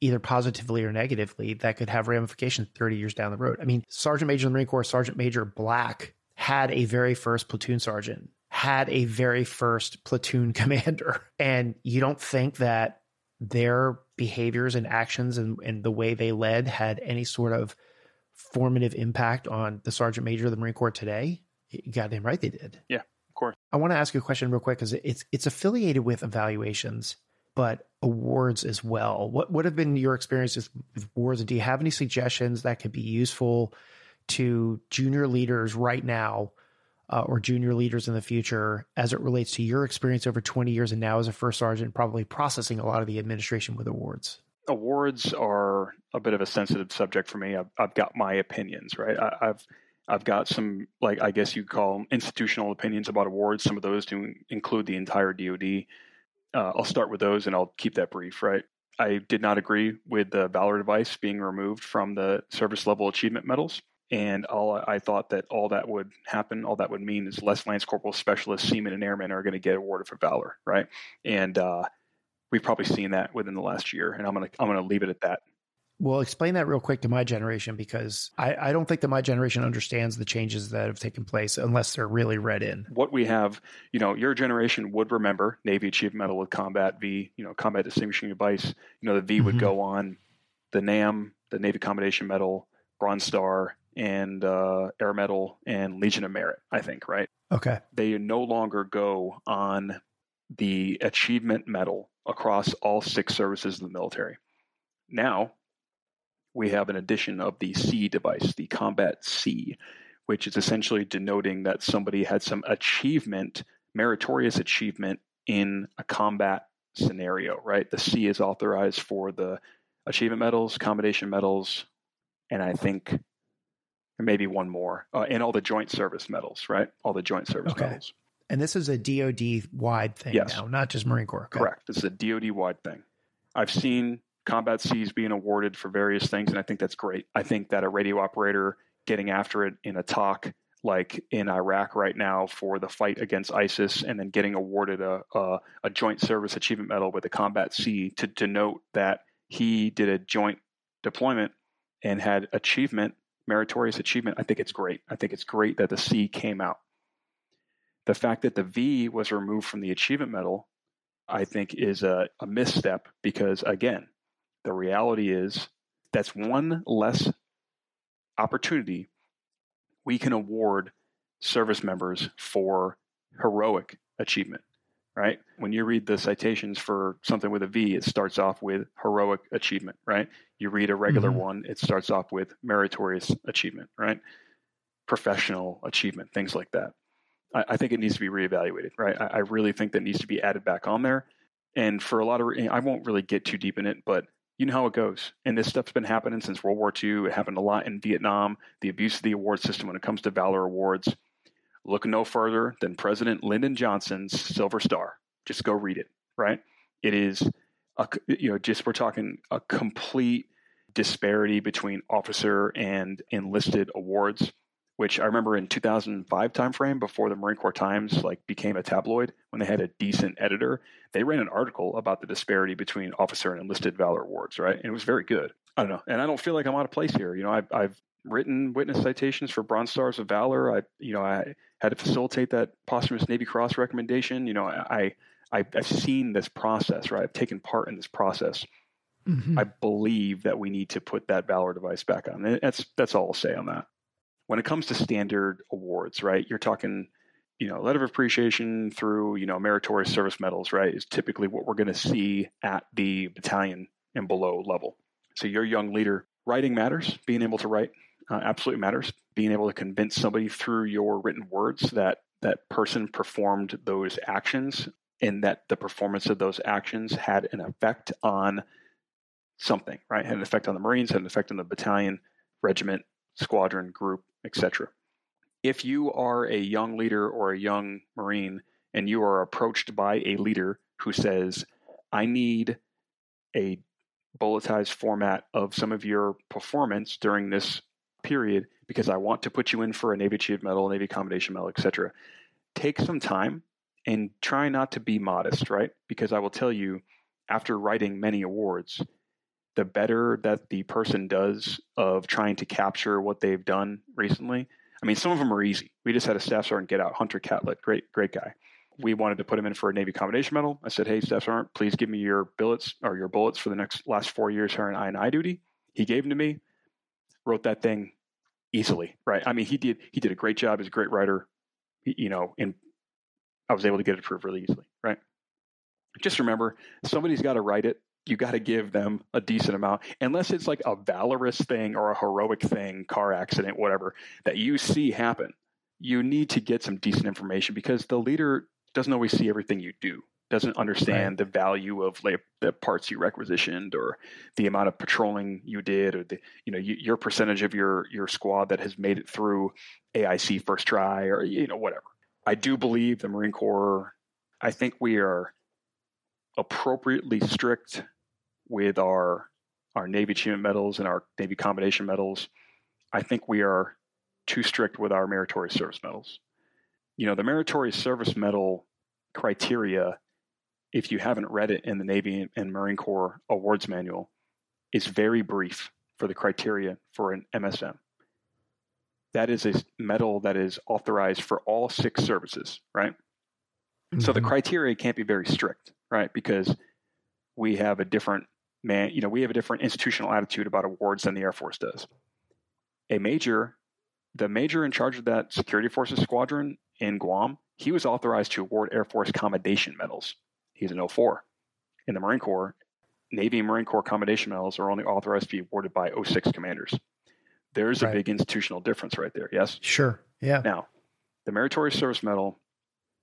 either positively or negatively that could have ramifications 30 years down the road. I mean, Sergeant Major in the Marine Corps, Sergeant Major Black had a very first platoon sergeant, had a very first platoon commander. And you don't think that their behaviors and actions and, and the way they led had any sort of formative impact on the sergeant major of the Marine Corps today? Goddamn right they did. Yeah, of course. I want to ask you a question real quick because it's it's affiliated with evaluations, but awards as well. What what have been your experiences with awards, and do you have any suggestions that could be useful to junior leaders right now? Uh, or junior leaders in the future as it relates to your experience over 20 years and now as a first sergeant, probably processing a lot of the administration with awards. Awards are a bit of a sensitive subject for me. I've, I've got my opinions, right? I, I've I've got some, like I guess you'd call them institutional opinions about awards. Some of those do include the entire DoD. Uh, I'll start with those, and I'll keep that brief. Right? I did not agree with the Valor device being removed from the service level achievement medals. And all I thought that all that would happen, all that would mean is less Lance Corporal specialists, seamen, and airmen are going to get awarded for valor, right? And uh, we've probably seen that within the last year, and I'm gonna I'm gonna leave it at that. Well, explain that real quick to my generation because I, I don't think that my generation understands the changes that have taken place unless they're really read in. What we have, you know, your generation would remember Navy Achievement Medal with Combat V, you know, Combat Distinguishing Device. You know, the V Mhm. would go on the NAM, the Navy Accommodation Medal, Bronze Star, and uh, Air Medal, and Legion of Merit. I think, right? Okay. they no longer go on the achievement medal across all six services of the military. Now, we have an addition of the C device, the Combat C, which is essentially denoting that somebody had some achievement, meritorious achievement in a combat scenario, right? The C is authorized for the achievement medals, accommodation medals, and I think maybe one more, uh, and all the joint service medals, right? All the joint service Okay. medals. And this is a DoD wide thing Yes. now, not just Marine Corps. Okay. Correct. This is a DoD wide thing. I've seen combat Cs being awarded for various things, and I think that's great. I think that a radio operator getting after it in a talk like in Iraq right now for the fight against ISIS, and then getting awarded a a, a joint service achievement medal with a combat C to denote that he did a joint deployment and had achievement, meritorious achievement. I think it's great. I think it's great that the C came out. The fact that the V was removed from the achievement medal I think is a, a misstep because, again, the reality is that's one less opportunity we can award service members for heroic achievement, right? When you read the citations for something with a V, it starts off with heroic achievement, right? You read a regular mm-hmm. one, it starts off with meritorious achievement, right? Professional achievement, things like that. I, I think it needs to be reevaluated, right? I, I, really think that needs to be added back on there. And for a lot of, I won't really get too deep in it, but you know how it goes. And this stuff's been happening since World War II. It happened a lot in Vietnam. The abuse of the award system when it comes to Valor Awards. Look no further than President Lyndon Johnson's Silver Star. Just go read it, right? It is, a, you know, just we're talking a complete disparity between officer and enlisted awards which I remember in 2005 timeframe before the Marine Corps Times like became a tabloid when they had a decent editor, they ran an article about the disparity between officer and enlisted valor awards, right? And it was very good. I don't know, and I don't feel like I'm out of place here. You know, I've, I've written witness citations for Bronze Stars of Valor. I, you know, I had to facilitate that posthumous Navy Cross recommendation. You know, I, I I've seen this process, right? I've taken part in this process. Mm-hmm. I believe that we need to put that Valor device back on. And that's that's all I'll say on that when it comes to standard awards, right? You're talking, you know, letter of appreciation through, you know, meritorious service medals, right? Is typically what we're going to see at the battalion and below level. So you're young leader. Writing matters. Being able to write uh, absolutely matters. Being able to convince somebody through your written words that that person performed those actions and that the performance of those actions had an effect on something, right? Had an effect on the Marines, had an effect on the battalion, regiment, squadron, group, etc. If you are a young leader or a young Marine and you are approached by a leader who says, I need a bulletized format of some of your performance during this period because I want to put you in for a Navy Achievement Medal, Navy Commendation Medal, etc. Take some time and try not to be modest, right? Because I will tell you, after writing many awards, the better that the person does of trying to capture what they've done recently. I mean, some of them are easy. We just had a staff sergeant get out, Hunter Catlett, great, great guy. We wanted to put him in for a Navy Commendation Medal. I said, "Hey, staff sergeant, please give me your billets or your bullets for the next last four years here in I and I duty." He gave them to me. Wrote that thing easily, right? I mean, he did he did a great job. He's a great writer, you know, and I was able to get it approved really easily, right? Just remember, somebody's got to write it you got to give them a decent amount, unless it's like a valorous thing or a heroic thing, car accident, whatever, that you see happen. You need to get some decent information because the leader doesn't always see everything you do, doesn't understand right. the value of like, the parts you requisitioned or the amount of patrolling you did or the you know your percentage of your your squad that has made it through AIC first try or you know whatever. I do believe the Marine Corps. I think we are appropriately strict with our our Navy Achievement medals and our Navy commendation medals, I think we are too strict with our meritorious service medals. You know, the meritorious service medal criteria, if you haven't read it in the Navy and Marine Corps awards manual, is very brief for the criteria for an MSM. That is a medal that is authorized for all six services, right? Mm-hmm. So the mm-hmm. criteria can't be very strict, right? Because we have a different man, you know, we have a different institutional attitude about awards than the Air Force does. A major, the major in charge of that security forces squadron in Guam, he was authorized to award Air Force commendation medals. He's an 04. In the Marine Corps, Navy and Marine Corps commendation medals are only authorized to be awarded by 06 commanders. There's right. a big institutional difference right there. Yes? Sure. Yeah. Now, the Meritorious Service Medal,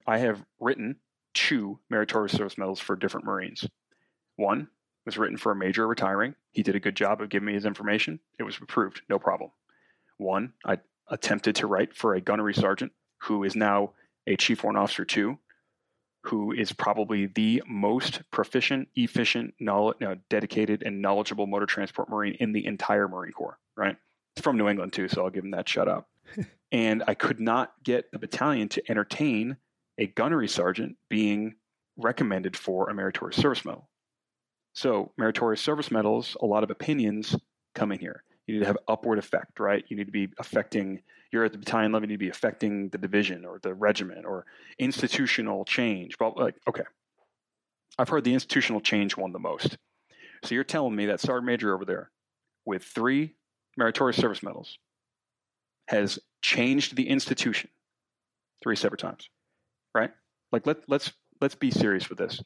I have written two Meritorious Service Medals for different Marines. One was written for a major retiring. He did a good job of giving me his information. It was approved, no problem. One, I attempted to write for a gunnery sergeant who is now a chief warrant officer two, who is probably the most proficient, efficient, knowledge, dedicated, and knowledgeable motor transport marine in the entire Marine Corps. Right? From New England too, so I'll give him that shout out. and I could not get the battalion to entertain a gunnery sergeant being recommended for a meritorious service medal. So, meritorious service medals, a lot of opinions come in here. You need to have upward effect, right? You need to be affecting, you're at the battalion level, you need to be affecting the division or the regiment or institutional change. But, like, okay. I've heard the institutional change one the most. So you're telling me that Sergeant Major over there with three meritorious service medals has changed the institution three separate times, right? Like let let's let's be serious with this.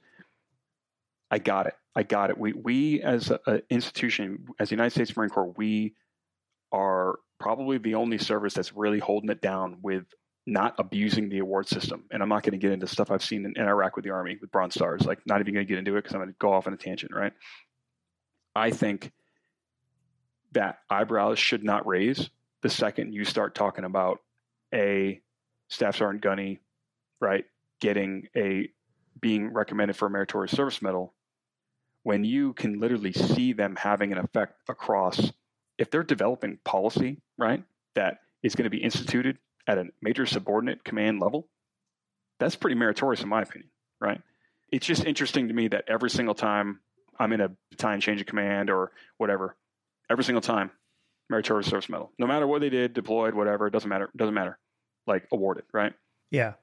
I got it. I got it. We we as an institution, as the United States Marine Corps, we are probably the only service that's really holding it down with not abusing the award system. And I'm not going to get into stuff I've seen in, in Iraq with the Army with Bronze Stars. Like, not even going to get into it because I'm going to go off on a tangent, right? I think that eyebrows should not raise the second you start talking about a Staff Sergeant Gunny, right, getting a being recommended for a meritorious service medal when you can literally see them having an effect across if they're developing policy, right, that is going to be instituted at a major subordinate command level, that's pretty meritorious in my opinion, right? It's just interesting to me that every single time I'm in a battalion change of command or whatever, every single time, meritorious service medal. No matter what they did, deployed, whatever, it doesn't matter. It doesn't matter. Like awarded, right? Yeah.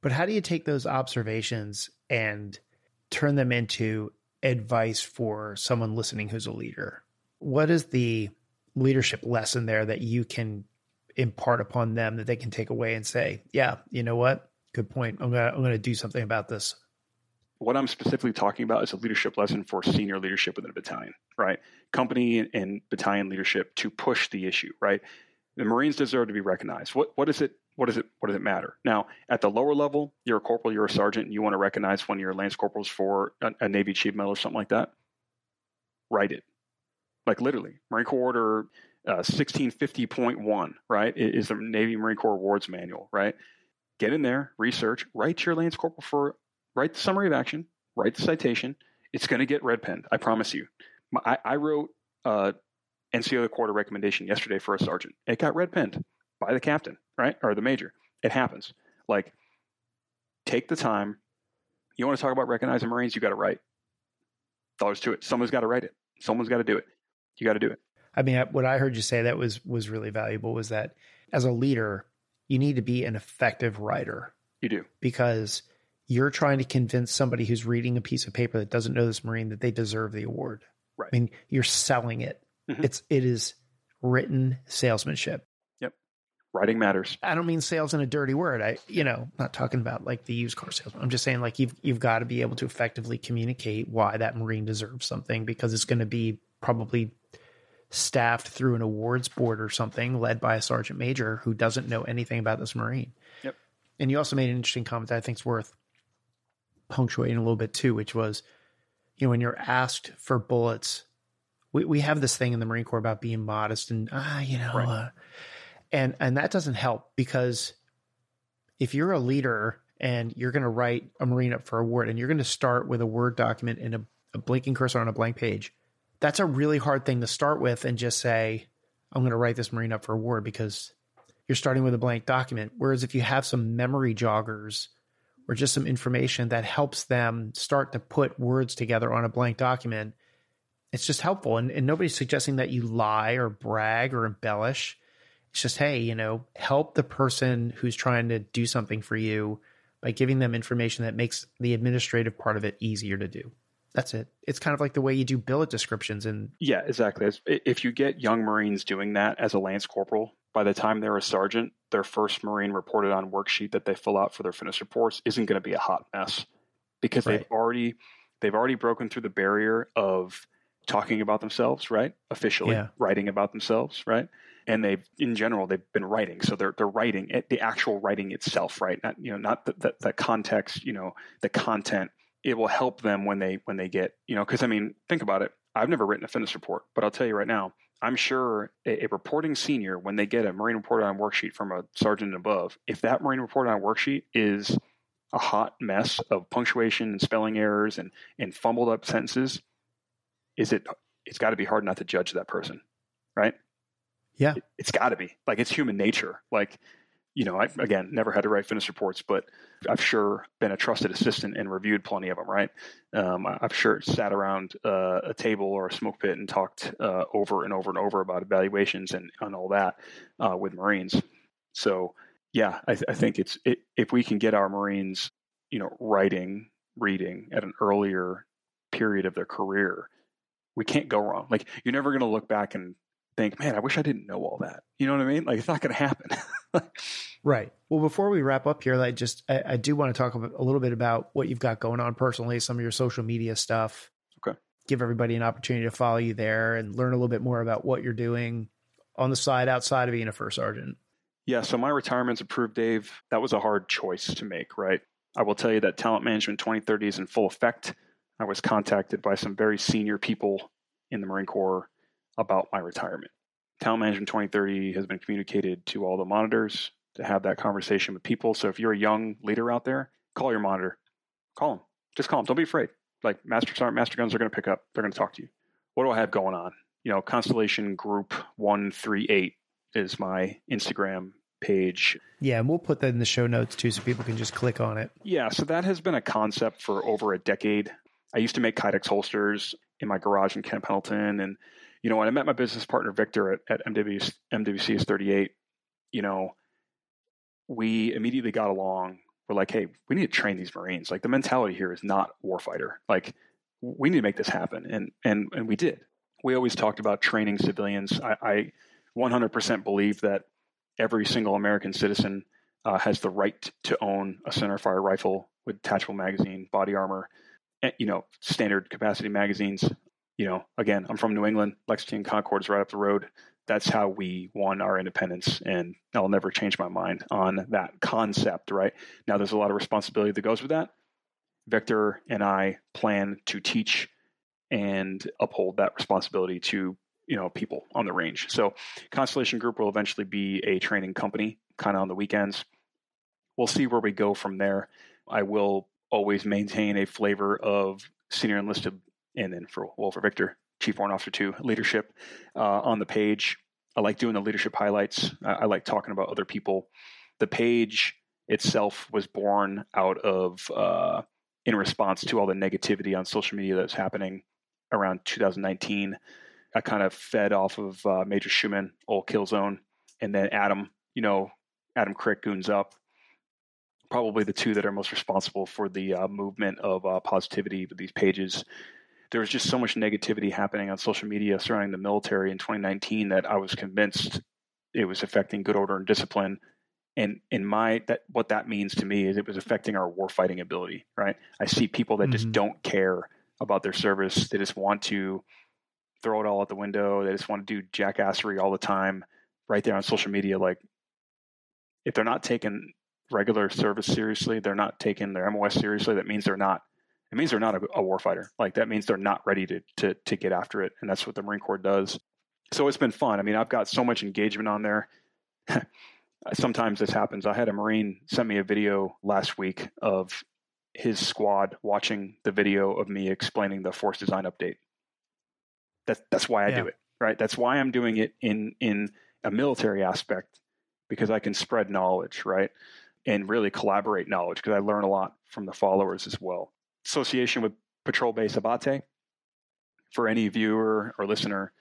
But how do you take those observations and turn them into advice for someone listening who's a leader? What is the leadership lesson there that you can impart upon them that they can take away and say, "Yeah, you know what? Good point. I'm gonna I'm gonna do something about this." What I'm specifically talking about is a leadership lesson for senior leadership within a battalion, right? Company and battalion leadership to push the issue, right? The Marines deserve to be recognized. What what is it? What does it what does it matter? Now, at the lower level, you're a corporal, you're a sergeant, and you want to recognize one of your lance corporals for a, a Navy achievement or something like that. Write it. Like literally. Marine Corps Order uh, 1650.1, right, is the Navy Marine Corps Awards Manual, right? Get in there, research, write your Lance Corporal for, write the summary of action, write the citation. It's going to get red penned, I promise you. I, I wrote uh, NCO the quarter recommendation yesterday for a sergeant. It got red penned by the captain, right, or the major. It happens. Like, take the time. You want to talk about recognizing Marines, you got to write. Dollars to it. Someone's got to write it. Someone's got to do it. You got to do it. I mean, what I heard you say that was was really valuable was that as a leader, you need to be an effective writer. You do because you're trying to convince somebody who's reading a piece of paper that doesn't know this marine that they deserve the award. Right. I mean, you're selling it. Mm-hmm. It's it is written salesmanship. Yep. Writing matters. I don't mean sales in a dirty word. I you know, not talking about like the used car salesman. I'm just saying like you've you've got to be able to effectively communicate why that marine deserves something because it's going to be probably staffed through an awards board or something led by a sergeant major who doesn't know anything about this Marine. Yep. And you also made an interesting comment that I think is worth punctuating a little bit too, which was, you know, when you're asked for bullets, we, we have this thing in the Marine Corps about being modest and, ah, you know, right. uh, and, and that doesn't help because if you're a leader and you're going to write a Marine up for a award and you're going to start with a Word document and a, a blinking cursor on a blank page, that's a really hard thing to start with and just say, I'm going to write this Marine up for a award because you're starting with a blank document. Whereas if you have some memory joggers or just some information that helps them start to put words together on a blank document, it's just helpful. And, and nobody's suggesting that you lie or brag or embellish. It's just, hey, you know, help the person who's trying to do something for you by giving them information that makes the administrative part of it easier to do. That's it. It's kind of like the way you do billet descriptions and yeah, exactly. If you get young Marines doing that as a lance corporal, by the time they're a sergeant, their first Marine reported on worksheet that they fill out for their fitness reports isn't going to be a hot mess because right. they've already they've already broken through the barrier of talking about themselves, right? Officially yeah. writing about themselves, right? And they've, in general, they've been writing. So they're they're writing the actual writing itself, right? Not you know not the, the, the context, you know, the content it will help them when they when they get you know because I mean think about it. I've never written a fitness report, but I'll tell you right now, I'm sure a, a, reporting senior, when they get a Marine report on worksheet from a sergeant and above, if that Marine report on worksheet is a hot mess of punctuation and spelling errors and, and fumbled up sentences, is it, it's got to be hard not to judge that person, right? Yeah. It, has got to be. Like, it's human nature. Like, you know, I, again, never had to write fitness reports, but I've sure been a trusted assistant and reviewed plenty of them, right? Um, I've sure sat around uh, a table or a smoke pit and talked uh, over and over and over about evaluations and, and all that uh, with Marines. So, yeah, I, th- I think it's it, if we can get our Marines, you know, writing reading at an earlier period of their career, we can't go wrong. Like you're never going to look back and think, man, I wish I didn't know all that. You know what I mean? Like it's not going to happen. right. Well, before we wrap up here, I just I, I do want to talk a little bit about what you've got going on personally, some of your social media stuff. Okay. Give everybody an opportunity to follow you there and learn a little bit more about what you're doing on the side outside of being a first sergeant. Yeah. So my retirement's approved, Dave. That was a hard choice to make, right? I will tell you that Talent Management 2030 is in full effect. I was contacted by some very senior people in the Marine Corps about my retirement. Talent Management 2030 has been communicated to all the monitors to have that conversation with people. So if you're a young leader out there, call your monitor. Call them. Just call them. Don't be afraid. Like Master Sergeant, Master Guns are going to pick up. They're going to talk to you. What do I have going on? You know, Constellation Group 138 is my Instagram page. Yeah, and we'll put that in the show notes too so people can just click on it. Yeah, so that has been a concept for over a decade. I used to make Kydex holsters in my garage in Camp Pendleton. And, you know, when I met my business partner, Victor, at, at MW, MWCS 38, you know, we immediately got along. We're like, hey, we need to train these Marines. Like the mentality here is not warfighter. Like we need to make this happen. And, and, and we did. We always talked about training civilians. I, I 100% believe that every single American citizen uh, has the right to own a centerfire rifle with detachable magazine, body armor, Eh, you know, standard capacity magazines. You know, again, I'm from New England. Lexington Concord is right up the road. That's how we won our independence, and I'll never change my mind on that concept. Right now, there's a lot of responsibility that goes with that. Victor and I plan to teach and uphold that responsibility to you know people on the range. So Constellation Group will eventually be a training company, kind of on the weekends. We'll see where we go from there. I will always maintain a flavor of senior enlisted, and then for well for Victor, Chief Warrant Officer two leadership uh, on the page. I like doing the leadership highlights. I, I like talking about other people. The page itself was born out of uh, in response to all the negativity on social media that's happening around 2019. I kind of fed off of uh, Major Schueman, old Killzone, and then Adam. You know, Adam Crick goons up probably the two that are most responsible for the uh, movement of uh, positivity with these pages. There was just so much negativity happening on social media surrounding the military in 2019 that I was convinced it was affecting good order and discipline. And in my that what that means to me is it was affecting our warfighting ability. Right? I see people that mm-hmm. just don't care about their service. They just want to throw it all out the window. They just want to do jackassery all the time, right there on social media. Like if they're not taking regular service seriously, they're not taking their MOS seriously, that means they're not. It means they're not a, a warfighter. Like that means they're not ready to to to get after it, and that's what the Marine Corps does. So it's been fun. I mean, I've got so much engagement on there. Sometimes this happens. I had a Marine send me a video last week of his squad watching the video of me explaining the force design update. That's that's why I yeah. do it, right? That's why I'm doing it in in a military aspect because I can spread knowledge, right? and really collaborate knowledge because I learn a lot from the followers as well. Association with Patrol Base Abate. For any viewer or listener,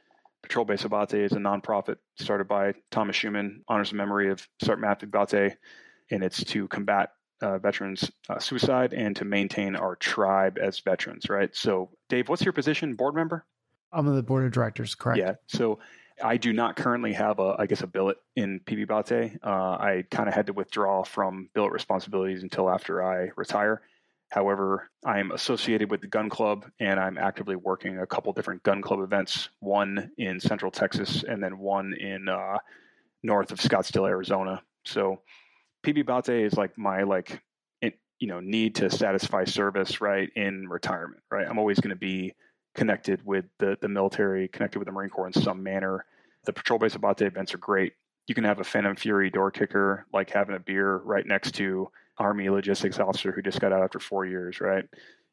Patrol Base Abate is a nonprofit started by Thomas Schueman, honors the memory of Sergeant Matthew Abate, and it's to combat uh, veterans uh, suicide and to maintain our tribe as veterans, right? So, Dave, what's your position? Board member? I'm on the board of directors, correct? Yeah. So I do not currently have a, I guess, a billet in PB Bate. Uh, I kind of had to withdraw from billet responsibilities until after I retire. However, I am associated with the gun club and I'm actively working a couple different gun club events, one in central Texas and then one in uh, north of Scottsdale, Arizona. So PB Bate is like my like you know need to satisfy service right in retirement, right? I'm always going to be connected with the, the military, connected with the Marine Corps in some manner. The Patrol Base Abate events are great. You can have a Phantom Fury door kicker, like having a beer right next to Army logistics officer who just got out after four years, right?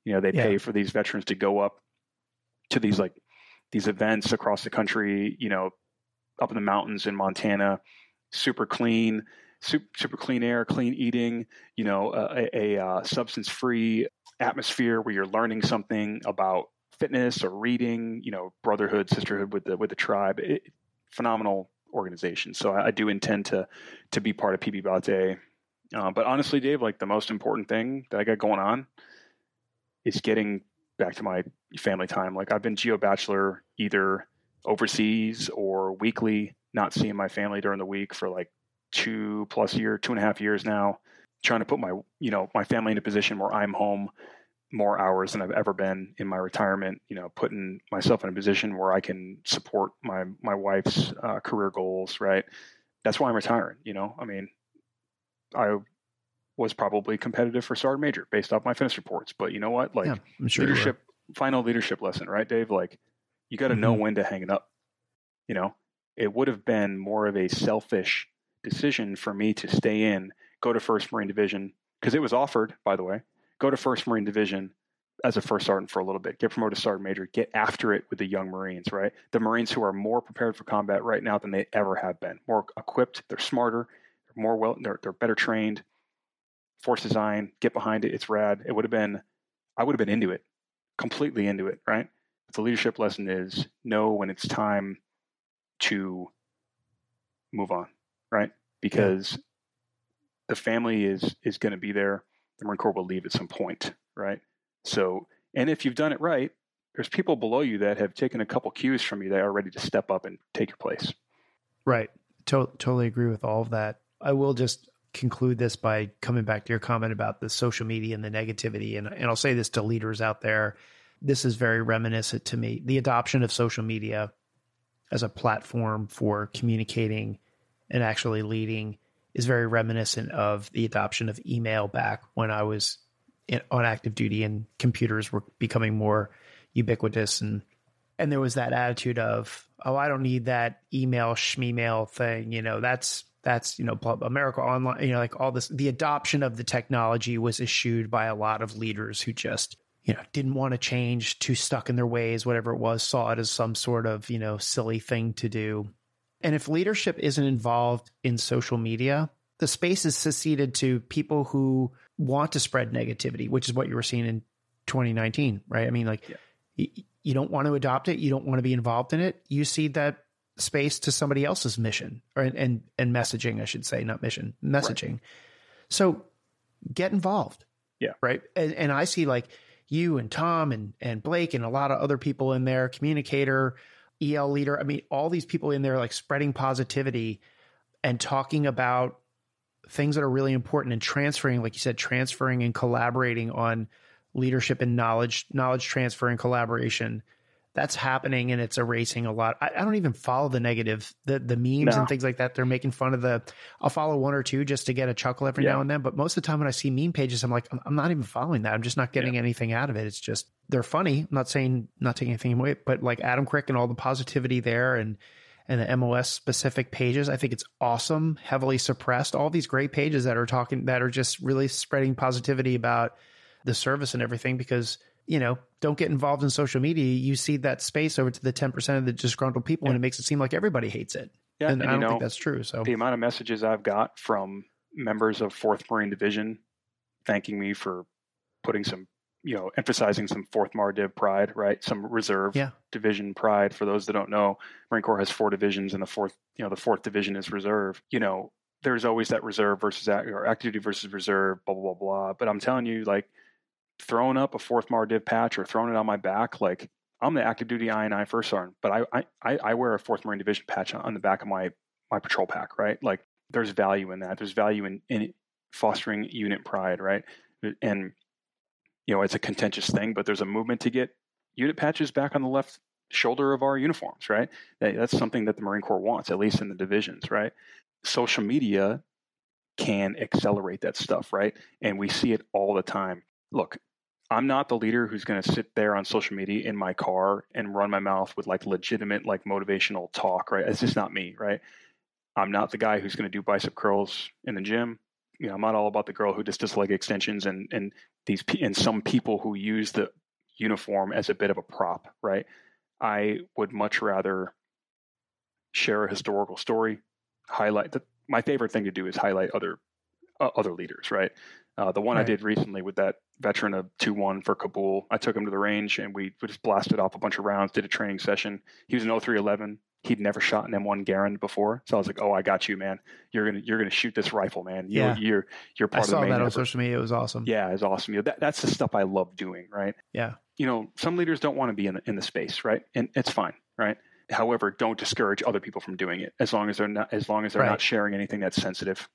You know, they yeah. pay for these veterans to go up to these like these events across the country, you know, up in the mountains in Montana, super clean, super, super clean air, clean eating, you know, a, a, a uh, substance free atmosphere where you're learning something about fitness or reading, you know, brotherhood, sisterhood with the with the tribe. It, phenomenal organization. So I, I, do intend to to be part of PB Bate. Uh, but honestly, Dave, like the most important thing that I got going on is getting back to my family time. Like I've been geo bachelor either overseas or weekly, not seeing my family during the week for like two plus year, two and a half years now, trying to put my, you know, my family in a position where I'm home more hours than I've ever been in my retirement, you know, putting myself in a position where I can support my, my wife's uh, career goals, right? That's why I'm retiring, you know, I mean, I was probably competitive for sergeant major based off my fitness reports, but you know what? Like yeah, sure leadership, final leadership lesson, right, Dave? Like you got to mm-hmm. know when to hang it up. You know, it would have been more of a selfish decision for me to stay in, go to First Marine Division because it was offered, by the way, go to First Marine Division as a first sergeant for a little bit, get promoted to sergeant major, get after it with the young Marines, right? The Marines who are more prepared for combat right now than they ever have been, more equipped, they're smarter, more well, they're, they're better trained. Force design, get behind it, it's rad. It would have been, I would have been into it, completely into it, right? But the leadership lesson is know when it's time to move on, right? Because yeah. the family is is going to be there the Marine Corps will leave at some point, right? So, and if you've done it right, there's people below you that have taken a couple cues from you that are ready to step up and take your place. Right. To- totally agree with all of that. I will just conclude this by coming back to your comment about the social media and the negativity. And, and I'll say this to leaders out there. This is very reminiscent to me. The adoption of social media as a platform for communicating and actually leading is very reminiscent of the adoption of email back when I was in, on active duty and computers were becoming more ubiquitous and and there was that attitude of oh I don't need that email schmemail thing you know that's that's you know America Online you know like all this the adoption of the technology was eschewed by a lot of leaders who just you know didn't want to change too stuck in their ways whatever it was saw it as some sort of you know silly thing to do and if leadership isn't involved in social media, the space is seceded to people who want to spread negativity, which is what you were seeing in 2019, right? I mean, like yeah. y- you don't want to adopt it, you don't want to be involved in it. You see that space to somebody else's mission or and and messaging, I should say, not mission, messaging. Right. So get involved. Yeah. Right. And, and I see like you and Tom and and Blake and a lot of other people in there, communicator, EL leader. I mean, all these people in there like spreading positivity and talking about things that are really important and transferring, like you said, transferring and collaborating on leadership and knowledge, knowledge transfer and collaboration. That's happening and it's erasing a lot. I, I don't even follow the negative, the the memes no. and things like that. They're making fun of the. I'll follow one or two just to get a chuckle every yeah. now and then. But most of the time when I see meme pages, I'm like, I'm, I'm not even following that. I'm just not getting yeah. anything out of it. It's just they're funny. I'm not saying not taking anything away, but like Adam Crick and all the positivity there and and the MOS specific pages, I think it's awesome. Heavily suppressed. All these great pages that are talking that are just really spreading positivity about the service and everything because you know don't get involved in social media you see that space over to the 10% of the disgruntled people yeah. and it makes it seem like everybody hates it yeah and, and i don't know, think that's true so the amount of messages i've got from members of fourth marine division thanking me for putting some you know, emphasizing some fourth Mardiv pride, right? Some reserve yeah. division pride. For those that don't know, Marine Corps has four divisions, and the fourth, you know, the fourth division is reserve. You know, there's always that reserve versus or activity versus reserve, blah blah blah blah. But I'm telling you, like throwing up a fourth Mardiv patch or throwing it on my back, like I'm the active duty INI first sergeant, but I I I wear a fourth Marine Division patch on the back of my my patrol pack, right? Like there's value in that. There's value in in fostering unit pride, right? And you know, it's a contentious thing, but there's a movement to get unit patches back on the left shoulder of our uniforms, right? That's something that the Marine Corps wants, at least in the divisions, right? Social media can accelerate that stuff, right? And we see it all the time. Look, I'm not the leader who's going to sit there on social media in my car and run my mouth with like legitimate, like motivational talk, right? It's just not me, right? I'm not the guy who's going to do bicep curls in the gym you know, I'm not all about the girl who just does leg extensions and and these and some people who use the uniform as a bit of a prop, right? I would much rather share a historical story, highlight the, my favorite thing to do is highlight other uh, other leaders, right? Uh, the one right. I did recently with that veteran of 2 1 for Kabul, I took him to the range and we just blasted off a bunch of rounds, did a training session. He was an 0311, He'd never shot an M1 Garand before, so I was like, "Oh, I got you, man. You're gonna you're gonna shoot this rifle, man. You, Yeah. you're you're I part saw of the main that on social media. It was awesome. Yeah, it's awesome. You know, that, that's the stuff I love doing, right? Yeah. You know, some leaders don't want to be in the, in the space, right? And it's fine, right? However, don't discourage other people from doing it as long as they're not as long as they're Right. not sharing anything that's sensitive.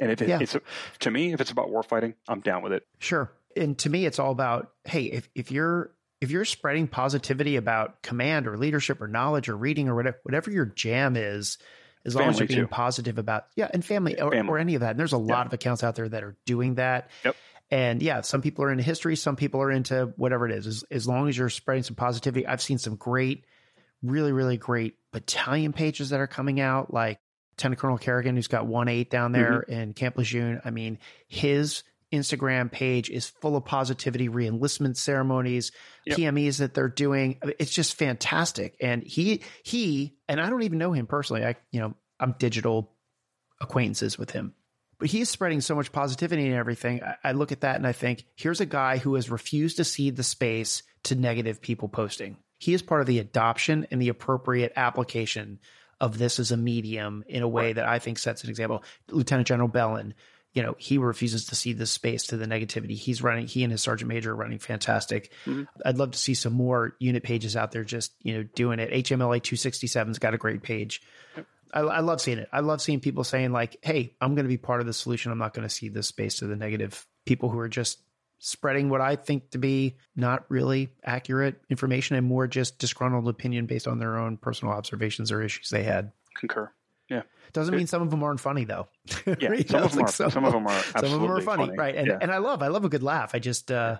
And if it, Yeah. it's to me, if it's about warfighting, I'm down with it. Sure. And to me, it's all about hey, if if you're if you're spreading positivity about command or leadership or knowledge or reading or whatever whatever your jam is, as long as you're being too. positive about yeah, and family, or, family. or any of that. And there's a lot of accounts out there that are doing that. Yep. And yeah, some people are into history, some people are into whatever it is. As, as long as you're spreading some positivity, I've seen some great, really, really great battalion pages that are coming out, like Lieutenant Colonel Kerrigan, who's got one eight down there mm-hmm. in Camp Lejeune. I mean, his Instagram page is full of positivity, re-enlistment ceremonies, Yep. PMEs that they're doing. It's just fantastic. And he he and I don't even know him personally. I you know I'm digital acquaintances with him, but he is spreading so much positivity and everything. I, I look at that and I think here's a guy who has refused to cede the space to negative people posting. He is part of the adoption and the appropriate application of this as a medium in a way that I think sets an example. Lieutenant General Bellin, you know, he refuses to see the space to the negativity. He's running, he and his sergeant major are running fantastic. Mhm. I'd love to see some more unit pages out there just, you know, doing it. HMLA 267's got a great page. I, I love seeing it. I love seeing people saying like, "Hey, I'm going to be part of the solution. I'm not going to see this space to the negative people who are just spreading what I think to be not really accurate information and more just disgruntled opinion based on their own personal observations or issues they had." Concur. Yeah. Doesn't mean some of them aren't funny though. Yeah, some of them like are. Some of them are some of them are funny, funny. right? And Yeah. and I love I love a good laugh. I just uh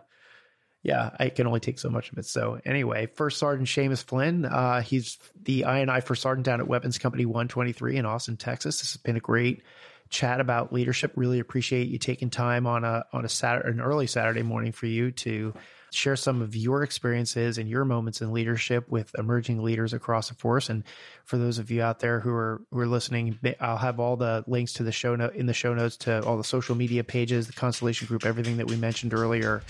yeah, I can only take so much of it. So anyway, First Sergeant Seamus Flynn, uh, he's the INI First Sergeant down at Weapons Company 123 in Austin, Texas. This has been a great chat about leadership. Really appreciate you taking time on a on a Saturday, an early Saturday morning for you to share some of your experiences and your moments in leadership with emerging leaders across the force. And for those of you out there who are who are listening, I'll have all the links to the show note in the show notes to all the social media pages, the Constellation Group, everything that we mentioned earlier.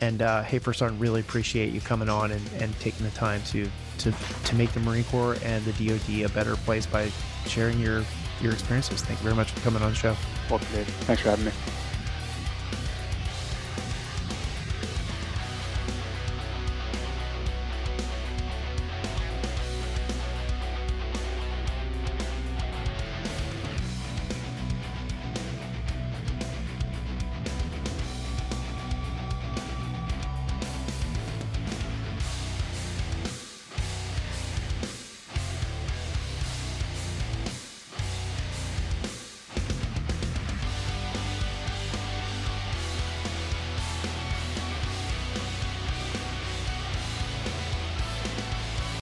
And uh, hey, first Sergeant, really appreciate you coming on and, and taking the time to to to make the Marine Corps and the DoD a better place by sharing your your experiences. Thank you very much for coming on the show. Welcome, Dave. Thanks for having me.